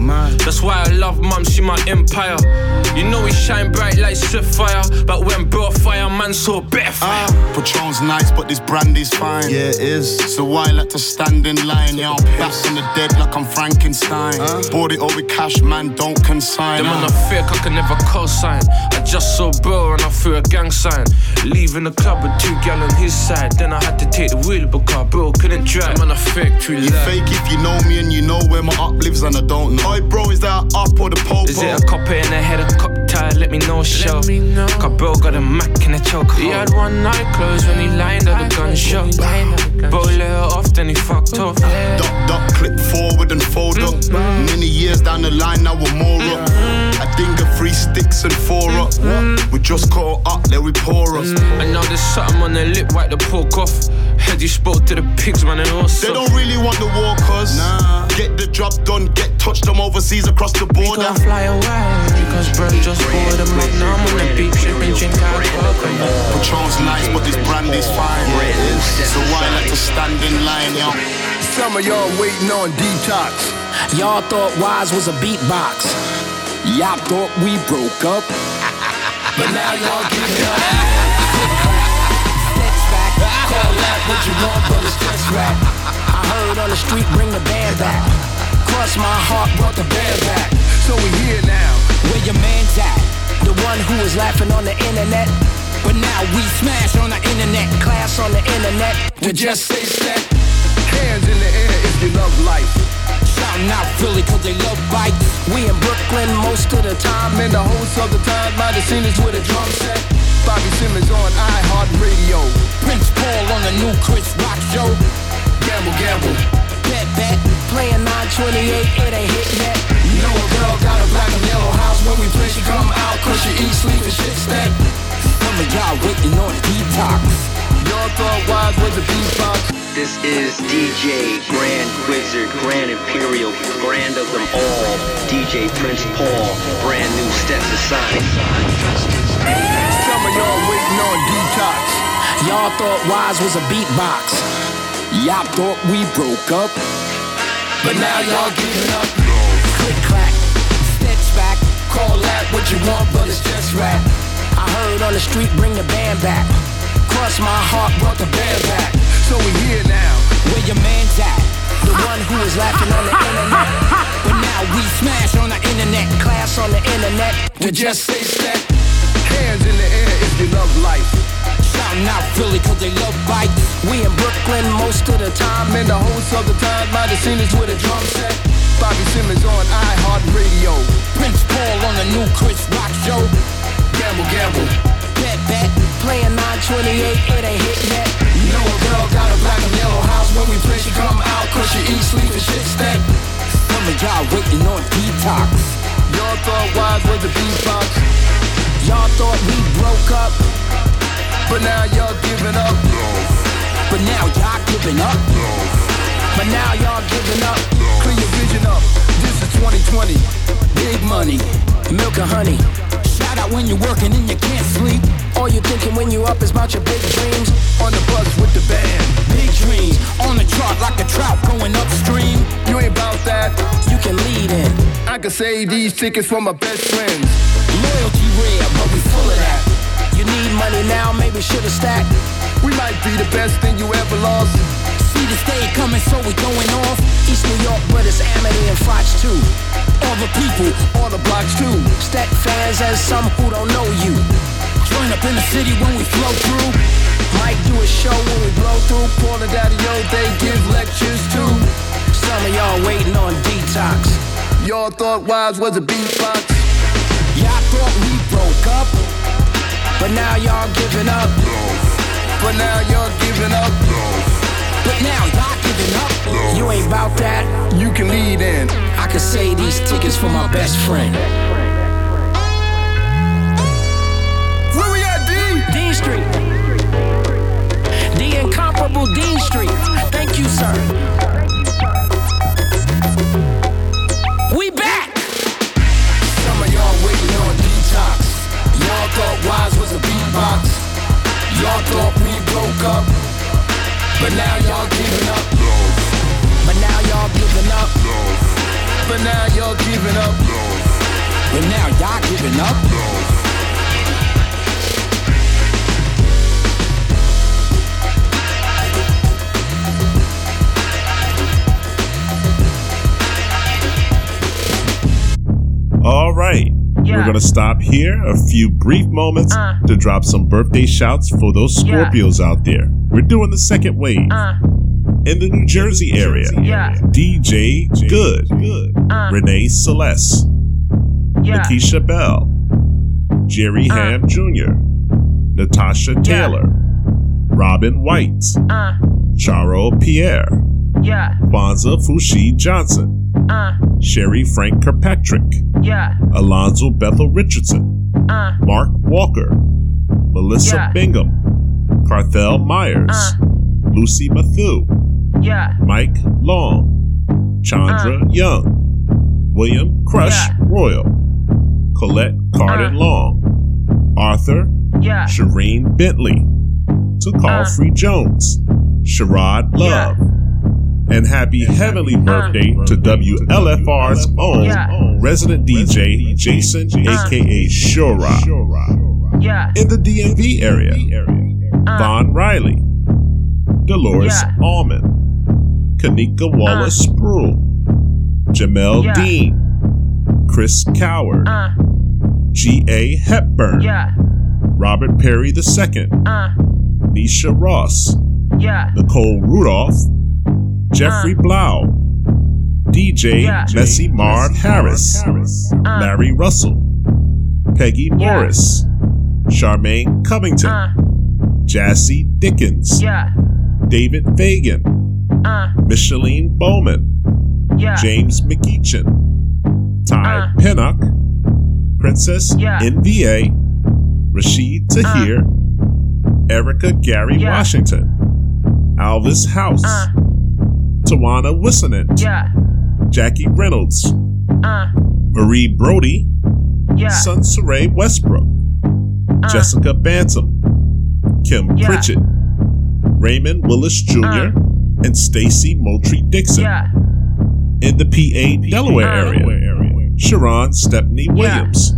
Speaker 65: That's why I love mum, she my empire. You know we shine bright like Spitfire. But when brought fire, man saw better fire.
Speaker 66: Ah, Patron's nice, but this brandy's fine. Yeah, it is. So why let to stand in line? Yeah, I'm back from the dead like I'm Frankenstein. Bought it all with cash, man, don't consign.
Speaker 65: Them man are fake, I can never co-sign. I just saw bro and I threw a gang sign. Leaving the club with two gal on his side. Then I had to take the wheel because bro couldn't drive. Man, I fake, true
Speaker 66: You fake if you know me and you know where my up lives and I don't know. Oi, bro, is that up or the popo?
Speaker 65: Is it a copper in the head, a cocktail? Let me know, show. Let me know. Cause Bill got a Mac in a choke. He had one night closed when he lined up the gun shop. Bro let her off, then he fucked off.
Speaker 66: Duck, duck, clip forward and fold up. Mm-hmm. Many years down the line, now we're more up. Mm-hmm. I think of three sticks and four up. Mm. We just caught up, let we pour us. Mm.
Speaker 65: And now there's something on their lip, wipe the pork off. Head you spoke to the pigs, man, and all
Speaker 66: They don't really want the war, cuz. Nah. Get the job done, get touched them overseas across the border.
Speaker 65: We fly away, because bro just bought a magnum on the beach, sipping drink out
Speaker 66: Patron's nice, but this brandy's fine. So why let to stand in line, yo?
Speaker 34: Some of y'all waiting on detox.
Speaker 15: Y'all thought Wise was a beatbox. Y'all thought we broke up. but now y'all give it up. Steps back, call that what you want, it's just rap. I heard on the street, bring the band back. Cross my heart, brought the band back.
Speaker 34: So we here now.
Speaker 15: Where your man's at? The one who was laughing on the internet. But now we smash on the internet, class on the internet. To just say step.
Speaker 34: Hands in the air if you love life.
Speaker 15: Shouting out Philly cause they love bites. We in Brooklyn most of the time.
Speaker 34: And the host of the time have seen us with a drum set. Bobby Simmons on iHeartRadio.
Speaker 15: Prince Paul on the new Chris Rock show.
Speaker 34: Gamble, gamble.
Speaker 15: Bet, bet. Playing 928, it ain't hit yet.
Speaker 34: You know a girl got a black and yellow house when we play, she come out, cause she eat, sleep, and shit step.
Speaker 15: Some of y'all waiting on detox.
Speaker 34: Y'all thought Wise was a beatbox.
Speaker 25: This is DJ Grand Wizard, Grand Imperial, Grand of them all, DJ Prince Paul, brand new steps aside.
Speaker 34: Some of y'all waiting on detox.
Speaker 15: Y'all thought Wise was a beatbox. Y'all thought we broke up. But now y'all giving up. Click clack, back. Call that what you want, but it's just rap. I heard on the street, bring the band back. Cross my heart, brought the band back. So we here now. Where your man's at? The one who was laughing on the internet. But now we smash on the internet. Class on the internet. To just say step.
Speaker 34: Hands in the air if you love life.
Speaker 15: Shouting out Philly cause they love bikes. We in Brooklyn most of the time.
Speaker 34: Man, the host of the time have seen us with a drum set. Bobby Simmons on iHeartRadio.
Speaker 15: Prince Paul on the new Chris Rock show.
Speaker 34: Gamble, gamble.
Speaker 15: Bet. Playing 928, it ain't hit yet.
Speaker 34: You know a girl got a black and yellow house when we play, she come out cause she eat, sleep, and shit stank.
Speaker 15: Some of y'all waiting on detox.
Speaker 34: Y'all thought Wise was a beatbox.
Speaker 15: Y'all thought we broke up.
Speaker 34: But now y'all giving up.
Speaker 15: But now y'all giving up. But now y'all giving up.
Speaker 34: Clean your vision up. This is 2020.
Speaker 15: Big money, milk and honey. Out when you're working and you can't sleep. All you're thinking when you're up is about your big dreams.
Speaker 34: On the bus with the band.
Speaker 15: Big dreams on the chart like a trout going upstream.
Speaker 34: You ain't about that.
Speaker 15: You can lead in.
Speaker 34: I can save these tickets for my best friends.
Speaker 15: Loyalty rare, but we full of that. You need money now, maybe should've stacked.
Speaker 34: We might be the best thing you ever lost.
Speaker 15: See this day coming, so we going off. East New York, but it's Amity and Foch too. All the people,
Speaker 34: all the blocks too.
Speaker 15: Stat fans and some who don't know you. Join up in the city when we flow through. Might do a show when we blow through.
Speaker 34: Paul and Daddy-O, they give lectures too.
Speaker 15: Some of y'all waiting on detox.
Speaker 34: Y'all thought Wise was a beatbox.
Speaker 15: Y'all thought we broke up. But now y'all giving up.
Speaker 34: But now y'all giving up.
Speaker 15: But now y'all giving up. You ain't about that.
Speaker 34: You can lead in.
Speaker 15: I could say these tickets for my best friend.
Speaker 34: Where we at, D?
Speaker 15: Dean Street. The incomparable Dean Street. Thank you, sir. We back.
Speaker 34: Some of y'all waiting on detox. Y'all thought Wise was a beatbox. Y'all thought we broke up. But now y'all giving up.
Speaker 15: But y'all giving up.
Speaker 34: But now y'all giving up.
Speaker 15: But now y'all giving up.
Speaker 1: All right.
Speaker 67: Yeah.
Speaker 1: We're going to stop here. A few brief moments
Speaker 67: Uh.
Speaker 1: to drop some birthday shouts for those
Speaker 67: Yeah.
Speaker 1: Scorpios out there. We're doing the second wave.
Speaker 67: Uh,
Speaker 1: In the New Jersey area,
Speaker 67: Yeah.
Speaker 1: DJ Good,
Speaker 67: Uh.
Speaker 1: Renee Celeste,
Speaker 67: yeah.
Speaker 1: Lakeisha Bell, Jerry
Speaker 67: Uh.
Speaker 1: Ham Jr., Natasha Taylor, Robin White,
Speaker 67: Uh,
Speaker 1: Charo Pierre,
Speaker 67: yeah.
Speaker 1: Kwanzaa Fushi Johnson,
Speaker 67: Uh,
Speaker 1: Sherry Frank Kirkpatrick,
Speaker 67: yeah.
Speaker 1: Alonzo Bethel Richardson,
Speaker 67: Uh,
Speaker 1: Mark Walker, Melissa
Speaker 67: Yeah.
Speaker 1: Bingham, Carthel Myers,
Speaker 67: Uh.
Speaker 1: Lucy Matthew,
Speaker 67: yeah.
Speaker 1: Mike Long, Chandra Young, William Crush
Speaker 67: Uh. Yeah.
Speaker 1: Royal, Colette Carden
Speaker 67: Uh.
Speaker 1: Long, Arthur
Speaker 67: Yeah.
Speaker 1: Shireen Bentley, to Carl
Speaker 67: Uh.
Speaker 1: Free Jones, Sherrod Love, and happy heavenly birthday to WLFR's own
Speaker 67: Uh. Yeah.
Speaker 1: resident DJ Jason, aka Shura,
Speaker 67: Yeah.
Speaker 1: in the DMV area,
Speaker 67: Uh.
Speaker 1: Von Riley, Dolores
Speaker 67: Yeah.
Speaker 1: Allman, Kanika Wallace Spruill, Jamel
Speaker 67: Yeah.
Speaker 1: Dean, Chris Coward,
Speaker 67: Uh,
Speaker 1: G.A. Hepburn,
Speaker 67: yeah.
Speaker 1: Robert Perry II,
Speaker 67: Uh,
Speaker 1: Nisha Ross,
Speaker 67: yeah.
Speaker 1: Nicole Rudolph, Jeffrey Blau, DJ
Speaker 67: Yeah.
Speaker 1: Messi Mard Harris,
Speaker 67: Uh.
Speaker 1: Larry Russell, Peggy
Speaker 67: Yeah.
Speaker 1: Morris, Charmaine Covington,
Speaker 67: Uh,
Speaker 1: Jassy Dickens,
Speaker 67: yeah.
Speaker 1: David Fagan,
Speaker 67: Uh,
Speaker 1: Micheline Bowman,
Speaker 67: yeah.
Speaker 1: James McEachin, Ty
Speaker 67: Uh.
Speaker 1: Pinnock, Princess
Speaker 67: Yeah.
Speaker 1: NVA, Rashid Tahir, Erica Gary
Speaker 67: Yeah.
Speaker 1: Washington, Alvis House,
Speaker 67: Uh.
Speaker 1: Tawana Wissonen,
Speaker 67: Yeah.
Speaker 1: Jackie Reynolds,
Speaker 67: Uh,
Speaker 1: Marie Brody,
Speaker 67: yeah.
Speaker 1: Sunsaray Westbrook,
Speaker 67: Uh.
Speaker 1: Jessica Bantam, Kim. Pritchett, Raymond Willis Jr., and Stacy Moultrie Dixon.
Speaker 67: Yeah.
Speaker 1: In the PA Delaware
Speaker 67: Uh.
Speaker 1: area, Sharon Stepney Williams,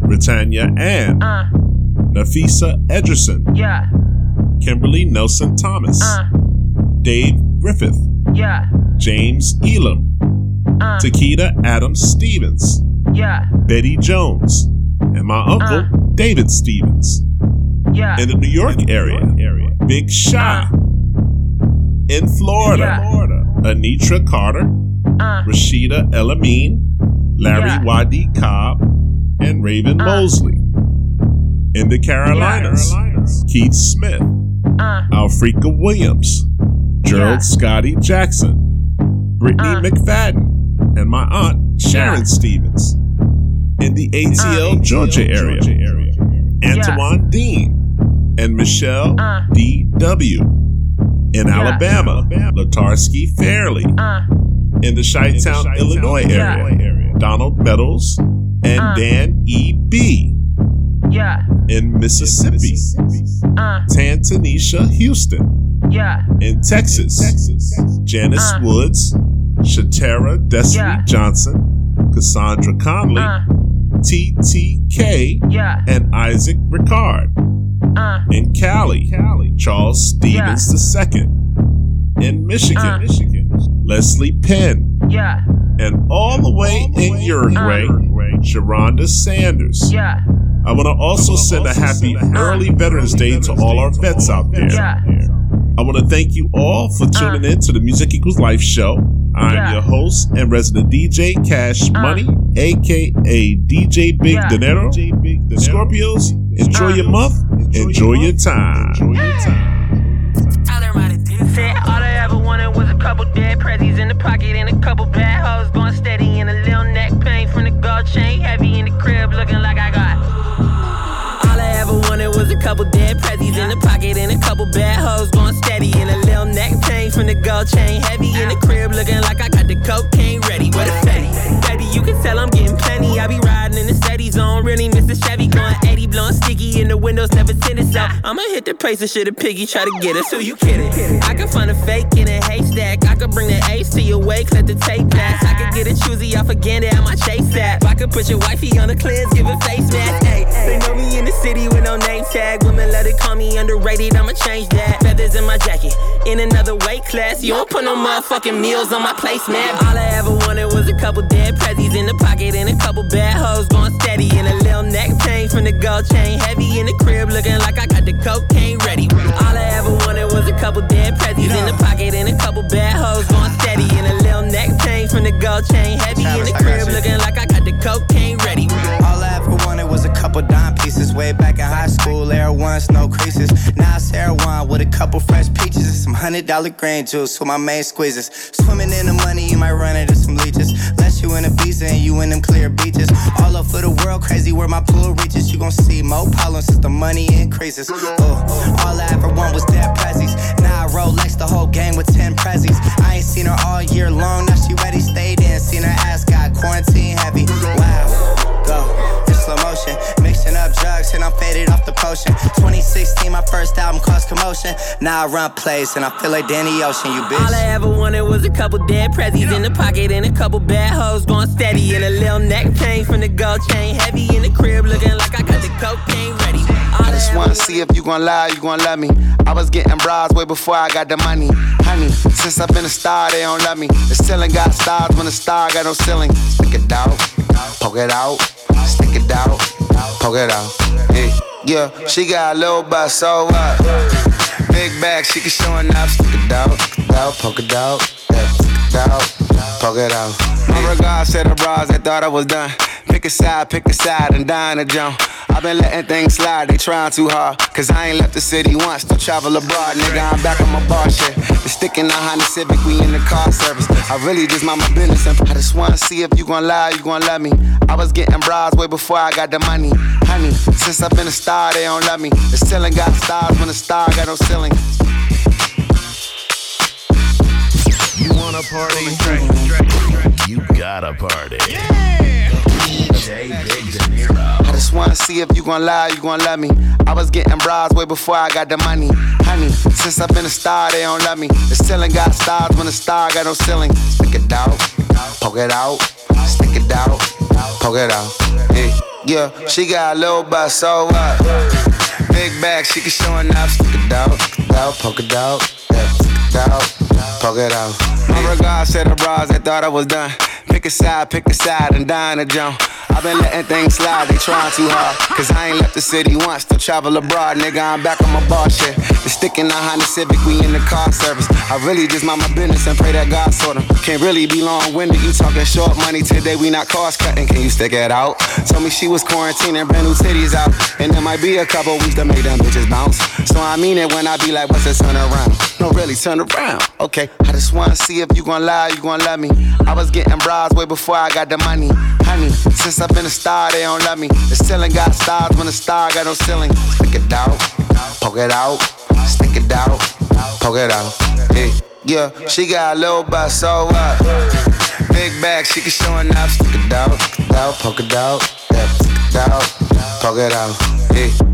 Speaker 1: Britannia Ann,
Speaker 27: Uh,
Speaker 1: Nafisa Edgerson,
Speaker 27: yeah,
Speaker 1: Kimberly Nelson Thomas,
Speaker 27: uh,
Speaker 1: Dave Griffith,
Speaker 27: yeah,
Speaker 1: James Elam,
Speaker 27: uh,
Speaker 1: Takeda Adams Stevens,
Speaker 27: yeah,
Speaker 1: Betty Jones, and my uncle David Stevens.
Speaker 27: yeah.
Speaker 1: In the New York area, area, Big Shy. In Florida, Anitra Carter,
Speaker 27: Uh,
Speaker 1: Rashida Elamine, Larry
Speaker 27: Yeah.
Speaker 1: Wadi Cobb, and Raven Mosley. In the Carolinas, Keith Smith,
Speaker 27: uh,
Speaker 1: Alfrika Williams, Gerald. Scotty Jackson, Brittany
Speaker 27: Uh.
Speaker 1: McFadden, and my aunt Sharon. Stevens. In the ATL,
Speaker 27: Uh.
Speaker 1: Georgia area, Antoine Dean and Michelle
Speaker 27: Uh.
Speaker 1: D.W. In Alabama, Latarski Fairley.
Speaker 27: uh,
Speaker 1: In the Chi-Town, Illinois
Speaker 27: Yeah.
Speaker 1: area, Donald Meadows and
Speaker 27: Uh.
Speaker 1: Dan E.B.
Speaker 27: yeah,
Speaker 1: In Mississippi,
Speaker 27: uh,
Speaker 1: Tantanisha Houston.
Speaker 27: yeah,
Speaker 1: In Texas, Janice
Speaker 27: Uh.
Speaker 1: Woods, Shatera Destiny
Speaker 27: Yeah.
Speaker 1: Johnson, Cassandra Conley,
Speaker 27: uh,
Speaker 1: TTK,
Speaker 27: yeah,
Speaker 1: and Isaac Ricard.
Speaker 27: Uh,
Speaker 1: In Cali, Charles Stevens II. In Michigan,
Speaker 27: Uh.
Speaker 1: Leslie Penn.
Speaker 27: yeah,
Speaker 1: And all the way in Uruguay, Sharonda Sanders.
Speaker 27: yeah,
Speaker 1: I want to also send a happy early Veterans Day to all our vets out there.
Speaker 27: yeah.
Speaker 1: I want to thank you all for tuning in to the Music Equals Life show. I'm
Speaker 27: Yeah.
Speaker 1: your host and resident DJ Cash Money, aka DJ Big
Speaker 27: Yeah.
Speaker 1: Dinero. Scorpios, enjoy your month, enjoy your time.
Speaker 27: Said all I ever wanted was a couple dead prezzies in the pocket and a couple bad hoes going steady and a little neck pain from the gold chain heavy in the crib looking like I got. Couple dead prezzies in the pocket and a couple bad hoes going steady and a little neck pain from the gold chain heavy in the crib looking like I got the cocaine ready. What a fetty. Baby, you can tell I'm getting plenty. I be riding in the really miss the Chevy going 80, blowing sticky in the windows, never tinted. I'ma hit the place and shit a piggy, try to get us. Who you kidding? I can find a fake in a haystack. I could bring the ace to your wake, let the tape blast. I could get a choosy off again at my chase app. I could put your wifey on the cleanse, give a face mask. Hey, they know me in the city with no name tag. Women let it call me underrated, I'ma change that. Feathers in my jacket, in another weight class. You don't put no motherfucking meals on my place, man. All I ever wanted was a couple dead prezzies in the pocket and a couple bad hoes going steady. And a little neck pain from the gold chain. Heavy in the crib, looking like I got the cocaine ready. All I ever wanted was a couple dead prezzies in the pocket and a couple bad hoes going steady. And a little neck pain from the gold chain. Heavy in the crib, looking like I got the cocaine ready.
Speaker 68: Couple dime pieces. Way back in high school, Air Ones, no creases. Now it's Air One with a couple fresh peaches and some hundred dollar grain juice with my main squeezes. Swimming in the money, you might run into some leeches. Less you in a visa and you in them clear beaches. All over the world, crazy where my pool reaches. You gon' see more problems as the money increases. Uh, all I ever want was dead prezzies. Now I Rolex the whole gang with 10 prezzies. I ain't seen her all year long, now she ready, stayed in. Seen her ass got quarantine heavy. Wow, go slow motion. Mixing up drugs and I'm faded off the potion. 2016, my first album caused commotion. Now I run plays and I feel like Danny Ocean, you bitch.
Speaker 27: All I ever wanted was a couple dead prezzies in the pocket and a couple bad hoes going steady. And a little neck pain from the gold chain. Heavy in the crib, looking like I got the cocaine ready.
Speaker 25: Just wanna see if you gon' lie, you gon' love me. I was getting bras way before I got the money. Honey, since I've been a star, they don't love me. The ceiling got stars when the star got no ceiling. Stick it out, poke it out, stick it out, poke it out. Yeah, yeah, she got a little butt, so what? Big bag, she can show enough. Stick it out, stick it out, poke it out, yeah, it out, poke it out. My regards to the bras, they thought I was done. Pick a side, pick a side, and dine a jump. I've been letting things slide, they trying too hard. Cause I ain't left the city once to travel abroad. Nigga, I'm back on my bar shit. The stick in the Honda Civic, we in the car service. I really just mind my business. And I just wanna see if you gon' lie, you gon' love me. I was getting bras way before I got the money. Honey, since I've been a star, they don't love me. The ceiling got stars when the star got no ceiling.
Speaker 10: You wanna party? You gotta party. DJ Big Dinero.
Speaker 25: I just wanna see if you gon' lie, you gon' love me. I was getting bras way before I got the money. Honey, since I've been a star, they don't love me. The ceiling got stars when the star got no ceiling. Stick it out, poke it out, stick it out, poke it out. Yeah, yeah, she got a little butt, so what? Big bag, she can show enough. Stick it out, stick it out, poke it out. Yeah, stick it out, poke it out. My regards to the bras that thought I was done. Pick a side, pick a side, and in a jump. I've been letting things slide, they trying too hard. Cause I ain't left the city once to travel abroad, nigga. I'm back on my bar shit. The stick in the Honda Civic, we in the car service. I really just mind my business and pray that God sort them. Can't really be long winded, you talking short money today, we not cost cutting. Can you stick it out? Told me she was quarantining, brand new titties out. And there might be a couple weeks to make them bitches bounce. So I mean it when I be like, what's the turn around? No, really, turn around. Okay, I just wanna see if you gon' lie, you gon' love me. I was getting bras way before I got the money. Honey, since I've been a star, they don't love me. The ceiling got stars when the star got no ceiling. Stick it out, poke it out, stick it out, poke it out. Yeah, yeah, she got a little butt, so what? Big bag, she can show enough. Stick it out, stick it out, poke it out, yeah, stick it out, poke it out. Yeah.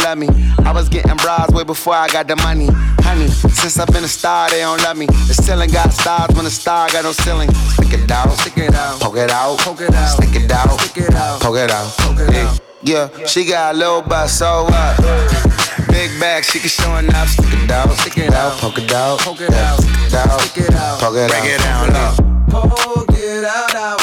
Speaker 25: love me. I was getting bras way before I got the money. Honey, since I've been a star, they don't love me. The ceiling got stars when the star got no ceiling. Stick it out, stick it out, poke it out, poke it out, stick it out, stick it out, poke it out, poke it out. Yeah, she got a little butt, so what? Big bag, she can show enough. Stick it out, stick it out, poke it out, poke it out, stick it out, stick it out, poke it out. Break it down.
Speaker 69: Poke it out,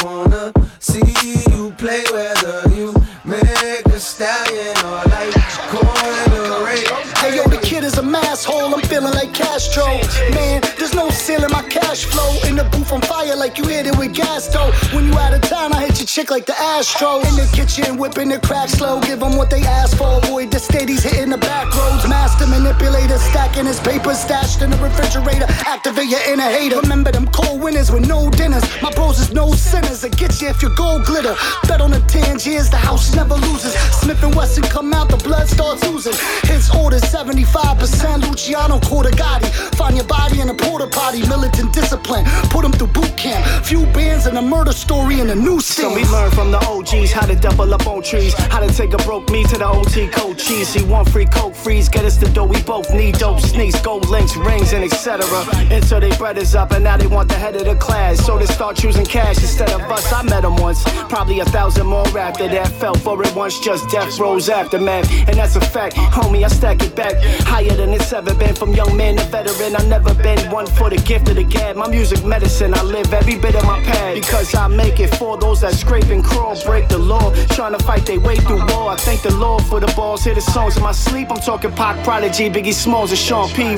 Speaker 70: cash flow. The booth on fire like you hit it with gas though. When you out of town, I hit your chick like the Astros. In the kitchen, whipping the crack slow. Give them what they ask for. Avoid the steadies hitting the back roads. Master manipulator, stacking his papers stashed in the refrigerator. Activate your inner hater. Remember them cold winters with no dinners. My bros is no sinners. It get you if your gold glitter. Bet on the Tangiers, the house never loses. Smith and Wesson come out, the blood starts oozing. His orders 75% Luciano Cordigati. Find your body in a porta potty, militant discipline. Put him through boot camp. Few bands and a murder story in a new scene.
Speaker 71: So we learn from the OGs how to double up on trees, how to take a broke me to the OT code cheese. He want free coke freeze, get us the dough. We both need dope sneaks, gold links, rings, and etc. Until they bread is up, and now they want the head of the class. So they start choosing cash instead of us. I met him once, probably a thousand more after that. Fell for it once, just death rolls aftermath, and that's a fact, homie. I stack it back higher than it's ever been. From young man to veteran, I never been one for the gift of the gab. My music medicine, I live every bit of my pad because I make it for those that scrape and crawl, break the law, trying to fight their way through war. I thank the Lord for the balls, hear the songs in my sleep. I'm talking Pac, Prodigy, Biggie Smalls, and Sean P.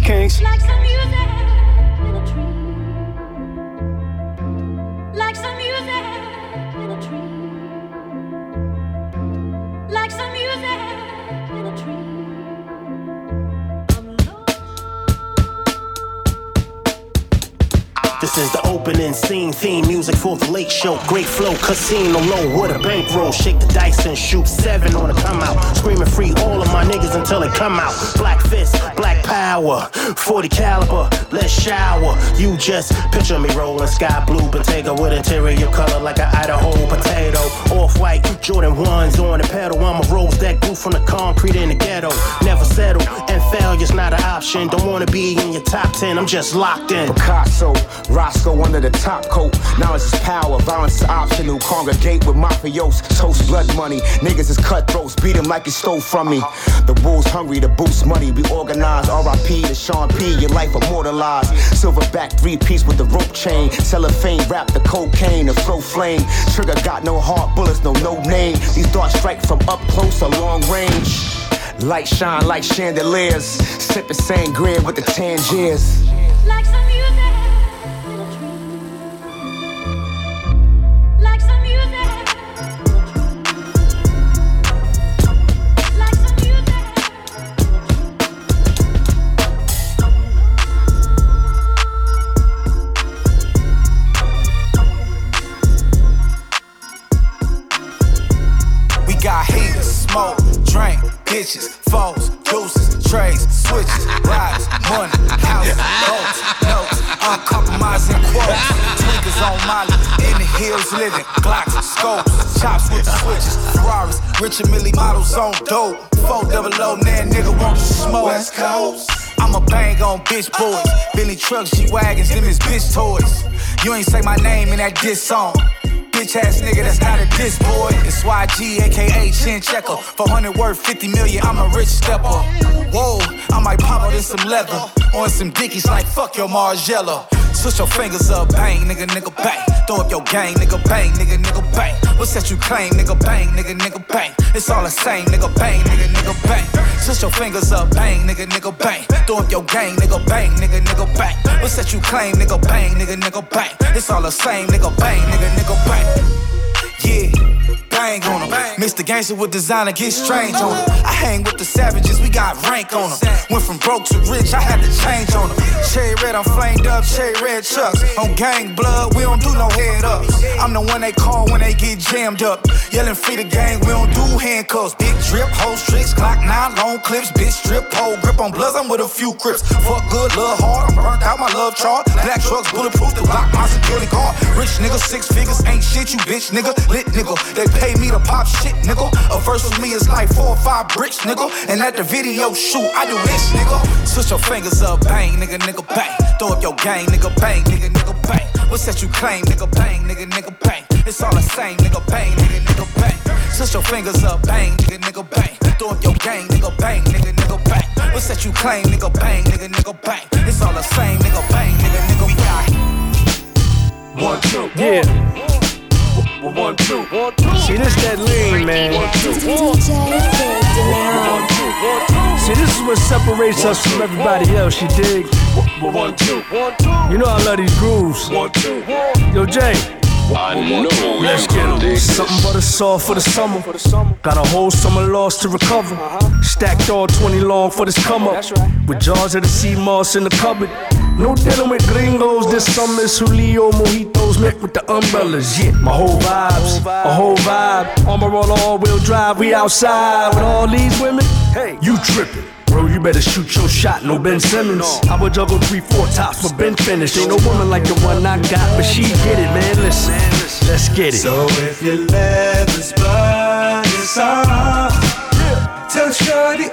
Speaker 71: Kings.
Speaker 72: Music in a tree. Like some
Speaker 73: This is the opening scene, theme music for the late show. Great flow, casino low with a bankroll. Shake the dice and shoot seven on the come out. Screaming free all of my niggas until they come out. Black fist, black power, 40 caliber, let's shower. You just picture me rolling sky blue Bottega with interior color like an Idaho potato. Off white, Jordan 1s on the pedal. I'm a rose that grew from the concrete in the ghetto. Never settle, and failure's not an option. Don't wanna be in your top 10, I'm just locked in.
Speaker 74: Picasso, Roscoe under the top coat. Knowledge is power, violence is optional. Congregate with mafios, toast blood money. Niggas is cutthroats, beat beat 'em like you stole from me. The bulls hungry to boost money. We organize RIP to Sean P. Your life immortalized. Silverback three piece with the rope chain. Cellophane wrap the cocaine, the flow flame. Trigger got no heart, bullets, no no name. These darts strike from up close or long range. Light shine like chandeliers. Sipping sangria with the Tangiers.
Speaker 72: Like
Speaker 15: smoke, drink, bitches, foes, deuces, trays, switches, rides, money, house, boats, notes, uncompromising quotes. Tweakers on Molly, in the hills living, Glocks, scopes, chops with the switches, Ferraris, rich and Millie models on dope. Four double O, nan nigga want to smoke. West Coast. I'ma bang on bitch boys. Billy trucks, G wagons, them is bitch toys. You ain't say my name in that diss song. Bitch ass nigga, that's not a diss boy. It's YG, aka Chin Checker. 400 worth 50 million, I'm a rich stepper. Whoa, I might pop out in some leather. On some dickies like fuck your Margiela. Switch your fingers up, bang, nigga, nigga, bang. Throw up your gang, nigga, bang, nigga, nigga, bang. What's that you claim, nigga, bang, nigga, nigga, bang. It's all the same, nigga, bang, nigga, nigga, bang. Switch your fingers up, bang, nigga, nigga, bang. Throw up your gang, nigga, bang, nigga, nigga, bang. What's that you claim, nigga, bang, nigga, nigga, bang. It's all the same, nigga, bang, nigga, nigga, bang. Yeah bang on them. Mr. Gangster with designer, get strange on them. I hang with the savages, we got rank on them. Went from broke to rich, I had to change on them. Cherry red, I'm flamed up, cherry red chucks. On gang blood, we don't do no head ups. I'm the one they call when they get jammed up. Yelling free the gang, we don't do handcuffs. Big drip, hoes, tricks, clock nine, long clips, bitch strip, pole grip on bloods, I'm with a few crips. Fuck good, love hard, I'm burnt out, my love chart. Black trucks, bulletproof, the block my security guard. Rich nigga, six figures, ain't shit, you bitch nigga. Lit nigga, they pay me to pop shit, nigga. A verse with me is like four or five bricks, nigga. And at the video shoot, I do this, nigga. Switch your fingers up, bang, nigga, nigga, bang. Throw up your gang, nigga, bang, nigga, nigga, bang. What's that you claim, nigga, bang, nigga, nigga, bang. It's all the same, nigga, bang, nigga, nigga, bang. Switch your fingers up, bang, nigga, nigga, bang. Throw up your gang, nigga, bang, nigga, nigga, bang. What's that you claim, nigga, bang, nigga, nigga, bang. It's all the same, nigga, bang, nigga, nigga, bang.
Speaker 75: One, two, yeah. One, two, one, two. See, this that lean, man. One, two, one, See, this is what separates us from everybody else, you dig? One, two, one, two. You know I love these grooves. One, two, one. Yo, Jay.
Speaker 26: I know
Speaker 75: Let's get 'em. Something but a saw for the summer. Got a whole summer loss to recover. Stacked all 20 long for this come up. With jars of the sea moss in the cupboard. No dealing with gringos this summer. It's Julio mojitos met with the umbrellas. Yeah, my whole vibes, a whole vibe. Armor all all wheel drive. We outside with all these women. Hey, you tripping. Bro, you better shoot your shot, no Ben Simmons. I would juggle three, four tops, but Ben finished. Ain't no woman like the one I got, but she get it, man. Listen, let's get it.
Speaker 76: So if your leather's burn is off, tell Shorty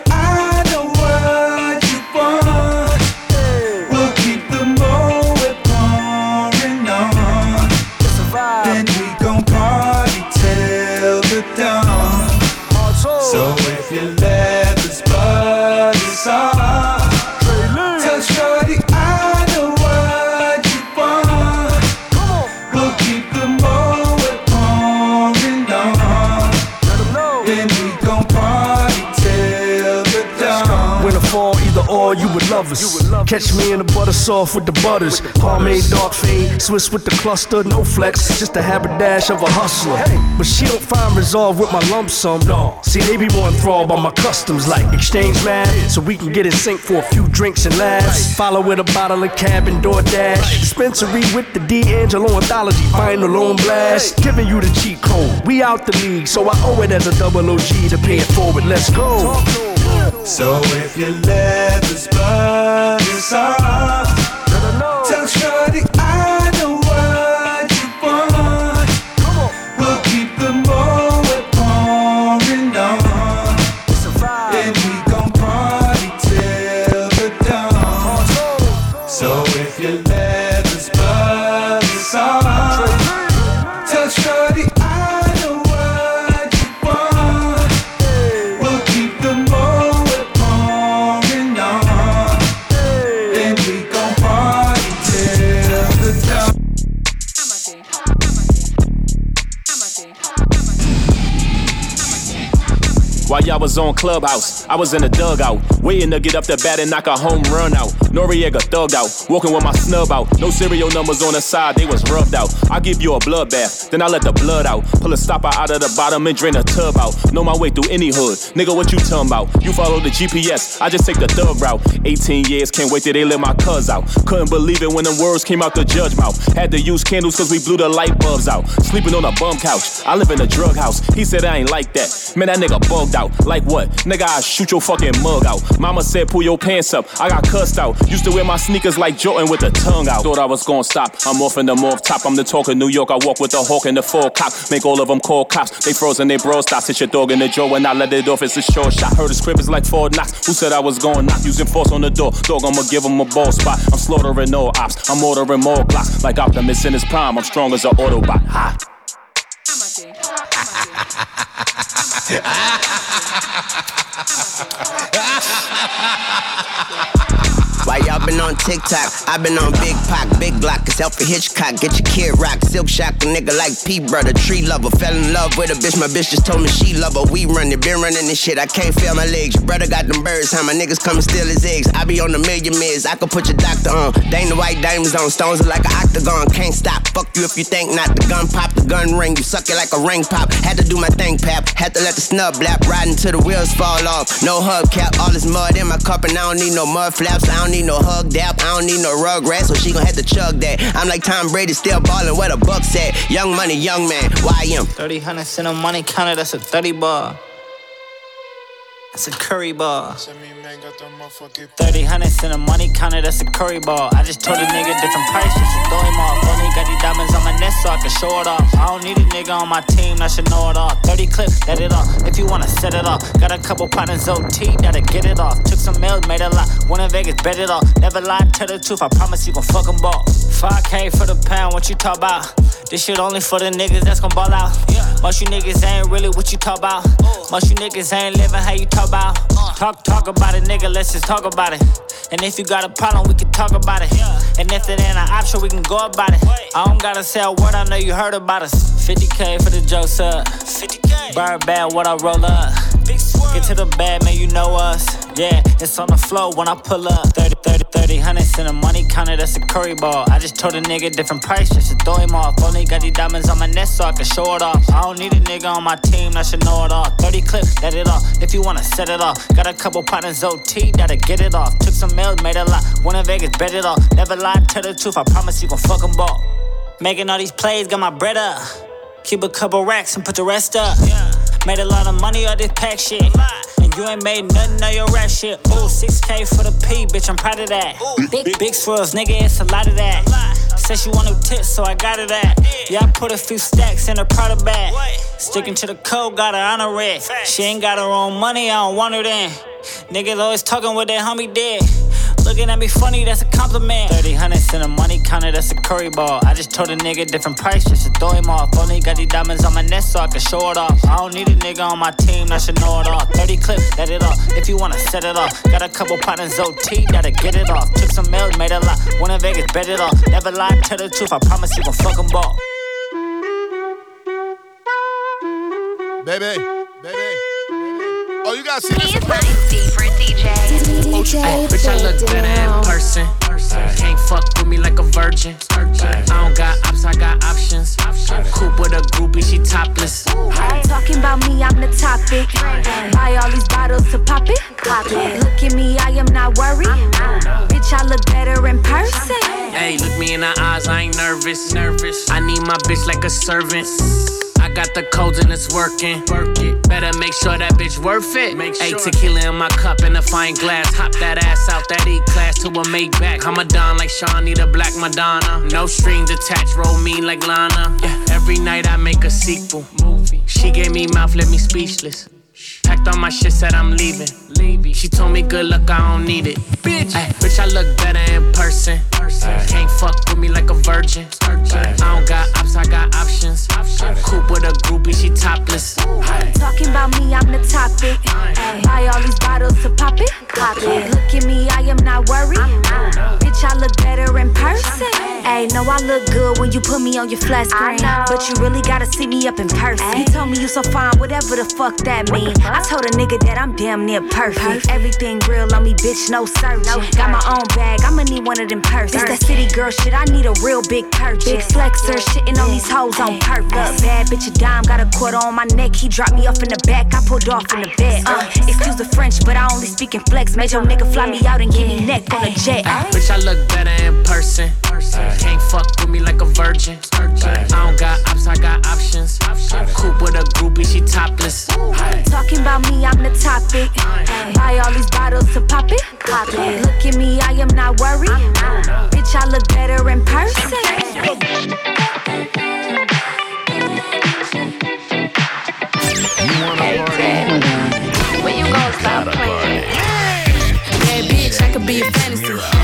Speaker 75: or, you would love us. Catch me in the butter soft with the butters. Pomade, dark fade, Swiss with the cluster, no flex. Just a haberdash of a hustler. But she don't find resolve with my lump sum. See, they be more enthralled by my customs, like exchange mad, so we can get in sync for a few drinks and laughs. Follow with a bottle of cab and DoorDash. Dispensary with the D'Angelo anthology, final on blast. Giving you the cheat code. We out the league, so I owe it as a double OG to pay it forward. Let's go.
Speaker 76: So if your leather's burn is off,
Speaker 77: was on Clubhouse. I was in the dugout, waiting to get up the bat and knock a home run out. Noriega thug out, walking with my snub out. No serial numbers on the side, they was rubbed out. I give you a bloodbath, then I let the blood out. Pull a stopper out of the bottom and drain a tub out. Know my way through any hood. Nigga, what you talking about? You follow the GPS, I just take the thug route. 18 years, can't wait till they let my cuz out. Couldn't believe it when the words came out the judge mouth. Had to use candles cause we blew the light bulbs out. Sleeping on a bum couch, I live in a drug house. He said I ain't like that. Man, that nigga bugged out. Like what? Nigga, I shoot your fucking mug out. Mama said pull your pants up. I got cussed out. Used to wear my sneakers like Jordan with the tongue out. Thought I was gonna stop. I'm off in the morph top. I'm the talk New York. I walk with the hawk and the full cop. Make all of them call cops. They frozen, they bro stop. Hit your dog in the jaw when I let it off. It's a short shot. Heard the script is like four knocks. Who said I was going knock? Using force on the door. Dog, I'ma give him a ball spot. I'm slaughtering all ops. I'm ordering more blocks. Like Optimus in his prime. I'm strong as an Autobot. Ha.
Speaker 26: I'm a Why y'all been on TikTok? i been on Big Pac, Big Glock, it's Alfred Hitchcock. Get your kid rock, Silk Shock, a nigga like P brother, tree lover. Fell in love with a bitch, my bitch just told me she love her. We running, been running this shit, I can't feel my legs. Your brother got them birds, how my niggas come and steal his eggs. I be on a million mids, I could put your doctor on. Dang the white diamonds on, stones are like an octagon. Can't stop, fuck you if you think not. The gun pop, the gun ring, you suck it like a ring pop. Had to do my thing, pap. Had to let the snub lap, riding till the wheels fall off. No hubcap, all this mud in my cup, and I don't need no mud flaps. I don't need no hug dap, I don't need no rug rat, so she gon' have to chug that. I'm like Tom Brady, still ballin' where the bucks at. Young money, young man, YM.
Speaker 78: 30 hundred cent of money counted, that's a 30 bar. That's a curry bar. 30 hundreds in the money counted, that's a curry bar. I just told a nigga different price, just to throw him off. Only got these diamonds on my neck so I can show it off. I don't need a nigga on my team that should know it all. 30 clips, let it off. If you wanna set it off, got a couple partners OT that'll get it off. Took some meals, made a lot. One in Vegas, bet it off. Never lied, tell the truth, I promise you gon' fuck 'em ball. 5K for the pound, what you talk about? This shit only for the niggas that's gon' ball out. Yeah. Most you niggas ain't really what you talk about. Most you niggas ain't living how you talk about. Talk, talk about it, nigga, let's just talk about it. And if you got a problem, we can talk about it. And if it ain't an option, we can go about it. I don't gotta say a word, I know you heard about us. 50k for the jokes up. 50k. Bird bad, what I roll up. Get to the bag, man, you know us. Yeah, it's on the floor when I pull up. 30, 30, 30, hundreds in the money counted, that's a curry ball. I just told a nigga different price just to throw him off. Only got these diamonds on my neck so I can show it off. I don't need a nigga on my team that should know it all. 30 clips, let it off. If you wanna set it off, got a couple partners OT that'll get it off. Took some mails, made a lot. One in Vegas, bet it off. Never lied, tell the truth, I promise you gon' fuck 'em ball. Making all these plays, got my bread up. Keep a couple racks and put the rest up. Made a lot of money on this pack shit. And you ain't made nothing of your rap shit. Ooh, 6K for the P, bitch, I'm proud of that. Big, big swirls, nigga, it's a lot of that. Said she wanted tits, so I got it that. Yeah, I put a few stacks in her Prada bag. Sticking to the code, got her on a red. She ain't got her own money, I don't want her then. Niggas always talking what that homie did. Looking at me funny, that's a compliment. 30 hundreds in the money counted, that's a curry ball. I just told a nigga different price just to throw him off. Only got these diamonds on my neck so I can show it off. I don't need a nigga on my team that should know it all. 30 clips, let it off. If you wanna set it off, got a couple partners OT gotta get it off. Took some mails, made a lot. One in Vegas, bet it off. Never lie, tell the truth, I promise you gon' fuck 'em ball.
Speaker 79: Baby, baby. Oh, you gotta see this.
Speaker 3: Secret DJ.
Speaker 80: Ay, bitch, I look better in person. Can't fuck with me like a virgin. I don't got ops, I got options. Coop with a groupie, she topless.
Speaker 3: Talking about me, I'm the topic. Buy all these bottles to pop it. Pop it. Look at me, I am not worried. Bitch, I look better in person.
Speaker 80: Hey, look me in the eyes, I ain't nervous. Nervous. I need my bitch like a servant. Got the codes and it's working. Work it. Better make sure that bitch worth it. Make sure. tequila in my cup and a fine glass. Hop that ass out that E class to a make back. I'm a don like Sean, need a black Madonna. No strings attached, roll me like Lana. Yeah. Every night I make a sequel. Movie. She gave me mouth, left me speechless. Packed all my shit, said I'm leaving. She told me good luck, I don't need it. Bitch, Ay, bitch, I look better in person. Can't fuck with me like a virgin. I don't got ops, I got options. Coop with a groupie, she topless.
Speaker 3: Talking about me, I'm the topic. Buy all these bottles to pop it. Pop it. Look at me, I am not worried. Bitch, Bitch, I look better in person. Hey, know I look good when you put me on your flat screen. But you really gotta see me up in person. He told me you so fine, whatever the fuck that mean. I told a nigga that I'm damn near perfect. Everything real on me, bitch, no searching. Got my own bag, I'ma need one of them purses. This that city girl shit, I need a real big purchase. Big flexer, shitting on these hoes on purpose. Bad bitch, a dime, got a quarter on my neck. He dropped me off in the back, I pulled off in the bed. Uh, excuse the French, but I only speak in flex. Made your nigga fly me out and give me neck on a jet.
Speaker 80: Bitch, I look better in person. Can't fuck with me like a virgin. I don't got ops, I got options. Coop with a groupie, she topless.
Speaker 3: Talking about me, I'm the topic. Buy all these bottles to pop it. Look at me, I am not worried. Bitch, I look better in person.
Speaker 81: When you gonna stop playing? Yeah, bitch, I could be a fantasy.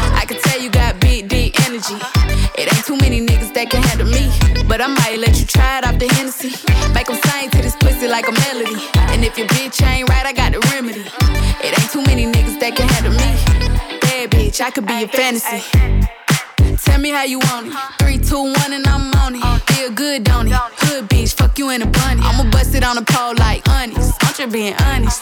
Speaker 81: That can handle me. But I might let you try it off the Hennessy. Make them sing to this pussy like a melody. And if your bitch ain't right, I got the remedy. It ain't too many niggas that can handle me. Bad bitch, I could be a fantasy. Tell me how you want it. Three, two, one, and I'm on it. Feel good, don't it? Hood bitch, fuck you in a bunny. I'ma bust it on the pole like honest. I'm just being honest.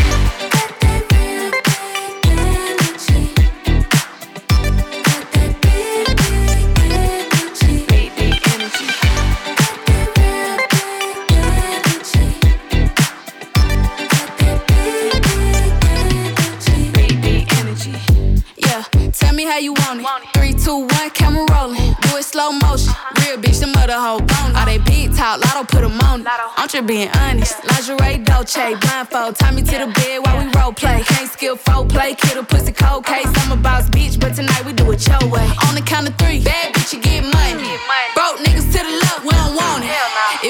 Speaker 81: Me how you want it. Three, two, one, camera rolling. Do it slow motion. Real bitch, the mother hoe bone. All they big talk, lotto put 'em on it. I'm just being honest. Lingerie, Dolce, blindfold. Tie me to the bed while we role play. Can't skill folk play, kid a pussy cold case. I'm a boss bitch, but tonight we do it your way. On the count of three, bad bitch, you get money. Broke niggas to the left, we don't want it.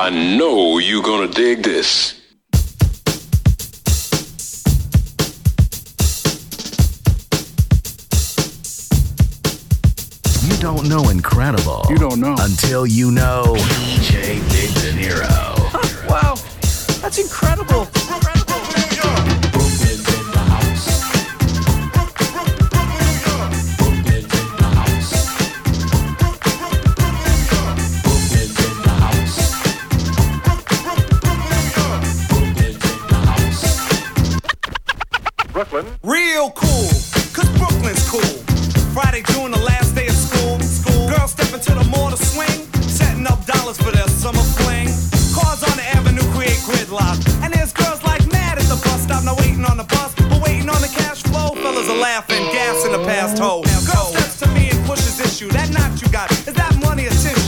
Speaker 82: I know you're gonna dig this.
Speaker 83: You don't know incredible. You don't know. Until you know DJ Big Dinero.
Speaker 84: Wow, that's incredible.
Speaker 85: Brooklyn.
Speaker 15: Real cool, cause Brooklyn's cool. Friday, June, the last day of school. School. Girls step into the mall to swing, setting up dollars for their summer fling. Cars on the avenue create gridlock. And there's girls like mad at the bus stop, not waiting on the bus, but waiting on the cash flow. Fellas are laughing, gas in the past hole. Girl steps to me and pushes issue. That knot you got, is that money or tissue?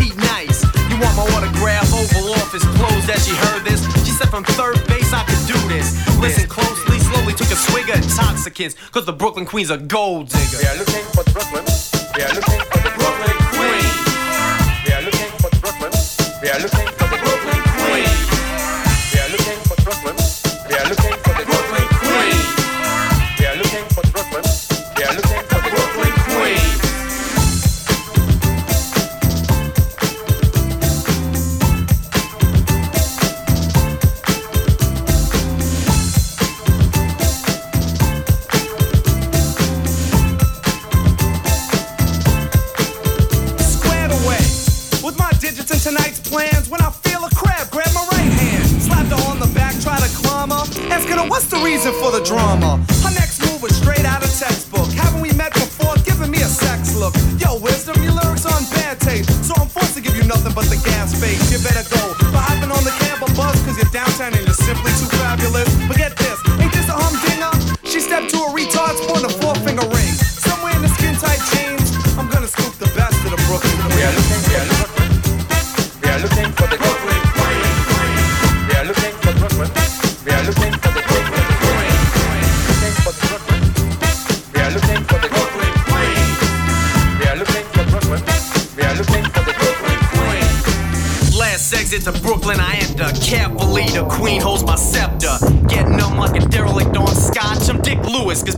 Speaker 86: want my autograph? Oval Office closed as she heard this. She said from third base I could do this. Listen closely, slowly took a swig of intoxicants. Cause the Brooklyn Queen's a gold digger.
Speaker 9: We are looking for Brooklyn. We are looking for the Brooklyn Queen. We are looking for Brooklyn. We are looking
Speaker 87: reason for the drama. Her next move was straight out of textbook. Haven't we met before? Giving me a sex look. Yo, wisdom, your lyrics on bad taste, so I'm forced to give you nothing but the gas face. You better go. For hopping on the camper bus, cause you're downtown and you're simply too fabulous. But get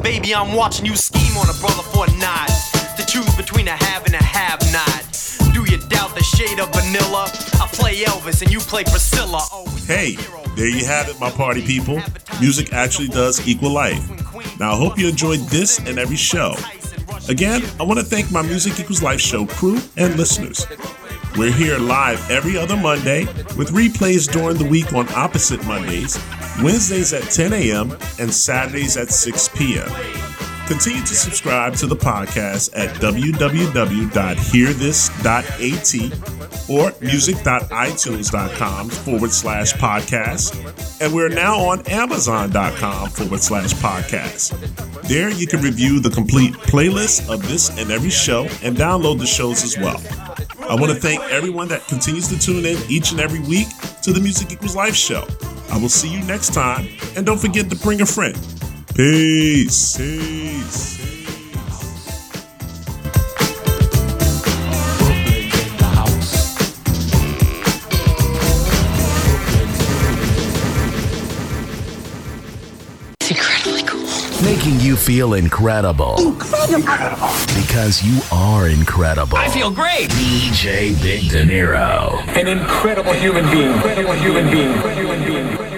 Speaker 86: baby, I'm watching you scheme on a brother for a nod. To choose between a have and a have not. Do you doubt the shade of vanilla? I play Elvis and you play Priscilla. Oh,
Speaker 1: Hey, there you have it, my party people. Music actually does equal life. Now, I hope you enjoyed this and every show. Again, I want to thank my Music Equals Life show crew and listeners. We're here live every other Monday with replays during the week on opposite Mondays, Wednesdays at 10 a.m., and Saturdays at 6 p.m. Continue to subscribe to the podcast at www.hearthis.at or music.itunes.com forward slash podcast. And we're now on amazon.com forward slash podcast. There you can review the complete playlist of this and every show and download the shows as well. I want to thank everyone that continues to tune in each and every week to the Music Equals Life show. I will see you next time, and don't forget to bring a friend. Peace. Peace.
Speaker 10: Feel incredible.
Speaker 88: Incredible.
Speaker 10: Because you are incredible.
Speaker 88: I feel great.
Speaker 10: DJ Big Dinero.
Speaker 9: An incredible human being. Incredible human being. Human being.